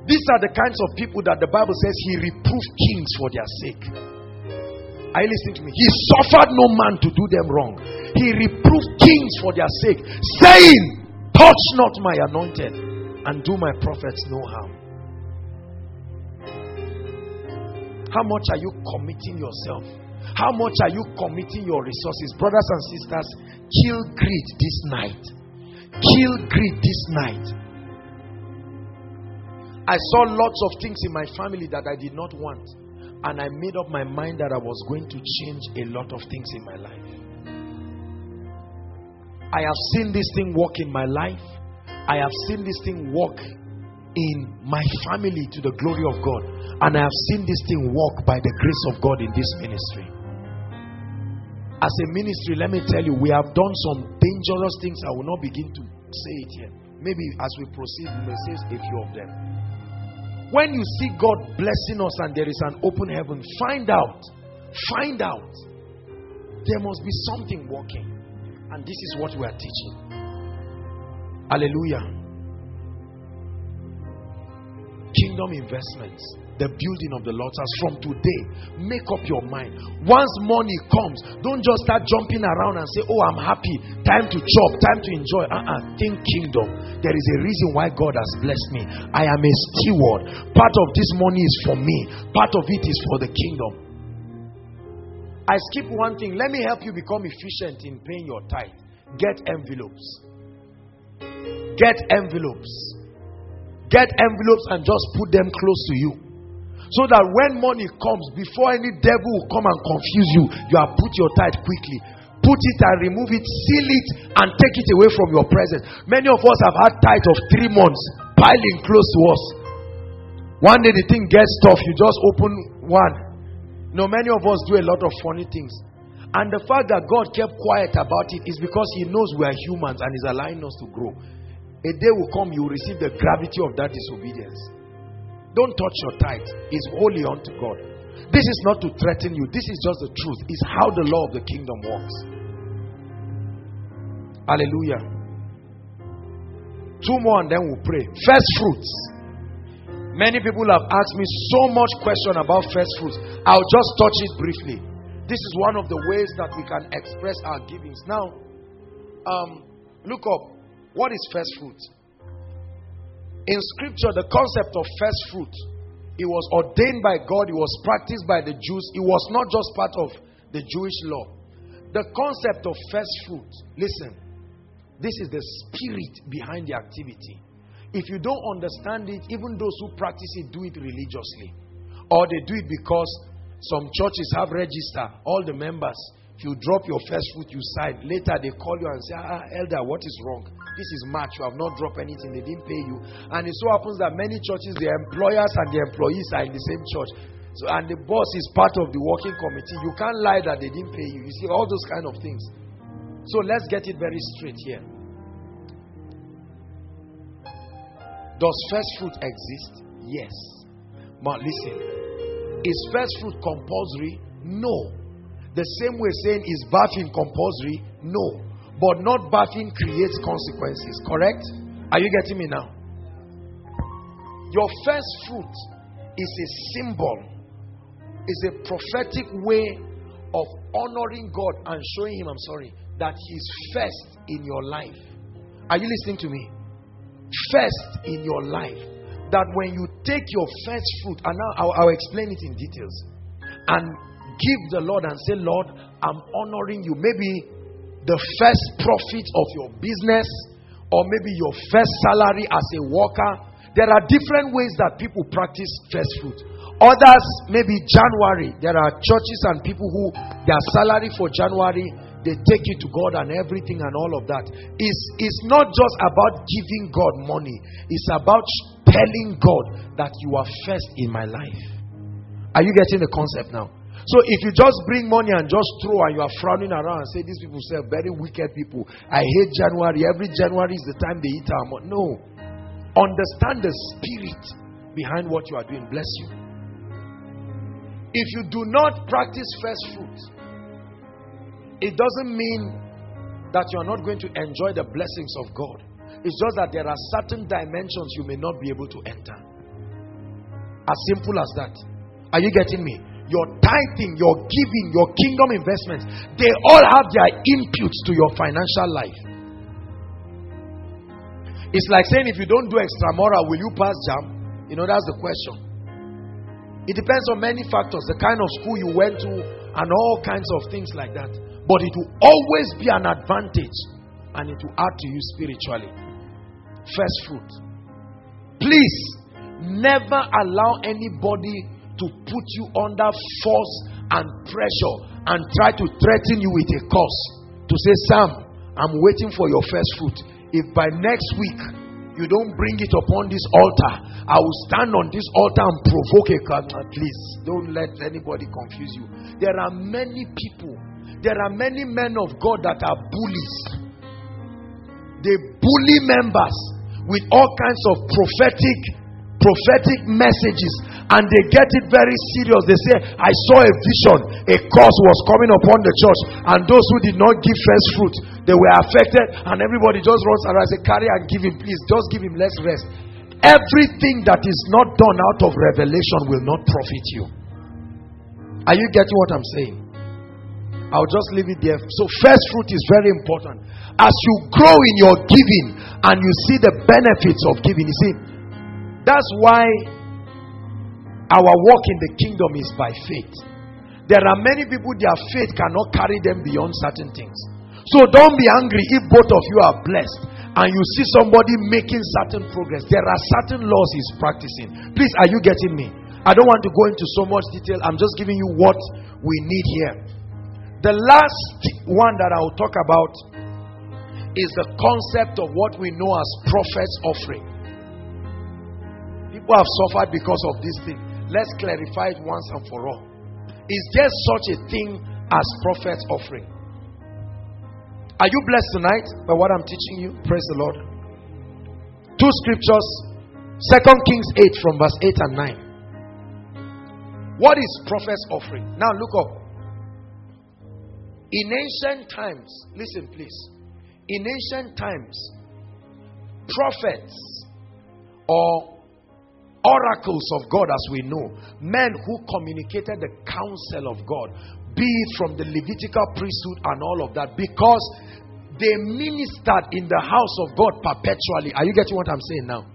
These are the kinds of people that the Bible says he reproved kings for their sake. Are you listening to me? He suffered no man to do them wrong. He reproved kings for their sake, saying, Touch not my anointed and do my prophets no harm. How much are you committing yourself? How much are you committing your resources? Brothers and sisters, kill greed this night. Kill greed this night. I saw lots of things in my family that I did not want. And I made up my mind that I was going to change a lot of things in my life. I have seen this thing work in my life. I have seen this thing work in my family to the glory of God. And I have seen this thing work by the grace of God in this ministry. As a ministry, let me tell you, we have done some dangerous things. I will not begin to say it here. Maybe as we proceed, we may say a few of them. When you see God blessing us and there is an open heaven, find out, find out. There must be something working. And this is what we are teaching. Hallelujah. Kingdom investments the building of the Lord's house from today. Make up your mind. Once money comes, don't just start jumping around and say, Oh, I'm happy. Time to chop, time to enjoy. Uh uh-uh. Think kingdom. There is a reason why God has blessed me. I am a steward. Part of this money is for me, part of it is for the kingdom. I skip one thing. Let me help you become efficient in paying your tithe. Get envelopes. Get envelopes. Get envelopes and just put them close to you. So that when money comes, before any devil will come and confuse you, you have put your tithe quickly. Put it and remove it, seal it, and take it away from your presence. Many of us have had tithe of three months piling close to us. One day the thing gets tough, you just open one. No, many of us do a lot of funny things. And the fact that God kept quiet about it is because He knows we are humans and is allowing us to grow. A day will come, you will receive the gravity of that disobedience. Don't touch your tithe. It's holy unto God. This is not to threaten you, this is just the truth. It's how the law of the kingdom works. Hallelujah. Two more and then we'll pray. First fruits. Many people have asked me so much question about first fruits. I'll just touch it briefly. This is one of the ways that we can express our givings. Now, um, look up. What is first fruit? In scripture, the concept of first fruit, it was ordained by God, it was practiced by the Jews, it was not just part of the Jewish law. The concept of first fruit, listen, this is the spirit behind the activity. If you don't understand it, even those who practice it do it religiously. Or they do it because some churches have register all the members. If you drop your first fruit, you sign. Later they call you and say, Ah, elder, what is wrong? This is March. You have not dropped anything. They didn't pay you. And it so happens that many churches, the employers and the employees are in the same church. So, and the boss is part of the working committee. You can't lie that they didn't pay you. You see, all those kind of things. So let's get it very straight here. Does first fruit exist? Yes. But listen, is first fruit compulsory? No. The same way saying is bathing compulsory? No. But not bathing creates consequences, correct? Are you getting me now? Your first fruit is a symbol, is a prophetic way of honoring God and showing Him, I'm sorry, that He's first in your life. Are you listening to me? First in your life. That when you take your first fruit, and now I'll, I'll explain it in details, and give the Lord and say, Lord, I'm honoring you. Maybe the first profit of your business, or maybe your first salary as a worker. There are different ways that people practice first fruit. Others, maybe January. There are churches and people who their salary for January they take you to God and everything and all of that. It's, it's not just about giving God money, it's about telling God that you are first in my life. Are you getting the concept now? So if you just bring money and just throw and you are frowning around and say these people say very wicked people. I hate January. Every January is the time they eat our money. No. Understand the spirit behind what you are doing. Bless you. If you do not practice first fruits, it doesn't mean that you are not going to enjoy the blessings of God. It's just that there are certain dimensions you may not be able to enter. As simple as that. Are you getting me? Your tithing, your giving, your kingdom investments, they all have their inputs to your financial life. It's like saying if you don't do extramural, will you pass JAMB? You know, that's the question. It depends on many factors, the kind of school you went to, and all kinds of things like that. But it will always be an advantage and it will add to you spiritually. First fruit. Please never allow anybody to put you under force and pressure and try to threaten you with a curse. To say, Sam, I'm waiting for your first fruit. If by next week you don't bring it upon this altar, I will stand on this altar and provoke a curse. least, don't let anybody confuse you. There are many people, there are many men of God that are bullies. They bully members with all kinds of prophetic prophetic messages and they get it very serious. They say, I saw a vision, a curse was coming upon the church, and those who did not give first fruit, they were affected, and everybody just runs around and say, Carry and give him, please, just give him less rest. Everything that is not done out of revelation will not profit you. Are you getting what I'm saying? I'll just leave it there. So, first fruit is very important. As you grow in your giving and you see the benefits of giving, you see, that's why our walk in the kingdom is by faith. There are many people, their faith cannot carry them beyond certain things. So don't be angry if both of you are blessed and you see somebody making certain progress. There are certain laws he's practicing. Please, are you getting me? I don't want to go into so much detail. I'm just giving you what we need here. The last one that I'll talk about is the concept of what we know as prophet's offering. People have suffered because of this thing. Let's clarify it once and for all. Is there such a thing as prophet's offering? Are you blessed tonight by what I'm teaching you? Praise the Lord. Two scriptures, Second Kings 8 from verse 8 and 9. What is prophet's offering? Now look up. In ancient times, listen please. In ancient times, prophets or oracles of God, as we know, men who communicated the counsel of God, be it from the Levitical priesthood and all of that, because they ministered in the house of God perpetually. Are you getting what I'm saying now?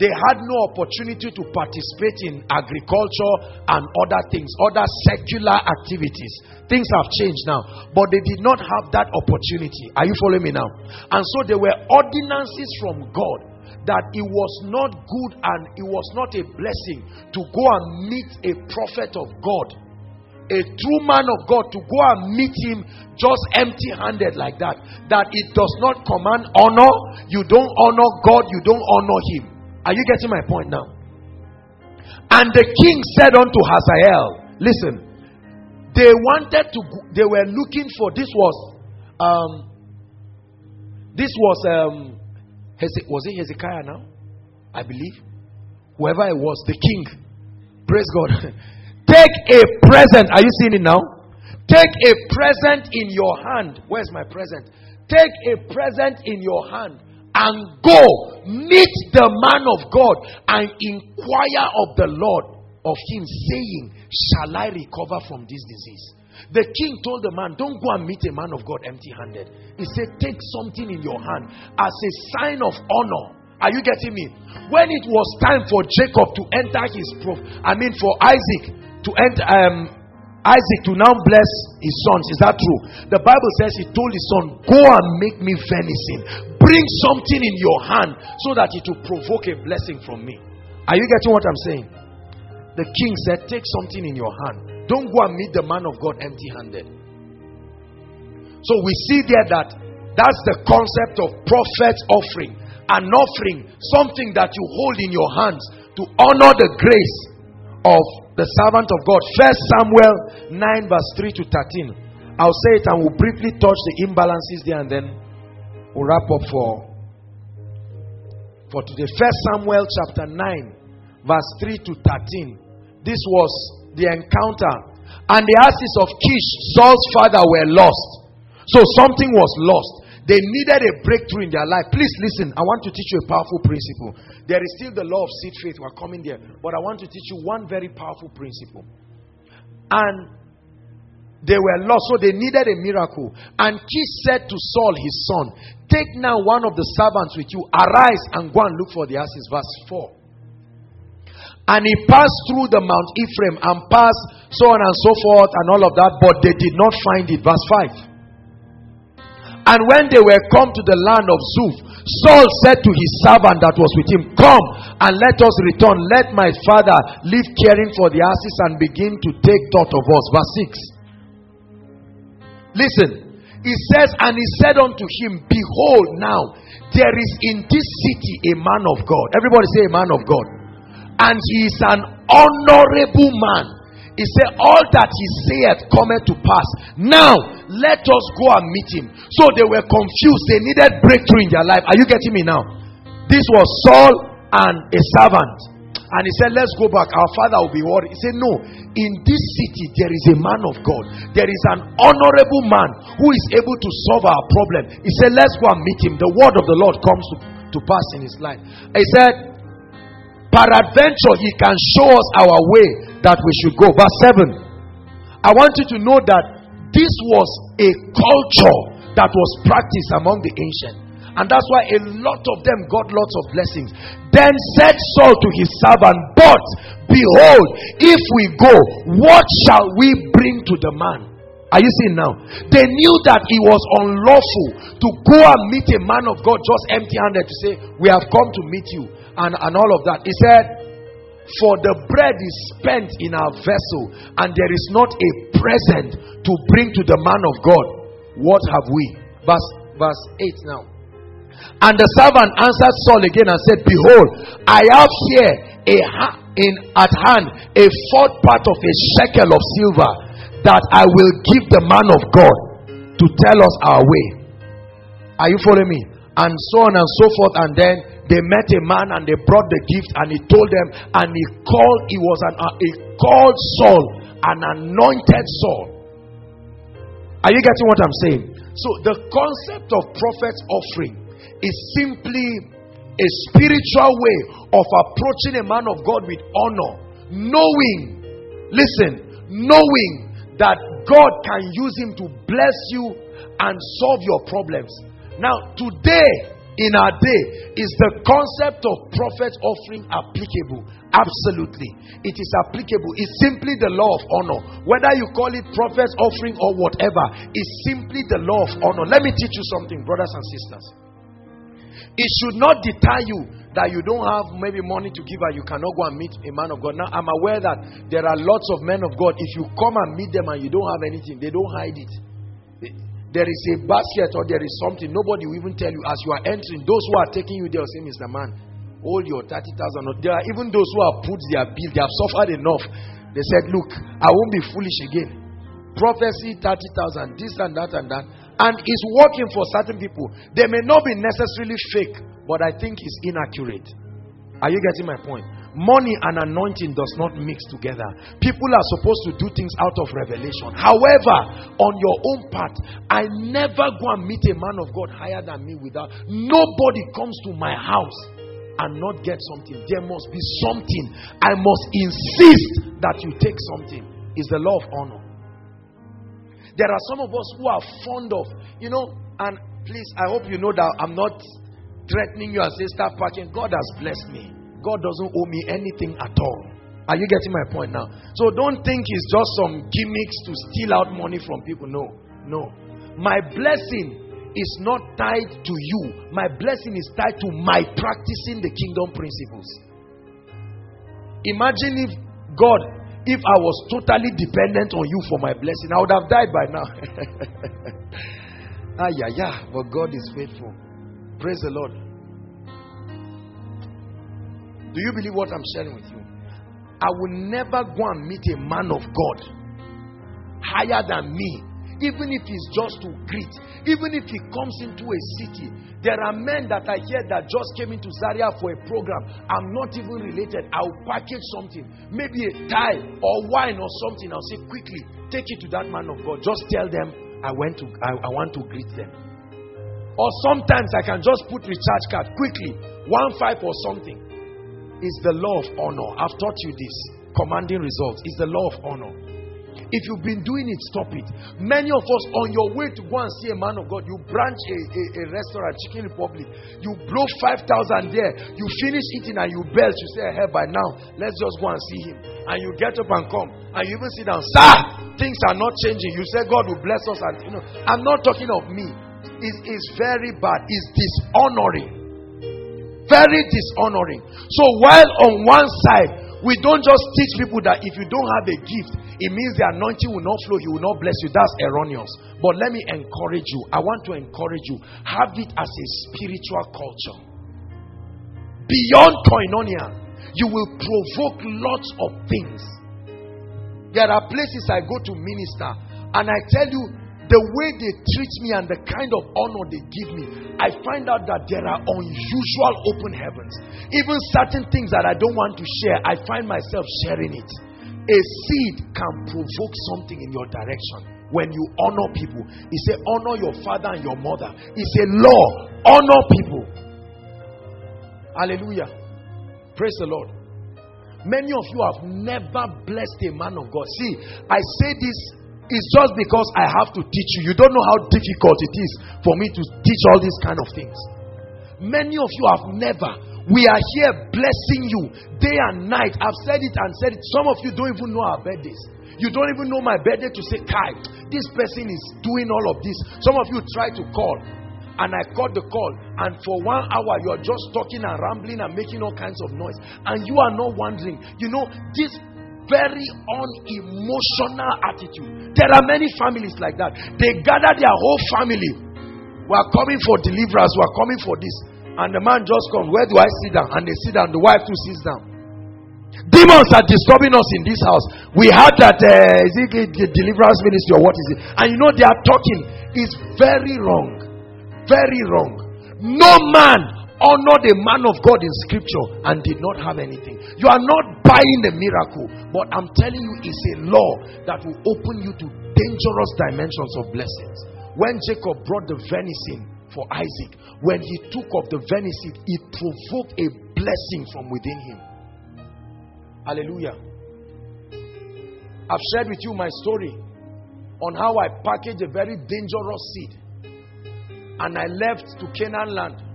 They had no opportunity to participate in agriculture and other things, other secular activities. Things have changed now, but they did not have that opportunity. Are you following me now? And so there were ordinances from God that it was not good and it was not a blessing to go and meet a prophet of God, a true man of God, to go and meet him just empty handed like that. That it does not command honor. You don't honor God, you don't honor him. Are you getting my point now? And the king said unto Hazael, Listen, they wanted to, they were looking for, this was, um, this was, um, was it Hezekiah now? I believe. Whoever it was, the king. Praise God. [LAUGHS] Take a present. Are you seeing it now? Take a present in your hand. Where's my present? Take a present in your hand and go meet the man of God and inquire of the Lord of him, saying, Shall I recover from this disease? The king told the man, Don't go and meet a man of God empty handed. He said, Take something in your hand as a sign of honor. Are you getting me? When it was time for Jacob to enter his proof, I mean for Isaac to enter um, Isaac to now bless his sons. Is that true? The Bible says he told his son, Go and make me venison. Bring something in your hand so that it will provoke a blessing from me. Are you getting what I'm saying? The king said, Take something in your hand. Don't go and meet the man of God empty handed. So we see there that that's the concept of prophet's offering. An offering, something that you hold in your hands to honor the grace of the servant of God. First Samuel 9, verse 3 to 13. I'll say it and we'll briefly touch the imbalances there and then we'll wrap up for for today. First Samuel chapter 9, verse 3 to 13. This was the encounter. And the asses of Kish, Saul's father, were lost. So something was lost. They needed a breakthrough in their life. Please listen. I want to teach you a powerful principle. There is still the law of seed faith. We're coming there. But I want to teach you one very powerful principle. And they were lost, so they needed a miracle. And Kish said to Saul, his son, Take now one of the servants with you, arise and go and look for the asses. Verse 4. And he passed through the Mount Ephraim and passed so on and so forth and all of that, but they did not find it. Verse 5. And when they were come to the land of Zuph, Saul said to his servant that was with him, Come and let us return. Let my father leave caring for the asses and begin to take thought of us. Verse 6. Listen, he says, And he said unto him, Behold, now there is in this city a man of God. Everybody say, A man of God. And he is an honorable man he said, All that he saith cometh to pass. Now, let us go and meet him. So they were confused. They needed breakthrough in their life. Are you getting me now? This was Saul and a servant. And he said, Let's go back. Our father will be worried. He said, No, in this city there is a man of God. There is an honorable man who is able to solve our problem. He said, Let's go and meet him. The word of the Lord comes to, to pass in his life. He said, Peradventure, he can show us our way that we should go. Verse 7. I want you to know that this was a culture that was practiced among the ancient. And that's why a lot of them got lots of blessings. Then said Saul to his servant, But behold, if we go, what shall we bring to the man? Are you seeing now? They knew that it was unlawful to go and meet a man of God just empty handed to say, We have come to meet you and, and all of that. He said, For the bread is spent in our vessel, and there is not a present to bring to the man of God. What have we? Verse, verse 8 now. And the servant answered Saul again and said, Behold, I have here a ha- in at hand a fourth part of a shekel of silver that I will give the man of God to tell us our way. Are you following me? And so on and so forth. And then they met a man and they brought the gift and he told them and he called he was an uh, he called Saul an anointed Saul. Are you getting what I'm saying? So the concept of prophet's offering is simply a spiritual way of approaching a man of God with honor knowing listen knowing that God can use him to bless you and solve your problems. Now today in our day is the concept of prophet offering applicable? Absolutely. It is applicable. It's simply the law of honor. Whether you call it prophet offering or whatever it's simply the law of honor. Let me teach you something brothers and sisters. It should not deter you that you don't have maybe money to give and you cannot go and meet a man of God. Now, I'm aware that there are lots of men of God. If you come and meet them and you don't have anything, they don't hide it there is a basket or there is something, nobody will even tell you as you are entering. Those who are taking you there will say, Mr. Man, hold your 30,000. There are even those who have put their bill, they have suffered enough. They said, Look, I won't be foolish again. Prophecy 30,000, this and that and that. And it's working for certain people. They may not be necessarily fake, but I think it's inaccurate. Are you getting my point? Money and anointing does not mix together. People are supposed to do things out of revelation. However, on your own part, I never go and meet a man of God higher than me without nobody comes to my house and not get something. There must be something. I must insist that you take something. Is the law of honor. There are some of us who are fond of, you know, and please, I hope you know that I'm not threatening you and say, start packing. God has blessed me. God doesn't owe me anything at all. Are you getting my point now? So don't think it's just some gimmicks to steal out money from people. No, no. My blessing is not tied to you, my blessing is tied to my practicing the kingdom principles. Imagine if God, if I was totally dependent on you for my blessing, I would have died by now. [LAUGHS] ah, yeah, yeah, but God is faithful. Praise the Lord. Do you believe what I'm sharing with you? I will never go and meet a man of God higher than me, even if it's just to greet, even if he comes into a city. There are men that I hear that just came into Zaria for a program. I'm not even related. I'll package something, maybe a tie or wine or something. I'll say quickly, take it to that man of God. Just tell them I went to I, I want to greet them. Or sometimes I can just put recharge card quickly, one five or something is the law of honor. I've taught you this. Commanding results is the law of honor. If you've been doing it, stop it. Many of us, on your way to go and see a man of God, you branch a, a, a restaurant, Chicken Republic, you blow 5,000 there, you finish eating and you belch. You say, hey, by now, let's just go and see him. And you get up and come, and you even sit down, sir, things are not changing. You say, God will bless us. And, you know, I'm not talking of me. It's, it's very bad. It's dishonoring very dishonoring. So, while on one side, we don't just teach people that if you don't have a gift, it means the anointing will not flow, He will not bless you. That's erroneous. But let me encourage you. I want to encourage you. Have it as a spiritual culture. Beyond koinonia, you will provoke lots of things. There are places I go to minister, and I tell you, the way they treat me and the kind of honor they give me, I find out that there are unusual open heavens. Even certain things that I don't want to share, I find myself sharing it. A seed can provoke something in your direction when you honor people. He said, Honor your father and your mother. It's a law. Honor people. Hallelujah. Praise the Lord. Many of you have never blessed a man of God. See, I say this it's just because I have to teach you. You don't know how difficult it is for me to teach all these kind of things. Many of you have never. We are here blessing you day and night. I've said it and said it. Some of you don't even know our birthdays. You don't even know my birthday to say, Kai, this person is doing all of this. Some of you try to call, and I caught the call, and for one hour you are just talking and rambling and making all kinds of noise, and you are not wondering. You know, this very unemotional attitude. There are many families like that. They gather their whole family. We are coming for deliverance. We are coming for this. And the man just comes. Where do I sit down? And they sit down. The wife too sits down. Demons are disturbing us in this house. We had that uh, is it the deliverance ministry or what is it? And you know they are talking is very wrong, very wrong. No man honored a man of God in scripture and did not have anything. You are not buying a miracle, but I'm telling you, it's a law that will open you to dangerous dimensions of blessings. When Jacob brought the venison for Isaac, when he took of the venison, it provoked a blessing from within him. Hallelujah. I've shared with you my story on how I packaged a very dangerous seed and I left to Canaan land.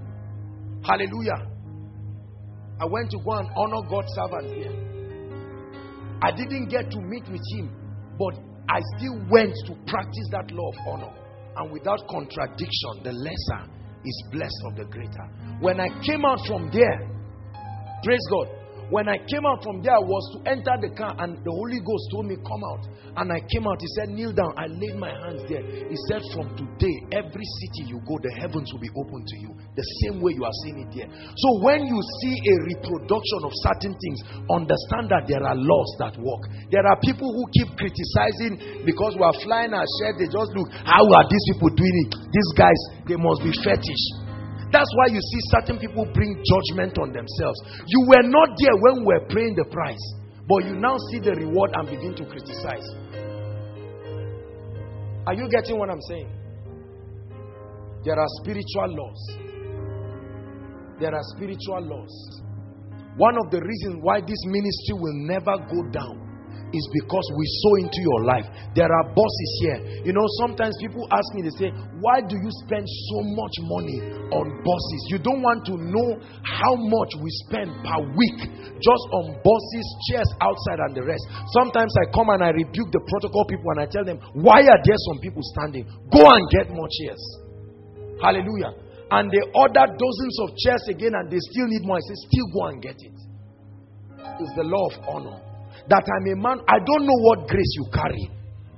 Hallelujah. I went to go and honor God's servant here. I didn't get to meet with him, but I still went to practice that law of honor. And without contradiction, the lesser is blessed of the greater. When I came out from there, praise God, when I came out from there, I was to enter the car, and the Holy Ghost told me, Come out. And I came out. He said, Kneel down. I laid my hands there. He said, From today, every city you go, the heavens will be open to you. The same way you are seeing it there. So when you see a reproduction of certain things, understand that there are laws that work. There are people who keep criticizing because we are flying our shed. They just look, How are these people doing it? These guys, they must be fetish. That's why you see certain people bring judgment on themselves. You were not there when we were paying the price, but you now see the reward and begin to criticize. Are you getting what I'm saying? There are spiritual laws. There are spiritual laws. One of the reasons why this ministry will never go down is because we sow into your life. There are bosses here. You know, sometimes people ask me, they say, Why do you spend so much money on bosses? You don't want to know how much we spend per week just on bosses, chairs outside, and the rest. Sometimes I come and I rebuke the protocol people and I tell them, Why are there some people standing? Go and get more chairs. Hallelujah. And they order dozens of chairs again and they still need more. I say, Still go and get it. It's the law of honor that I'm a man, I don't know what grace you carry.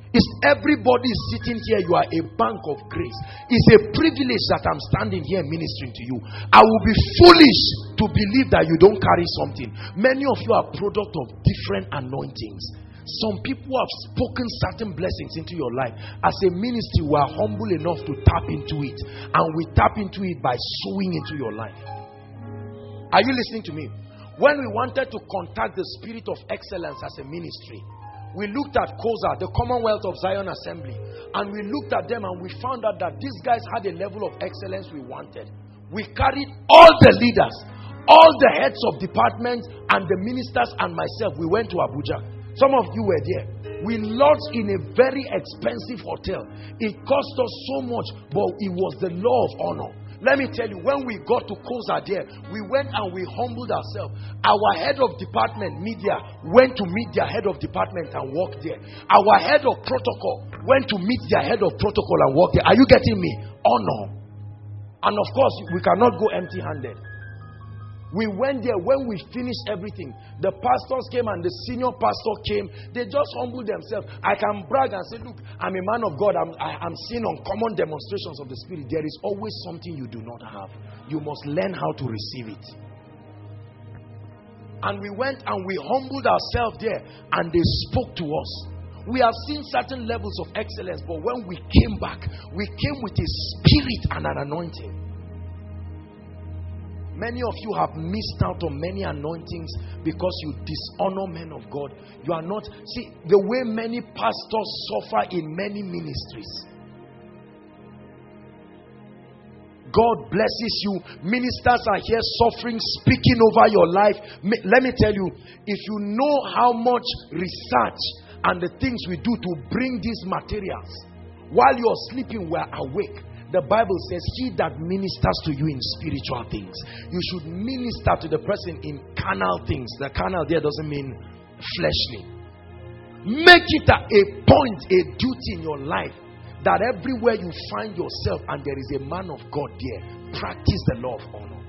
Is everybody sitting here, you are a bank of grace. It's a privilege that I'm standing here ministering to you. I will be foolish to believe that you don't carry something. Many of you are product of different anointings. Some people have spoken certain blessings into your life. As a ministry, we are humble enough to tap into it. And we tap into it by sowing into your life. Are you listening to me? When we wanted to contact the spirit of excellence as a ministry, we looked at COZA, the Commonwealth of Zion Assembly, and we looked at them and we found out that these guys had a level of excellence we wanted. We carried all the leaders, all the heads of departments, and the ministers and myself. We went to Abuja. Some of you were there. We lodged in a very expensive hotel. It cost us so much, but it was the law of honor. Let me tell you, when we got to there, we went and we humbled ourselves. Our head of department, media, went to meet their head of department and walked there. Our head of protocol went to meet their head of protocol and walked there. Are you getting me? Honor. And of course, we cannot go empty handed. We went there when we finished everything. The pastors came and the senior pastor came. They just humbled themselves. I can brag and say, Look, I'm a man of God. I'm, I, am seeing uncommon demonstrations of the Spirit. There is always something you do not have. You must learn how to receive it. And we went and we humbled ourselves there and they spoke to us. We have seen certain levels of excellence, but when we came back, we came with a spirit and an anointing. Many of you have missed out on many anointings because you dishonor men of God. You are not, see, the way many pastors suffer in many ministries. God blesses you. Ministers are here suffering, speaking over your life. Let me tell you, if you know how much research and the things we do to bring these materials, while you're sleeping, we're awake. The Bible says, He that ministers to you in spiritual things, you should minister to the person in carnal things. The carnal there doesn't mean fleshly. Make it a, a point, a duty in your life that everywhere you find yourself and there is a man of God there, practice the law of honor.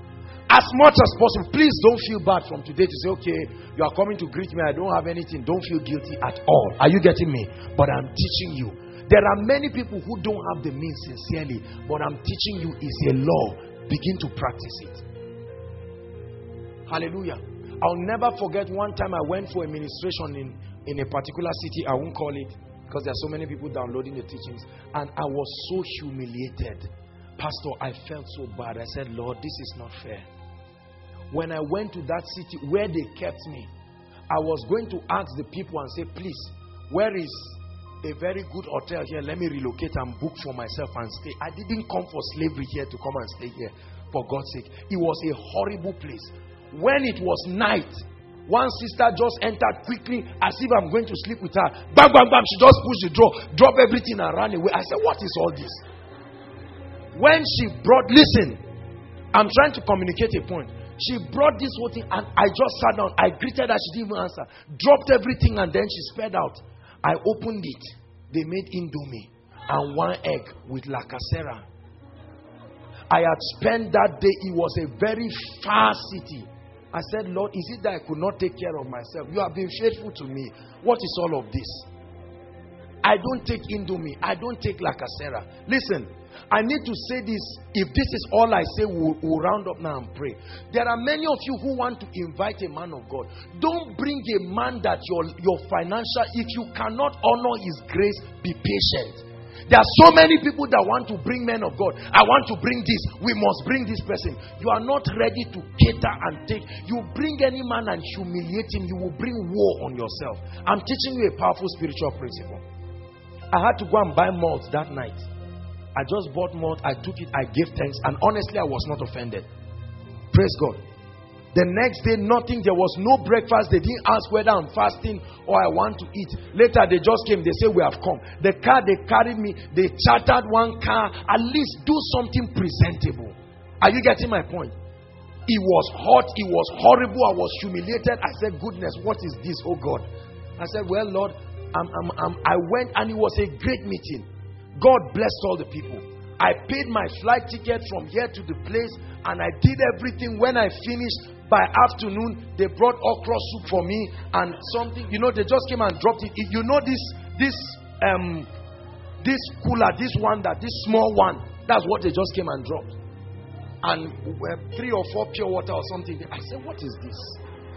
As much as possible, please don't feel bad from today to say, okay, you are coming to greet me, I don't have anything. Don't feel guilty at all. Are you getting me? But I'm teaching you there are many people who don't have the means sincerely, but I'm teaching you is a law. Begin to practice it. Hallelujah. I'll never forget one time I went for a ministration in, in a particular city. I won't call it because there are so many people downloading the teachings. And I was so humiliated. Pastor, I felt so bad. I said, Lord, this is not fair. When I went to that city where they kept me, I was going to ask the people and say, please, where is a very good hotel here? Let me relocate and book for myself and stay. I didn't come for slavery here to come and stay here, for God's sake. It was a horrible place. When it was night, one sister just entered quickly as if I'm going to sleep with her. Bam, bam, bam. She just pushed the door, drop everything and ran away. I said, What is all this? When she brought, listen, I'm trying to communicate a point. She brought this whole thing and I just sat down. I greeted her. She didn't even answer. Dropped everything and then she sped out. I opened it. They made indomie and one egg with lacasera. I had spent that day. It was a very far city. I said, Lord, is it that I could not take care of myself? You have been faithful to me. What is all of this? I don't take indomie. I don't take lacasera. Listen, I need to say this. If this is all I say, we'll, we'll, round up now and pray. There are many of you who want to invite a man of God. Don't bring a man that your, your financial, if you cannot honor his grace, be patient. There are so many people that want to bring men of God. I want to bring this. We must bring this person. You are not ready to cater and take. You bring any man and humiliate him, you will bring war on yourself. I'm teaching you a powerful spiritual principle. I had to go and buy malt that night. I just bought malt, I took it, I gave thanks, and honestly, I was not offended. Praise God. The next day, nothing. There was no breakfast. They didn't ask whether I'm fasting or I want to eat. Later, they just came. They say, We have come. The car they carried me, they chartered one car. At least do something presentable. Are you getting my point? It was hot. It was horrible. I was humiliated. I said, Goodness, what is this, oh God? I said, Well, Lord, I'm, I'm, I'm, I went and it was a great meeting. God blessed all the people. I paid my flight ticket from here to the place and I did everything. When I finished, by afternoon, they brought okra soup for me and something. You know, they just came and dropped it. You know this this um this cooler, this one that this small one. That's what they just came and dropped. And three or four pure water or something. I said, What is this?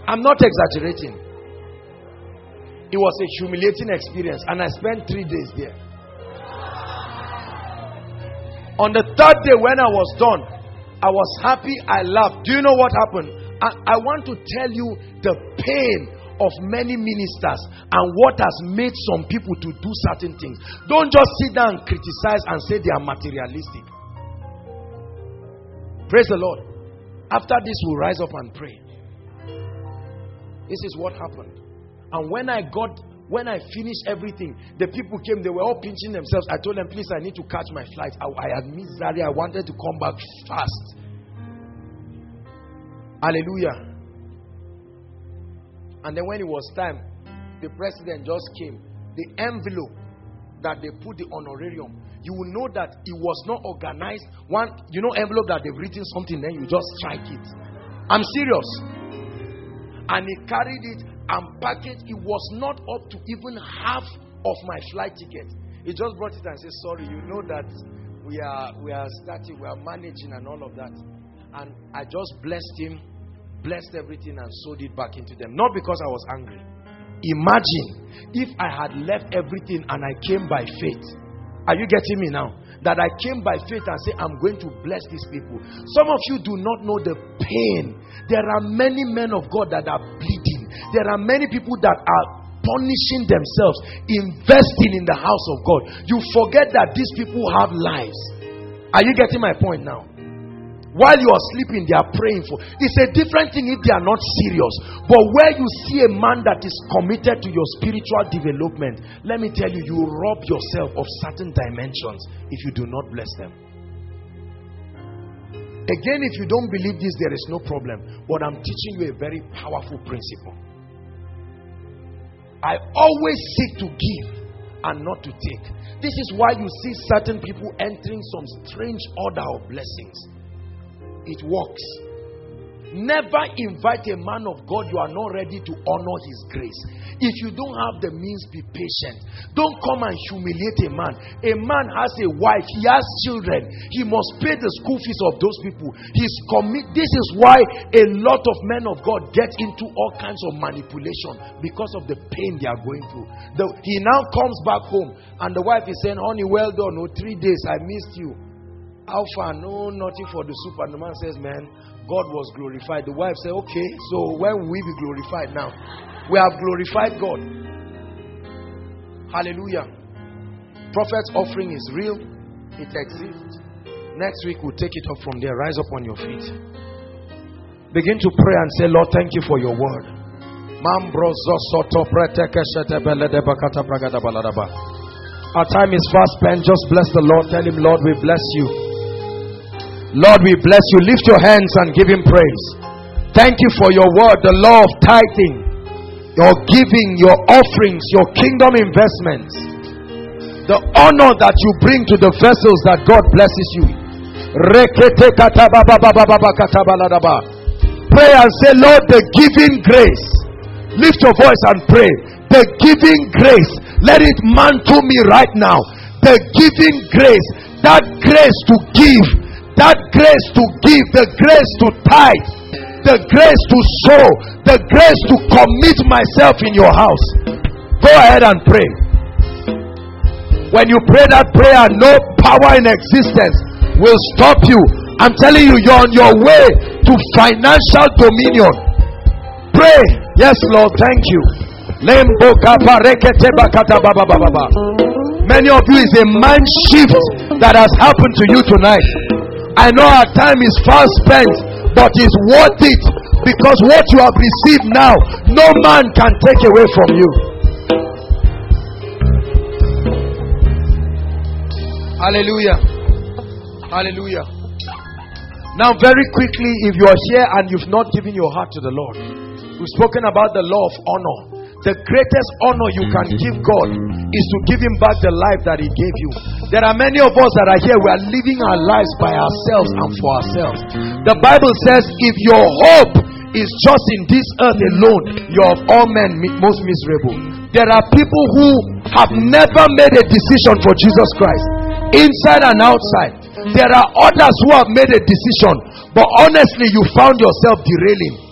I'm not exaggerating. It was a humiliating experience, and I spent three days there. On the third day, when I was done, I was happy, I laughed. Do you know what happened? I, I want to tell you the pain of many ministers and what has made some people to do certain things. Don't just sit down and criticize and say they are materialistic. Praise the Lord. After this, we'll rise up and pray. This is what happened. And when I got when I finished everything, the people came, they were all pinching themselves. I told them, please, I need to catch my flight. I, I had missed Zaria. I wanted to come back fast. Hallelujah. And then when it was time, the president just came. The envelope that they put the honorarium, you will know that it was not organized. One, you know, envelope that they've written something, then you just strike it. I'm serious. And he carried it and packaged, it was not up to even half of my flight ticket. He just brought it and said, Sorry, you know that we are we are starting, we are managing and all of that. And I just blessed him, blessed everything, and sold it back into them. Not because I was angry. Imagine if I had left everything and I came by faith. Are you getting me now? That I came by faith and say, I'm going to bless these people. Some of you do not know the pain. There are many men of God that are bleeding there are many people that are punishing themselves, investing in the house of God. You forget that these people have lives. Are you getting my point now? While you are sleeping, they are praying for. It's a different thing if they are not serious. But where you see a man that is committed to your spiritual development, let me tell you, you rob yourself of certain dimensions if you do not bless them. Again, if you don't believe this, there is no problem. But I'm teaching you a very powerful principle. I always seek to give and not to take. This is why you see certain people entering some strange order of blessings. It works. Never invite a man of God you are not ready to honor his grace. If you don't have the means, be patient. Don't come and humiliate a man. A man has a wife, he has children. He must pay the school fees of those people. He's commit. This is why a lot of men of God get into all kinds of manipulation because of the pain they are going through. The, he now comes back home and the wife is saying, Honey, well done. Oh, three days I missed you. Alpha, no, nothing for the. And the man says, Man, God was glorified. The wife said, Okay, so when will we be glorified now? We have glorified God. Hallelujah. Prophet's offering is real, it exists. Next week, we'll take it up from there. Rise up on your feet. Begin to pray and say, Lord, thank you for your word. Our time is fast spent. Just bless the Lord. Tell him, Lord, we bless you. Lord, we bless you. Lift your hands and give him praise. Thank you for your word, the law of tithing, your giving, your offerings, your kingdom investments, the honor that you bring to the vessels that God blesses you. Pray and say, Lord, the giving grace. Lift your voice and pray. The giving grace, let it mantle me right now. The giving grace, that grace to give, that grace to give, the grace to tithe, the grace to sow, the grace to commit myself in your house. Go ahead and pray. When you pray that prayer, no power in existence will stop you. I'm telling you, you're on your way to financial dominion. Pray. Yes, Lord. Thank you. Many of you is a mind shift that has happened to you tonight. I know our time is fast spent, but it's worth it because what you have received now, no man can take away from you. Hallelujah. Hallelujah. Now, very quickly, if you are here and you've not given your heart to the Lord, we've spoken about the law of honor. The greatest honor you can mm-hmm. give God is to give Him back the life that He gave you. There are many of us that are here, we are living our lives by ourselves and for ourselves. The Bible says, if your hope is just in this earth alone, you're of all men most miserable. There are people who have never made a decision for Jesus Christ, inside and outside. There are others who have made a decision, but honestly, you found yourself derailing.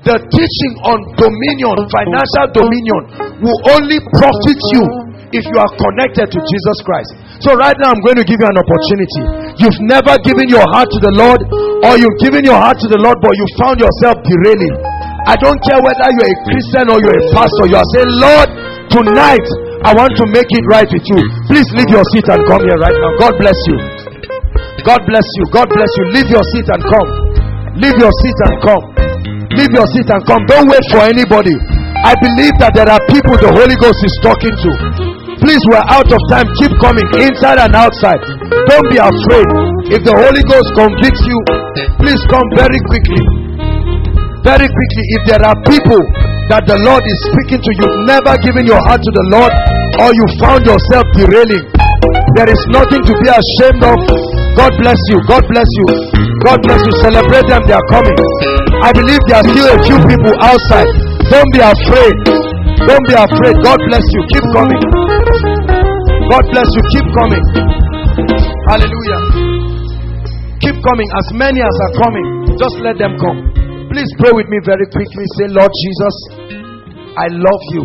The teaching on dominion, financial dominion, will only profit you if you are connected to Jesus Christ. So, right now, I'm going to give you an opportunity. You've never given your heart to the Lord, or you've given your heart to the Lord, but you found yourself derailing. I don't care whether you're a Christian or you're a pastor, you are saying, Lord, tonight I want to make it right with you. Please leave your seat and come here right now. God bless you. God bless you. God bless you. Leave your seat and come. Leave your seat and come. Leave your seat and come. Don't wait for anybody. I believe that there are people the Holy Ghost is talking to. Please, we're out of time. Keep coming inside and outside. Don't be afraid. If the Holy Ghost convicts you, please come very quickly. Very quickly. If there are people that the Lord is speaking to, you've never given your heart to the Lord, or you found yourself derailing, there is nothing to be ashamed of. God bless you. God bless you. God bless you. Celebrate them. They are coming. I believe there are still a few people outside. Don't be afraid. Don't be afraid. God bless you. Keep coming. God bless you. Keep coming. Hallelujah. Keep coming. As many as are coming, just let them come. Please pray with me very quickly. Say, Lord Jesus, I love you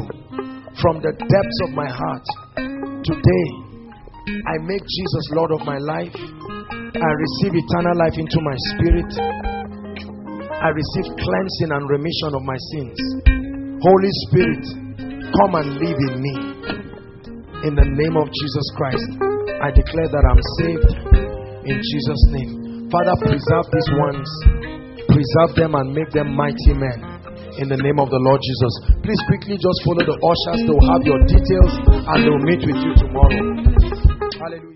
from the depths of my heart. Today, I make Jesus Lord of my life. I receive eternal life into my spirit. I receive cleansing and remission of my sins. Holy Spirit, come and live in me. In the name of Jesus Christ, I declare that I'm saved in Jesus' name. Father, preserve these ones, preserve them and make them mighty men in the name of the Lord Jesus. Please quickly just follow the ushers, they'll have your details and they'll meet with you tomorrow. Hallelujah.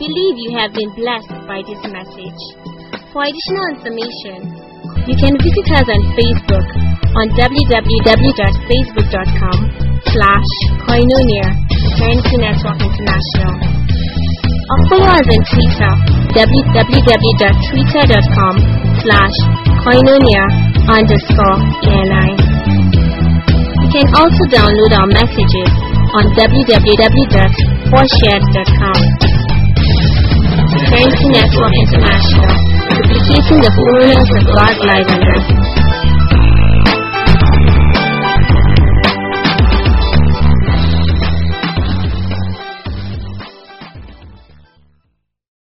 Believe you have been blessed by this message. For additional information, you can visit us on Facebook on www.facebook.com slash koinonia Eternity Network International or follow us on Twitter www.twitter.com slash koinonia underscore airline. You can also download our messages on www.4shared.com. Network International, the fullness of God's life on earth.